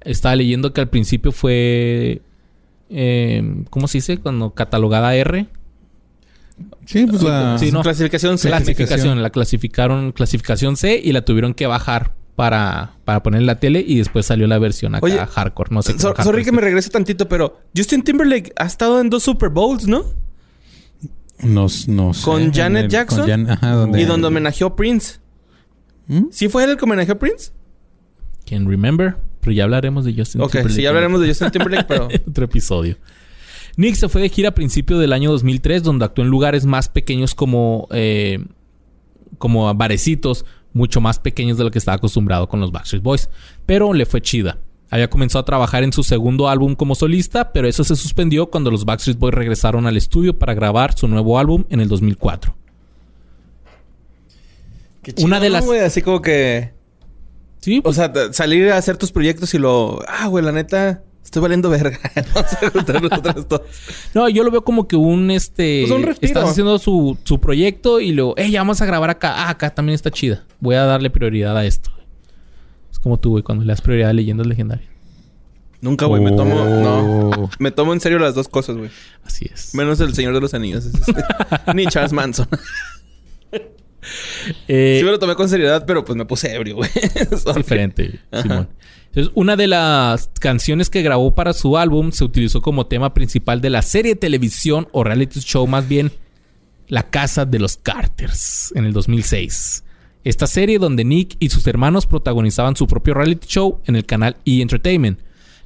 estaba leyendo que al principio fue eh, ¿cómo se dice? cuando catalogada R Sí, pues la... Sí, no. Clasificación C. clasificación la clasificaron clasificación C y la tuvieron que bajar para, para poner en la tele y después salió la versión acá Oye, hardcore no sé So- hardcore sorry que me regrese tantito, pero Justin Timberlake ha estado en dos Super Bowls, ¿no? No, no sé. Con Janet el- Jackson. con Jan- ajá, donde... Y donde homenajeó a Prince. ¿Mm? ¿Sí fue él el que homenajeó a Prince? Can remember pero ya hablaremos de Justin Ok, Timberlake sí, ya hablaremos de Justin Timberlake, <laughs> pero... otro episodio. Nick se fue de gira a principios del año 2003, donde actuó en lugares más pequeños como, eh, como barecitos, mucho más pequeños de lo que estaba acostumbrado con los Backstreet Boys. Pero le fue chida. Había comenzado a trabajar en su segundo álbum como solista, pero eso se suspendió cuando los Backstreet Boys regresaron al estudio para grabar su nuevo álbum en el 2004. Qué Una de ¿no, las-? Así como que... Sí, O sea, salir a hacer tus proyectos y lo... Ah, güey, la neta... Estoy valiendo verga. <laughs> Vamos a. No, yo lo veo como que un este. Pues un respiro. estás haciendo su, su proyecto y luego, hey, ya vamos a grabar acá. Ah, acá también está chida. Voy a darle prioridad a esto. Es como tú, güey, cuando le das prioridad a leyendas legendarias. Nunca, güey. Me tomo... Oh. No. Me tomo en serio las dos cosas, güey. Así es. Menos el Señor de los Anillos. Es este. <laughs> Ni Charles Manson. <laughs> Eh, Sí me lo tomé con seriedad, pero pues me puse ebrio, güey. <laughs> es diferente, Simón. Entonces, una de las canciones que grabó para su álbum se utilizó como tema principal de la serie de televisión o reality show, más bien La Casa de los Carters, en el 2006. Esta serie donde Nick y sus hermanos protagonizaban su propio reality show en el canal E! Entertainment.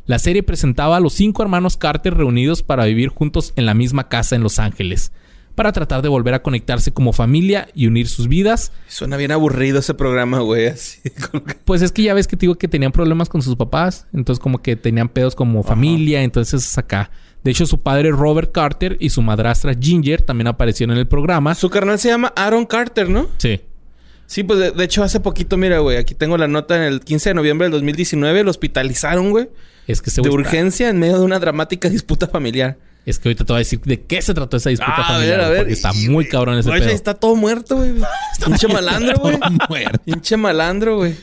La serie presentaba a los cinco hermanos Carter reunidos para vivir juntos en la misma casa en Los Ángeles, para tratar de volver a conectarse como familia y unir sus vidas Suena bien aburrido ese programa, güey. <laughs> Pues es que ya ves que te digo que tenían problemas con sus papás. Entonces, como que tenían pedos como familia. Entonces, es acá. De hecho, su padre Robert Carter y su madrastra Ginger también aparecieron en el programa. Su carnal se llama Aaron Carter, ¿no? Sí. Sí, pues de, de hecho hace poquito, mira, güey. Aquí tengo la nota en el 15 de noviembre del 2019. Lo hospitalizaron, güey. Es que ese De urgencia en medio de una dramática disputa familiar. Es que ahorita te voy a decir de qué se trató esa disputa Ah, a ver, a ver. Porque está Y, muy cabrón ese güey, pedo. Está todo muerto, güey. <laughs> Pinche malandro, güey. <laughs> Pinche malandro, güey.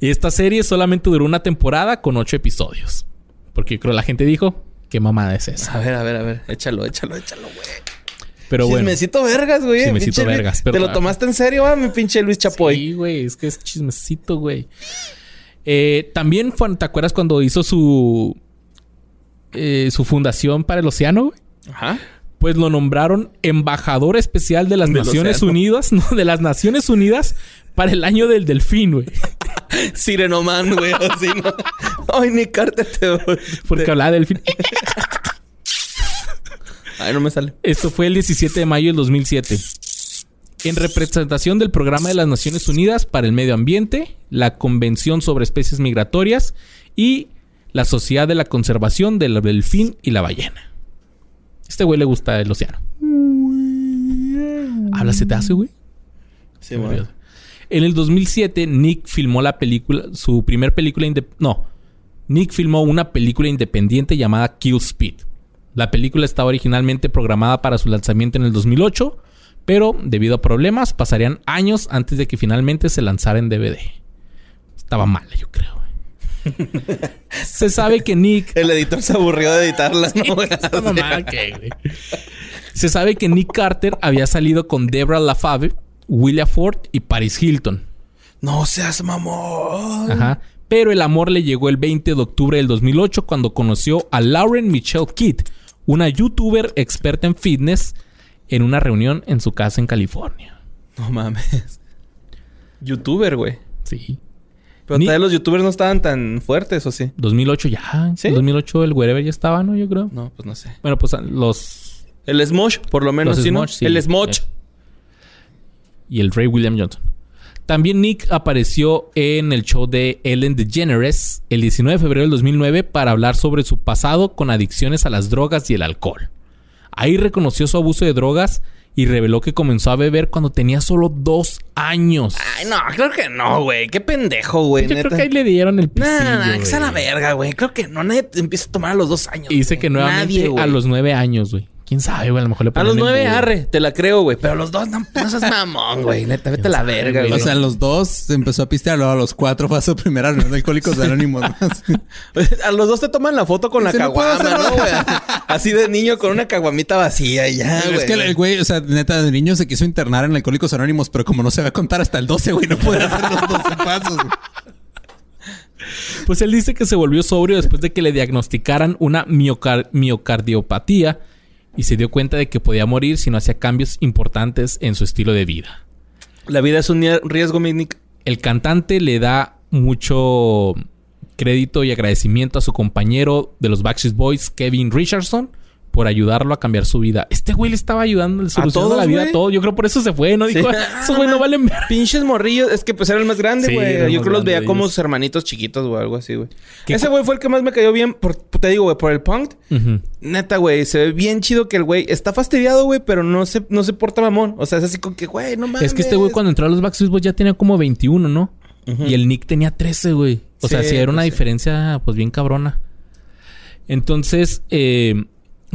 Y esta serie solamente duró una temporada con ocho episodios. Porque yo creo la gente dijo, ¿qué mamada es esa? A ver, a ver, a ver. Échalo, échalo, échalo, güey. Pero bueno. Chismecito vergas, güey. Chismecito Pinche Luis- vergas, pero ¿Te lo claro. tomaste en serio, ah, mi pinche Luis Chapoy? Sí, güey, es que es chismecito, güey. Eh, también, ¿te acuerdas cuando hizo su eh, su fundación para el océano? güey? Ajá. Pues lo nombraron embajador especial de las Naciones. Unidas, no, de las Naciones Unidas para el año del delfín, güey. <laughs> Sirenoman, güey. Así, ¿no? Ay, ni Carter te... Porque hablaba del delfín. <laughs> Ay, no me sale. Esto fue el 17 de mayo del 2007. En representación del Programa de las Naciones Unidas para el Medio Ambiente, la Convención sobre Especies Migratorias y la Sociedad de la Conservación del Delfín y la Ballena. Este güey le gusta el océano. ¿Habla se te hace, güey? Sí, güey. En el 2007, Nick filmó la película, su primer película No. Nick filmó una película independiente llamada Kill Speed. La película estaba originalmente programada para su lanzamiento en el 2008, pero debido a problemas pasarían años antes de que finalmente se lanzara en DVD. Estaba mala, yo creo. <laughs> se sabe que Nick El editor se aburrió de editarla, <laughs> ¿no? güey? esta mamada que, güey. Se sabe que Nick Carter había salido con Debra LaFave, William Ford y Paris Hilton. No seas mamón. Ajá. Pero el amor le llegó el 20 de octubre del 2008 cuando conoció a Lauren Michelle Kidd, una youtuber experta en fitness, en una reunión en su casa en California. No mames. Youtuber, güey. Sí. Pero Ni- todavía los youtubers no estaban tan fuertes, ¿o sí? 2008 ya. ¿Sí? 2008 el wherever ya estaba, ¿no? Yo creo. No, pues no sé. Bueno, pues los... El Smosh, por lo menos, Los ¿sí, no? Sí. El Smosh. Eh. y el Ray William Johnson. También Nick apareció en el show de Ellen DeGeneres el 19 de febrero del 2009 para hablar sobre su pasado con adicciones a las drogas y el alcohol. Ahí reconoció su abuso de drogas y reveló que comenzó a beber cuando tenía solo dos años. Ay, no, creo que no, güey. Qué pendejo, güey. Yo neta. creo que ahí le dieron el No, pisillo, no, no, que sea la verga, güey. Creo que no, nadie empieza a tomar a los dos años. Y dice que nuevamente Nadie, a los nueve años, güey. ¿Quién sabe, güey? A lo mejor le A ponen los nueve, arre, te la creo, güey. Pero a los dos, no, no seas mamón, güey. Neta, vete a la verga, güey. O sea, los dos se empezó a pistear, luego a los cuatro fue a su primera reunión de alcohólicos anónimos. más. <laughs> a los dos te toman la foto con la caguama, ¿no, güey? Así de niño con una caguamita vacía y ya, Pero güey. es que el güey, o sea, neta, de niño se quiso internar en Alcohólicos Anónimos, pero como no se va a contar hasta el 12, güey, no puede hacer los 12 <laughs> pasos. güey. Pues él dice que se volvió sobrio después de que le diagnosticaran una miocar- miocardiopatía y se dio cuenta de que podía morir si no hacía cambios importantes en su estilo de vida. La vida es un riesgo, Nick. El cantante le da mucho crédito y agradecimiento a su compañero de los Backstreet Boys, Kevin Richardson, por ayudarlo a cambiar su vida. Este güey le estaba ayudando, le todos, la vida a todo. Yo creo por eso se fue, ¿no? Sí. Dijo, esos güey no valen. Pinches morrillos. Es que pues era el más grande, güey. Yo creo los veía como sus hermanitos chiquitos o algo así, güey. ¿Qué Ese güey fue el que más me cayó bien. Por, te digo, güey, por el punk. Neta, güey, se ve bien chido que el güey está fastidiado, güey, pero no se, no se porta mamón. O sea, es así como que, güey, no mames. Es que este güey cuando entró a los Backstreet Boys ya tenía como 21, ¿no? Y el Nick tenía 13, güey. O sea, Sí, era una pues diferencia, pues bien cabrona. Entonces, eh,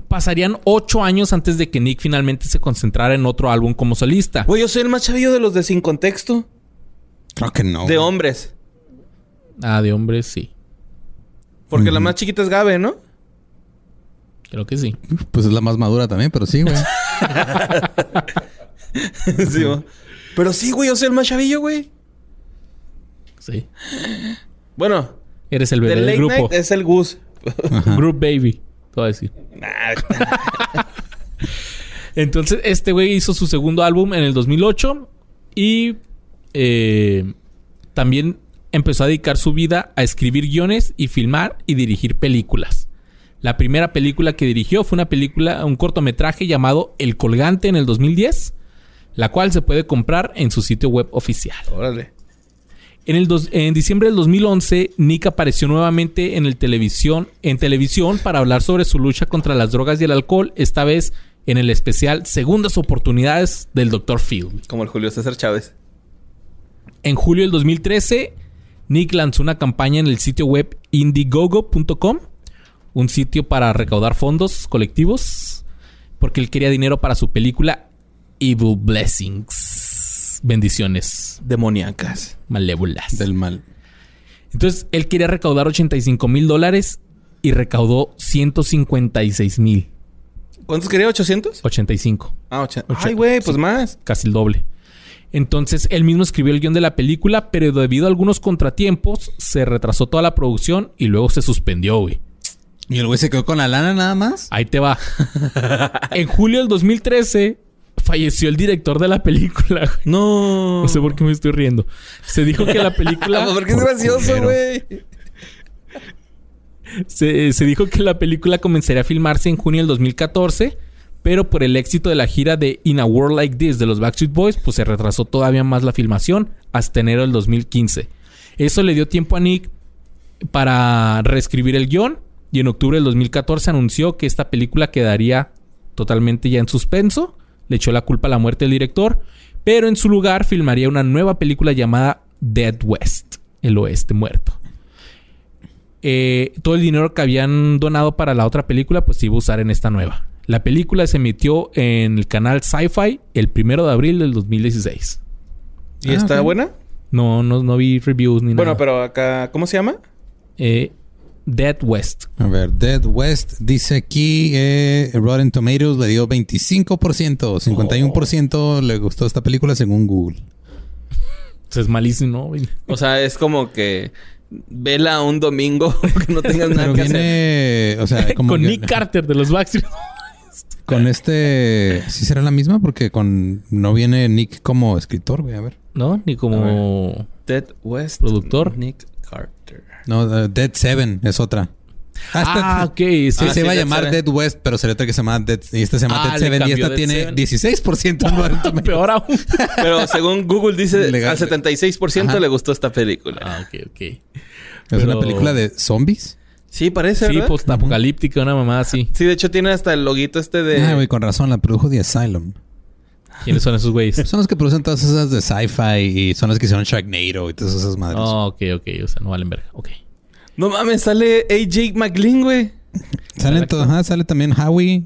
pasarían ocho años antes de que Nick finalmente se concentrara en otro álbum como solista. Güey, yo soy el más chavillo de los de Sin Contexto. Creo que no. De güey. hombres. Ah, de hombres, sí. Porque la más chiquita es Gabe, ¿no? Creo que sí. Pues es la más madura también, pero sí, güey. <laughs> sí, güey. Pero sí, güey, yo soy el más chavillo, güey. Sí. Bueno, Eres el bebé del grupo. night es el Gus. Group Baby. Te voy a decir. Entonces, este güey hizo su segundo álbum en el 2008 y eh, también empezó a dedicar su vida a escribir guiones y filmar y dirigir películas. La primera película que dirigió fue una película, un cortometraje llamado El Colgante en el 2010, la cual se puede comprar en su sitio web oficial. Órale. En, el dos- en diciembre del 2011, Nick apareció nuevamente en, el televisión, en televisión para hablar sobre su lucha contra las drogas y el alcohol, esta vez en el especial Segundas Oportunidades del Dr. Phil. Como el Julio César Chávez. En julio del 2013, Nick lanzó una campaña en el sitio web indiegogo.com, un sitio para recaudar fondos colectivos, porque él quería dinero para su película Evil Blessings. Bendiciones Demoníacas. malévolas. Del mal. Entonces, él quería recaudar 85 mil dólares y recaudó 156 mil. ¿Cuántos quería? ¿800? 85. Ah, 80. Ocho- Ay, güey, pues sí. más. Casi el doble. Entonces, él mismo escribió el guion de la película, pero debido a algunos contratiempos, se retrasó toda la producción y luego se suspendió, güey. ¿Y el güey se quedó con la lana nada más? Ahí te va. <laughs> en julio del 2013, falleció el director de la película, güey. No. No sé por qué me estoy riendo. Se dijo que la película... <laughs> Porque es gracioso, güey. Se, se dijo que la película comenzaría a filmarse en junio del 2014, pero por el éxito de la gira de In a World Like This de los Backstreet Boys, pues se retrasó todavía más la filmación hasta enero del 2015. Eso le dio tiempo a Nick para reescribir el guion y en octubre del 2014 anunció que esta película quedaría totalmente ya en suspenso. Le echó la culpa a la muerte del director, pero en su lugar filmaría una nueva película llamada Dead West, el oeste muerto. Eh, todo el dinero que habían donado para la otra película, pues se iba a usar en esta nueva. La película se emitió en el canal Sci-Fi el primero de abril del 2016. ¿Y Ah, está buena? No, no, no vi reviews ni Bueno, nada. pero acá, ¿cómo se llama? Eh, Dead West. A ver, Dead West dice aquí eh, Rotten Tomatoes le dio 25%, 51% le gustó esta película según Google. <laughs> Es malísimo. O sea, es como que vela un domingo <laughs> que no tengas nada Pero que hacer. viene, o sea, <laughs> como Con que- Nick Carter de los Backstreet. con este, ¿sí será la misma? Porque con no viene Nick como escritor, güey, a ver. ¿No? Ni como... Dead West. Productor. Nick Carter. No, uh, Dead Seven es otra. Ah, ok. sí. Sí, Ah, se iba a Dead llamar. Dead West, pero sería otra que se llama Dead... Y esta se llama Ah, Dead le Seven y cambió esta Dead tiene Seven. 16% en Rotten Tomatoes. Peor aún. Pero según Google dice, Legal. al 76% Ajá. le gustó esta película. ah, ok, ok. ¿Es Pero- una película de zombies? Sí, parece, Sí, ¿verdad? postapocalíptica, una mamá así. Sí, de hecho tiene hasta el loguito este de... Ah, güey, con razón, la produjo The Asylum. ¿Quiénes son esos güeyes? Son los que producen todas esas de sci-fi y son los que hicieron Sharknado y todas esas madres. Oh, ok, ok. O sea, no valen verga. Ok. No mames, sale AJ McLean, güey. Salen todo, ajá, sale también Howie,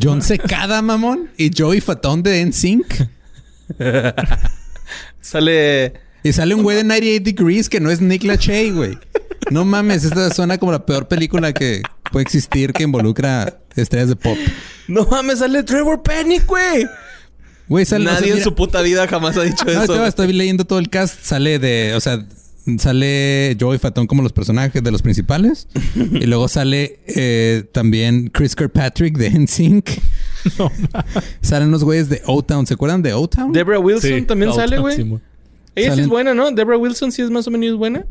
John Secada, mamón, y Joey Fatón de NSYNC. <laughs> Sale... Y sale un güey de 98 Degrees que no es Nick Lachey, güey. No mames, esta suena como la peor película que puede existir que involucra estrellas de pop. No mames, sale Trevor Panic, güey. Güey, sale... o sea, Nadie en mira- su puta vida jamás ha dicho No, eso. estaba- estoy leyendo todo el cast. Sale de... O sea... Sale Joey Fatón como los personajes de los principales. <laughs> y luego sale eh, también Chris Kirkpatrick de NSYNC. <laughs> Salen los güeyes de O-Town. ¿Se acuerdan de O-Town? Debra Wilson Sí, también sale, güey. Ella sí es buena, ¿no? Debra Wilson sí es más o menos buena.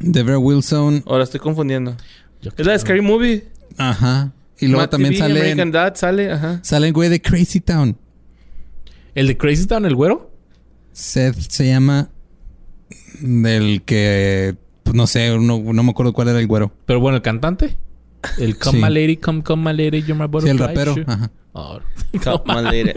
Debra Wilson. La estoy confundiendo. Yo Es la de Scary Movie. Ajá. Y luego Matt también TV, sale... American Dad sale, ajá. Sale el güey de Crazy Town. ¿El de Crazy Town, el güero? Seth se llama... Del que... pues, no sé, no, no me acuerdo cuál era el güero. Pero bueno, el cantante. El <laughs> Come Sí. My Lady, Come Come My Lady, You're My Sí, Butterfly. el rapero. Sure. Ajá. Oh, Come <laughs> on, lady.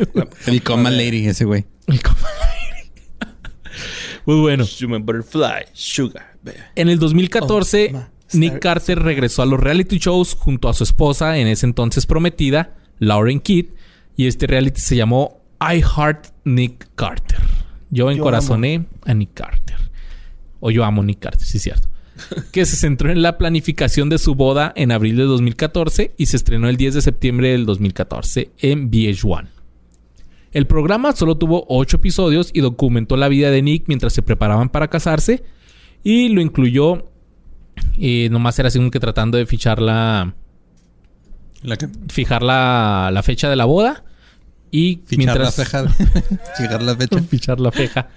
El Coma Lady, ese güey. el Come My Lady. <laughs> Muy bueno. Human Butterfly, Sugar, baby. En el 2014, Oh, ma- Nick Carter regresó a los reality shows junto a su esposa, en ese entonces prometida, Lauren Kidd, y este reality se llamó I Heart Nick Carter. Yo encorazoné a Nick Carter. O yo amo a Nick Carter, sí es cierto. <laughs> que se centró en la planificación de su boda en abril de 2014 y se estrenó el 10 de septiembre del 2014 en VH1. El programa solo tuvo ocho episodios y documentó la vida de Nick mientras se preparaban para casarse. Y lo incluyó. Y nomás era así como que tratando de fichar la. Fijar la, la fecha de la boda. Y Fichar mientras. la <laughs> fecha. Fijar la fecha. Fichar la fecha.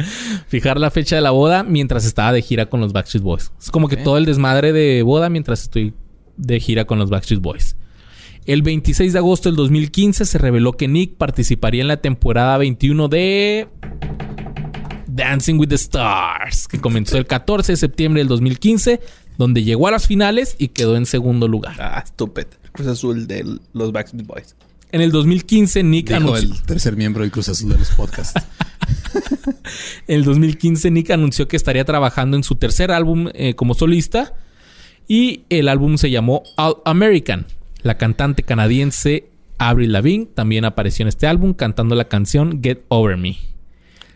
Fijar la fecha de la boda mientras estaba de gira con los Backstreet Boys. Es como que todo el desmadre de boda mientras estoy de gira con los Backstreet Boys. El 26 de agosto del 2015 se reveló que Nick participaría en la temporada 21 de Dancing with the Stars, que comenzó el 14 de septiembre del 2015, donde llegó a las finales y quedó en segundo lugar. Ah, estúpido. Cruz Azul de los Backstreet Boys. En el 2015 Nick Dijo anunció... el tercer miembro del Cruz Azul de los podcasts. <laughs> En el 2015 Nick anunció que estaría trabajando en su tercer álbum eh, como solista y el álbum se llamó All American. La cantante canadiense Avril Lavigne también apareció en este álbum cantando la canción Get Over Me.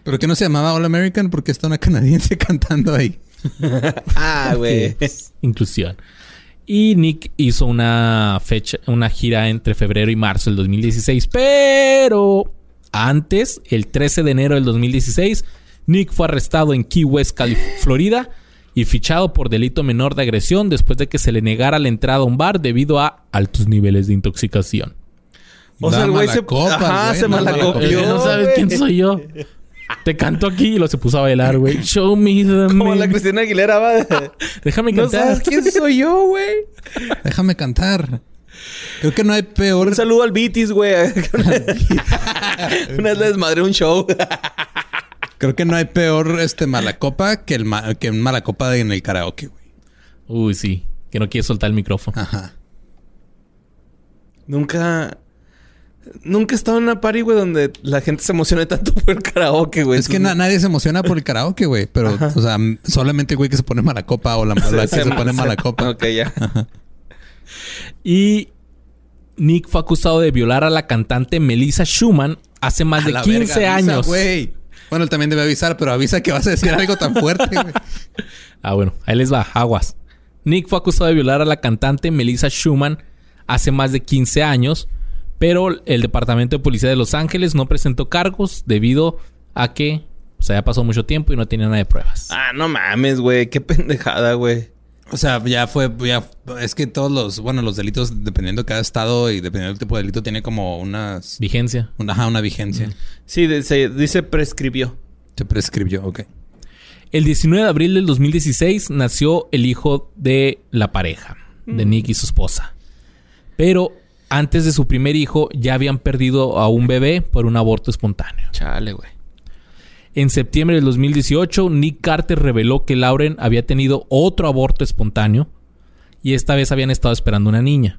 ¿Pero qué no se llamaba All American? Porque está una canadiense <laughs> cantando ahí. <laughs> Ah, <laughs> güey. Inclusión. Y Nick hizo una fecha, una gira entre febrero y marzo del 2016, pero antes, el 13 de enero del 2016, Nick fue arrestado en Key West, Calif- Florida, y fichado por delito menor de agresión después de que se le negara la entrada a un bar debido a altos niveles de intoxicación. O sea, el güey se... malacopas, Ajá, güey, se malacopió. No sabes quién soy yo. Te canto aquí y lo se puso a bailar, güey. Show me the Como man. la Cristina Aguilera va de... Déjame No cantar. sabes quién soy yo, güey. Déjame cantar. Creo que no hay peor. Un saludo al Bitis, güey. <laughs> Una vez le desmadré un show. Creo que no hay peor este malacopa que el ma- que un malacopa en el karaoke, güey. Uy, sí. Que no quiere soltar el micrófono. Ajá. Nunca... Nunca he estado en una party, güey, donde la gente se emocione tanto <laughs> por el karaoke, güey. Es que na- nadie se emociona por el karaoke, güey. Pero, o sea, solamente el güey que se pone malacopa o la <laughs> mala que se pone malacopa. Ok, ya. Y Nick fue acusado de violar a la cantante Melissa Schumann hace más A de la 15 verga, avisa, años. güey. Bueno, él también debe avisar, pero avisa que vas a decir algo tan fuerte, güey. <laughs> Ah, bueno, ahí les va, aguas. Nick fue acusado de violar a la cantante Melissa Schumann hace más de 15 años, pero el Departamento de Policía de Los Ángeles no presentó cargos debido a que o sea, ya pasó mucho tiempo y no tenía nada de pruebas. Ah, no mames, güey. Qué pendejada, güey. O sea, ya fue, ya, es que todos los, bueno, los delitos, dependiendo de cada estado y dependiendo del tipo de delito, tiene como unas, Vigencia. una, ajá, una vigencia. Sí, de- se dice prescribió. Se prescribió, ok. El 19 de abril del 2016 nació el hijo de la pareja, de Nick y su esposa. Pero antes de su primer hijo ya habían perdido a un bebé por un aborto espontáneo. Chale, güey. En septiembre del 2018, Nick Carter reveló que Lauren había tenido otro aborto espontáneo y esta vez habían estado esperando una niña.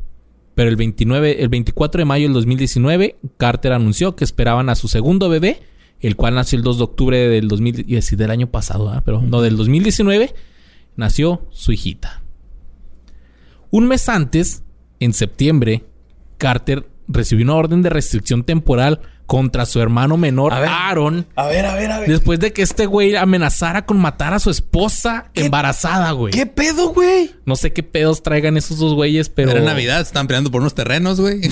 Pero el 29, el 24 de mayo del 2019, Carter anunció que esperaban a su segundo bebé, el cual nació el 2 de octubre del 2000, iba a decir del año pasado, ¿ah? pero no del 2019, nació su hijita. Un mes antes, en septiembre, Carter recibió una orden de restricción temporal contra su hermano menor, A ver. Aaron, A ver, a ver, a ver. Después de que este güey amenazara con matar a su esposa embarazada, güey. ¿Qué pedo, güey? No sé qué pedos traigan esos dos güeyes, pero. Era Navidad, estaban peleando por unos terrenos, güey. <laughs>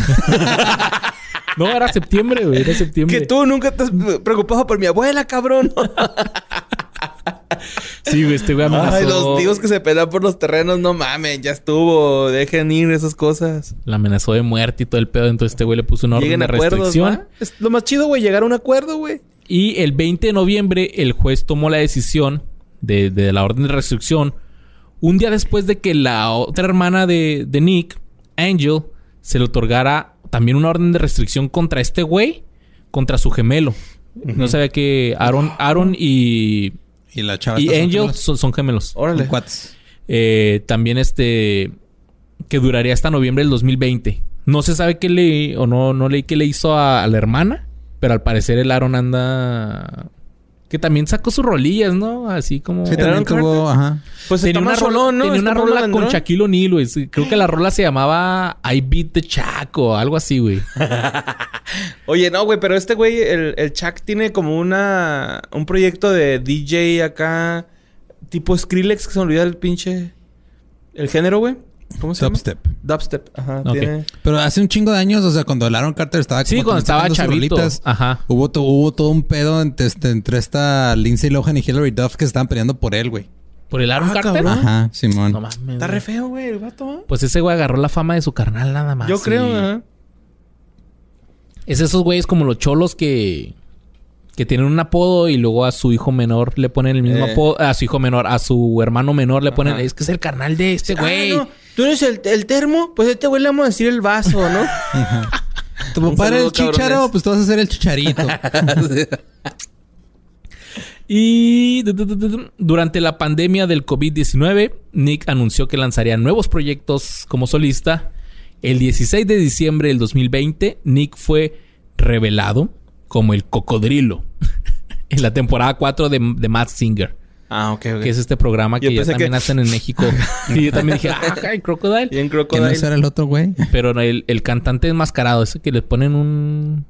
No, era septiembre, güey. Era septiembre. Que tú nunca te has preocupado por mi abuela, cabrón. <laughs> <laughs> Sí, güey, este güey amenazó. Ay, los tíos que se pelean por los terrenos, no mames, ya estuvo. Dejen ir esas cosas. La amenazó de muerte y todo el pedo. Entonces este güey le puso una orden Lleguen de acuerdos, restricción. ¿va? Es lo más chido, güey, llegar a un acuerdo, güey. Y el 20 de noviembre, el juez tomó la decisión de, de la orden de restricción. Un día después de que la otra hermana de, de Nick, Angel, se le otorgara también una orden de restricción contra este güey, contra su gemelo. No sabía que Aaron, Aaron y, Y la chava y Angel son, son gemelos. Órale. Cuates. Eh, también este que duraría hasta noviembre del 2020. No se sabe qué le o no no leí qué le hizo a, a la hermana, pero al parecer el Aaron anda que también sacó sus rolillas, ¿no? Así como Sí, ¿Era también un tuvo, ajá. Pues tenía una rola, rolón, ¿no? tenía una rola con. Shaquille O'Neal, güey. Creo que la rola se llamaba I Beat the Chaco o algo así, güey. <laughs> Oye, no, güey, pero este güey, el, el Chuck tiene como una... Un proyecto de DJ acá... Tipo Skrillex, que se me olvida el pinche... El género, güey. ¿Cómo se llama? Dubstep. Dubstep. Ajá. Ok. Tiene... Pero hace un chingo de años, o sea, cuando Aaron Carter estaba Sí, como cuando estaba chavito. rolitas, Ajá. Hubo, to- hubo todo un pedo entre, este- entre esta Lindsay Lohan y Hillary Duff que se estaban peleando por él, güey. ¿Por el Aaron Ah, Carter? cabrón. Ajá, Simón. No mames. Está re feo, güey, el vato. ¿eh? Pues ese güey agarró la fama de su carnal nada más. Yo creo, y- ajá. Es esos güeyes como los cholos que... Que tienen un apodo y luego a su hijo menor le ponen el mismo Eh. apodo. A su hijo menor, a su hermano menor le ponen... Ajá. Es que es el carnal de este güey. Ah, no. ¿Tú eres el, el termo? Pues a este güey le vamos a decir el vaso, ¿no? Tu papá era el chicharo, pues tú vas a ser el chicharito. <laughs> Y du- du- du- du- durante la pandemia del COVID-19, Nick anunció que lanzaría nuevos proyectos como solista. El 16 de diciembre del 2020, Nick fue revelado como el cocodrilo <laughs> en la temporada 4 de, de Matt Singer, ah, ok, ok. que es este programa que ya también que- hacen en México. <laughs> y yo también dije, ah, el crocodile. Que no crocodile. ese era el otro güey. Pero el, el cantante enmascarado, ese que le ponen un,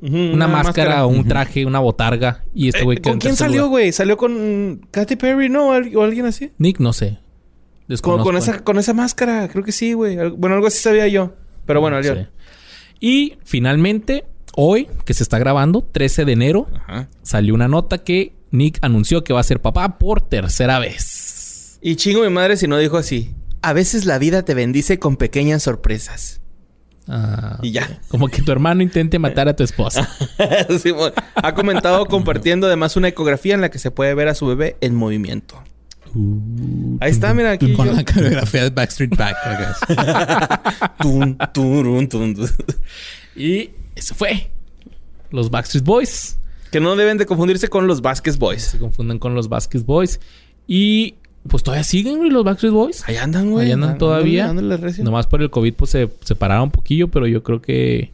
una, máscara, o un traje, una botarga. Y este Eh, güey quedó ¿Con en quién tercer salió, güey? ¿Salió con Katy Perry, no? ¿O al- ¿O alguien así? Nick, no sé. Con, con esa, con esa máscara, creo que sí, güey. Bueno, algo así sabía yo. Pero bueno, Sí. Y finalmente, hoy, que se está grabando, 13 de enero, Ajá. salió una nota que Nick anunció que va a ser papá por tercera vez. Y chingo mi madre si no dijo así. A veces la vida te bendice con pequeñas sorpresas. Ah, Y ya. Como que tu hermano intente matar a tu esposa. <laughs> Ha comentado compartiendo además una ecografía en la que se puede ver a su bebé en movimiento. Ahí está, mira aquí. Con yo- la coreografía de Backstreet Back. <laughs> tun, tun. y eso fue. Los Backstreet Boys. Que no deben de confundirse con los Vasquez Boys. Se confunden con los Backstreet Boys. Y pues todavía siguen, güey, los Backstreet Boys. Ahí andan, güey. Ahí andan todavía. Dándole recio. Nomás por el COVID, pues se separaron un poquillo, pero yo creo que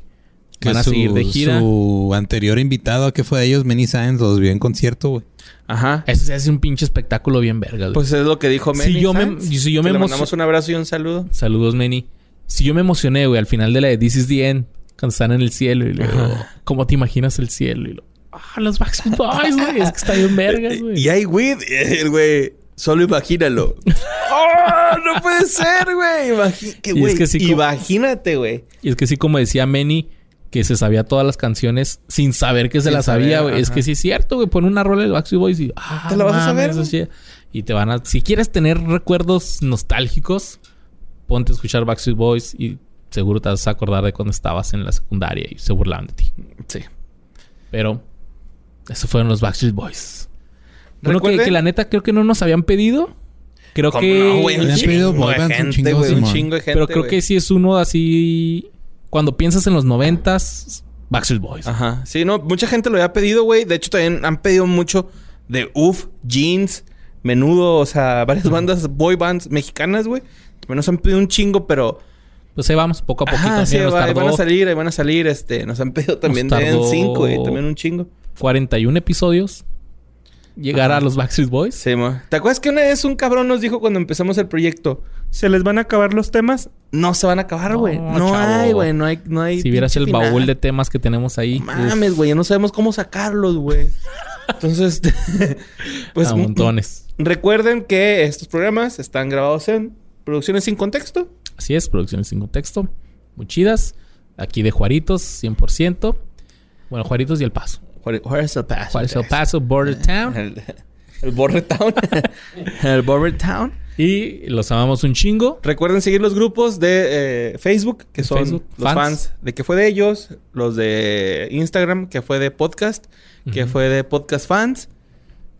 Que van a su, seguir de gira. Su anterior invitado, que fue de ellos, Manny Sáenz, los vio en concierto, güey. Ajá. Eso se hace un pinche espectáculo bien verga, güey. Pues es lo que dijo Si Manny. yo me- si yo me le mandamos un abrazo y un saludo. Saludos, Manny. Si yo me emocioné, güey, al final de la de This is the End, cuando están en el cielo y luego, ¿cómo te imaginas el cielo? Y lo, ah, los Backstreet <laughs> Boys, güey, es que está bien vergas, güey. Y hay weed. <laughs> El güey. Solo imagínalo. <laughs> ¡Oh! No puede ser, güey. Es güey, que sí, como- Imagínate, güey. Y es que sí, como decía Manny, que se sabía todas las canciones sin saber que se Sin las sabía, güey. Es que sí es cierto, güey. Pon una rola de Backstreet Boys y... Ah, ¿Te la vas a saber, eso güey? sí. Y te van a... Si quieres tener recuerdos nostálgicos, ponte a escuchar Backstreet Boys y seguro te vas a acordar de cuando estabas en la secundaria y se burlaban de ti. Sí. Pero... Esos fueron los Backstreet Boys. Bueno, que, la neta creo que no nos habían pedido. Creo ¿Cómo que... no, güey? Un Habían pedido chingo de boy bands un gente, chingo, güey. Un Simón. chingo de gente, pero creo güey. que sí es uno así... Cuando piensas en los noventas, Backstreet Boys. Ajá. Sí, no, mucha gente lo había pedido, güey. De hecho, también han pedido mucho de UF, Jeans, Menudo, o sea, varias bandas, boy bands mexicanas, güey. También nos han pedido un chingo, pero. Pues ahí vamos, poco a poquito. Ajá, sí, nos va- ahí van a salir, ahí van a salir, este. Nos han pedido también de tardó- 5, güey. También un chingo. 41 episodios. Llegar Ajá. a los Backstreet Boys. Sí. ¿Te acuerdas que una vez un cabrón nos dijo cuando empezamos el proyecto? ¿Se les van a acabar los temas? No se van a acabar, No, güey. No, chavo. hay, güey. No hay, no hay. Si vieras el final. baúl de temas que tenemos ahí. No Mames, güey. Ya no sabemos cómo sacarlos, güey. Entonces, <laughs> pues. a montones. Recuerden que estos programas están grabados en Producciones Sin Contexto. Así es, producciones sin contexto. Muy chidas. Aquí de Juaritos, 100%. Bueno, Juaritos y El Paso. Where- Where's el Paso? Juárez El Paso, Border <laughs> Town. El, el Border Town. <laughs> el Border Town. Y los amamos un chingo. Recuerden seguir los grupos de eh, Facebook, que De son Facebook, los fans. fans. de que fue de ellos, los de Instagram, que fue de podcast, que fue de podcast fans.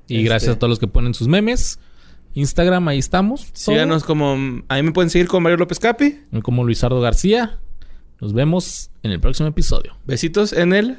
Y Este- gracias a todos los que ponen sus memes. Instagram, ahí estamos. todo. Síganos como... A mí me pueden seguir con Mario López Capi. Como Luisardo García. Nos vemos en el próximo episodio. Besitos en el...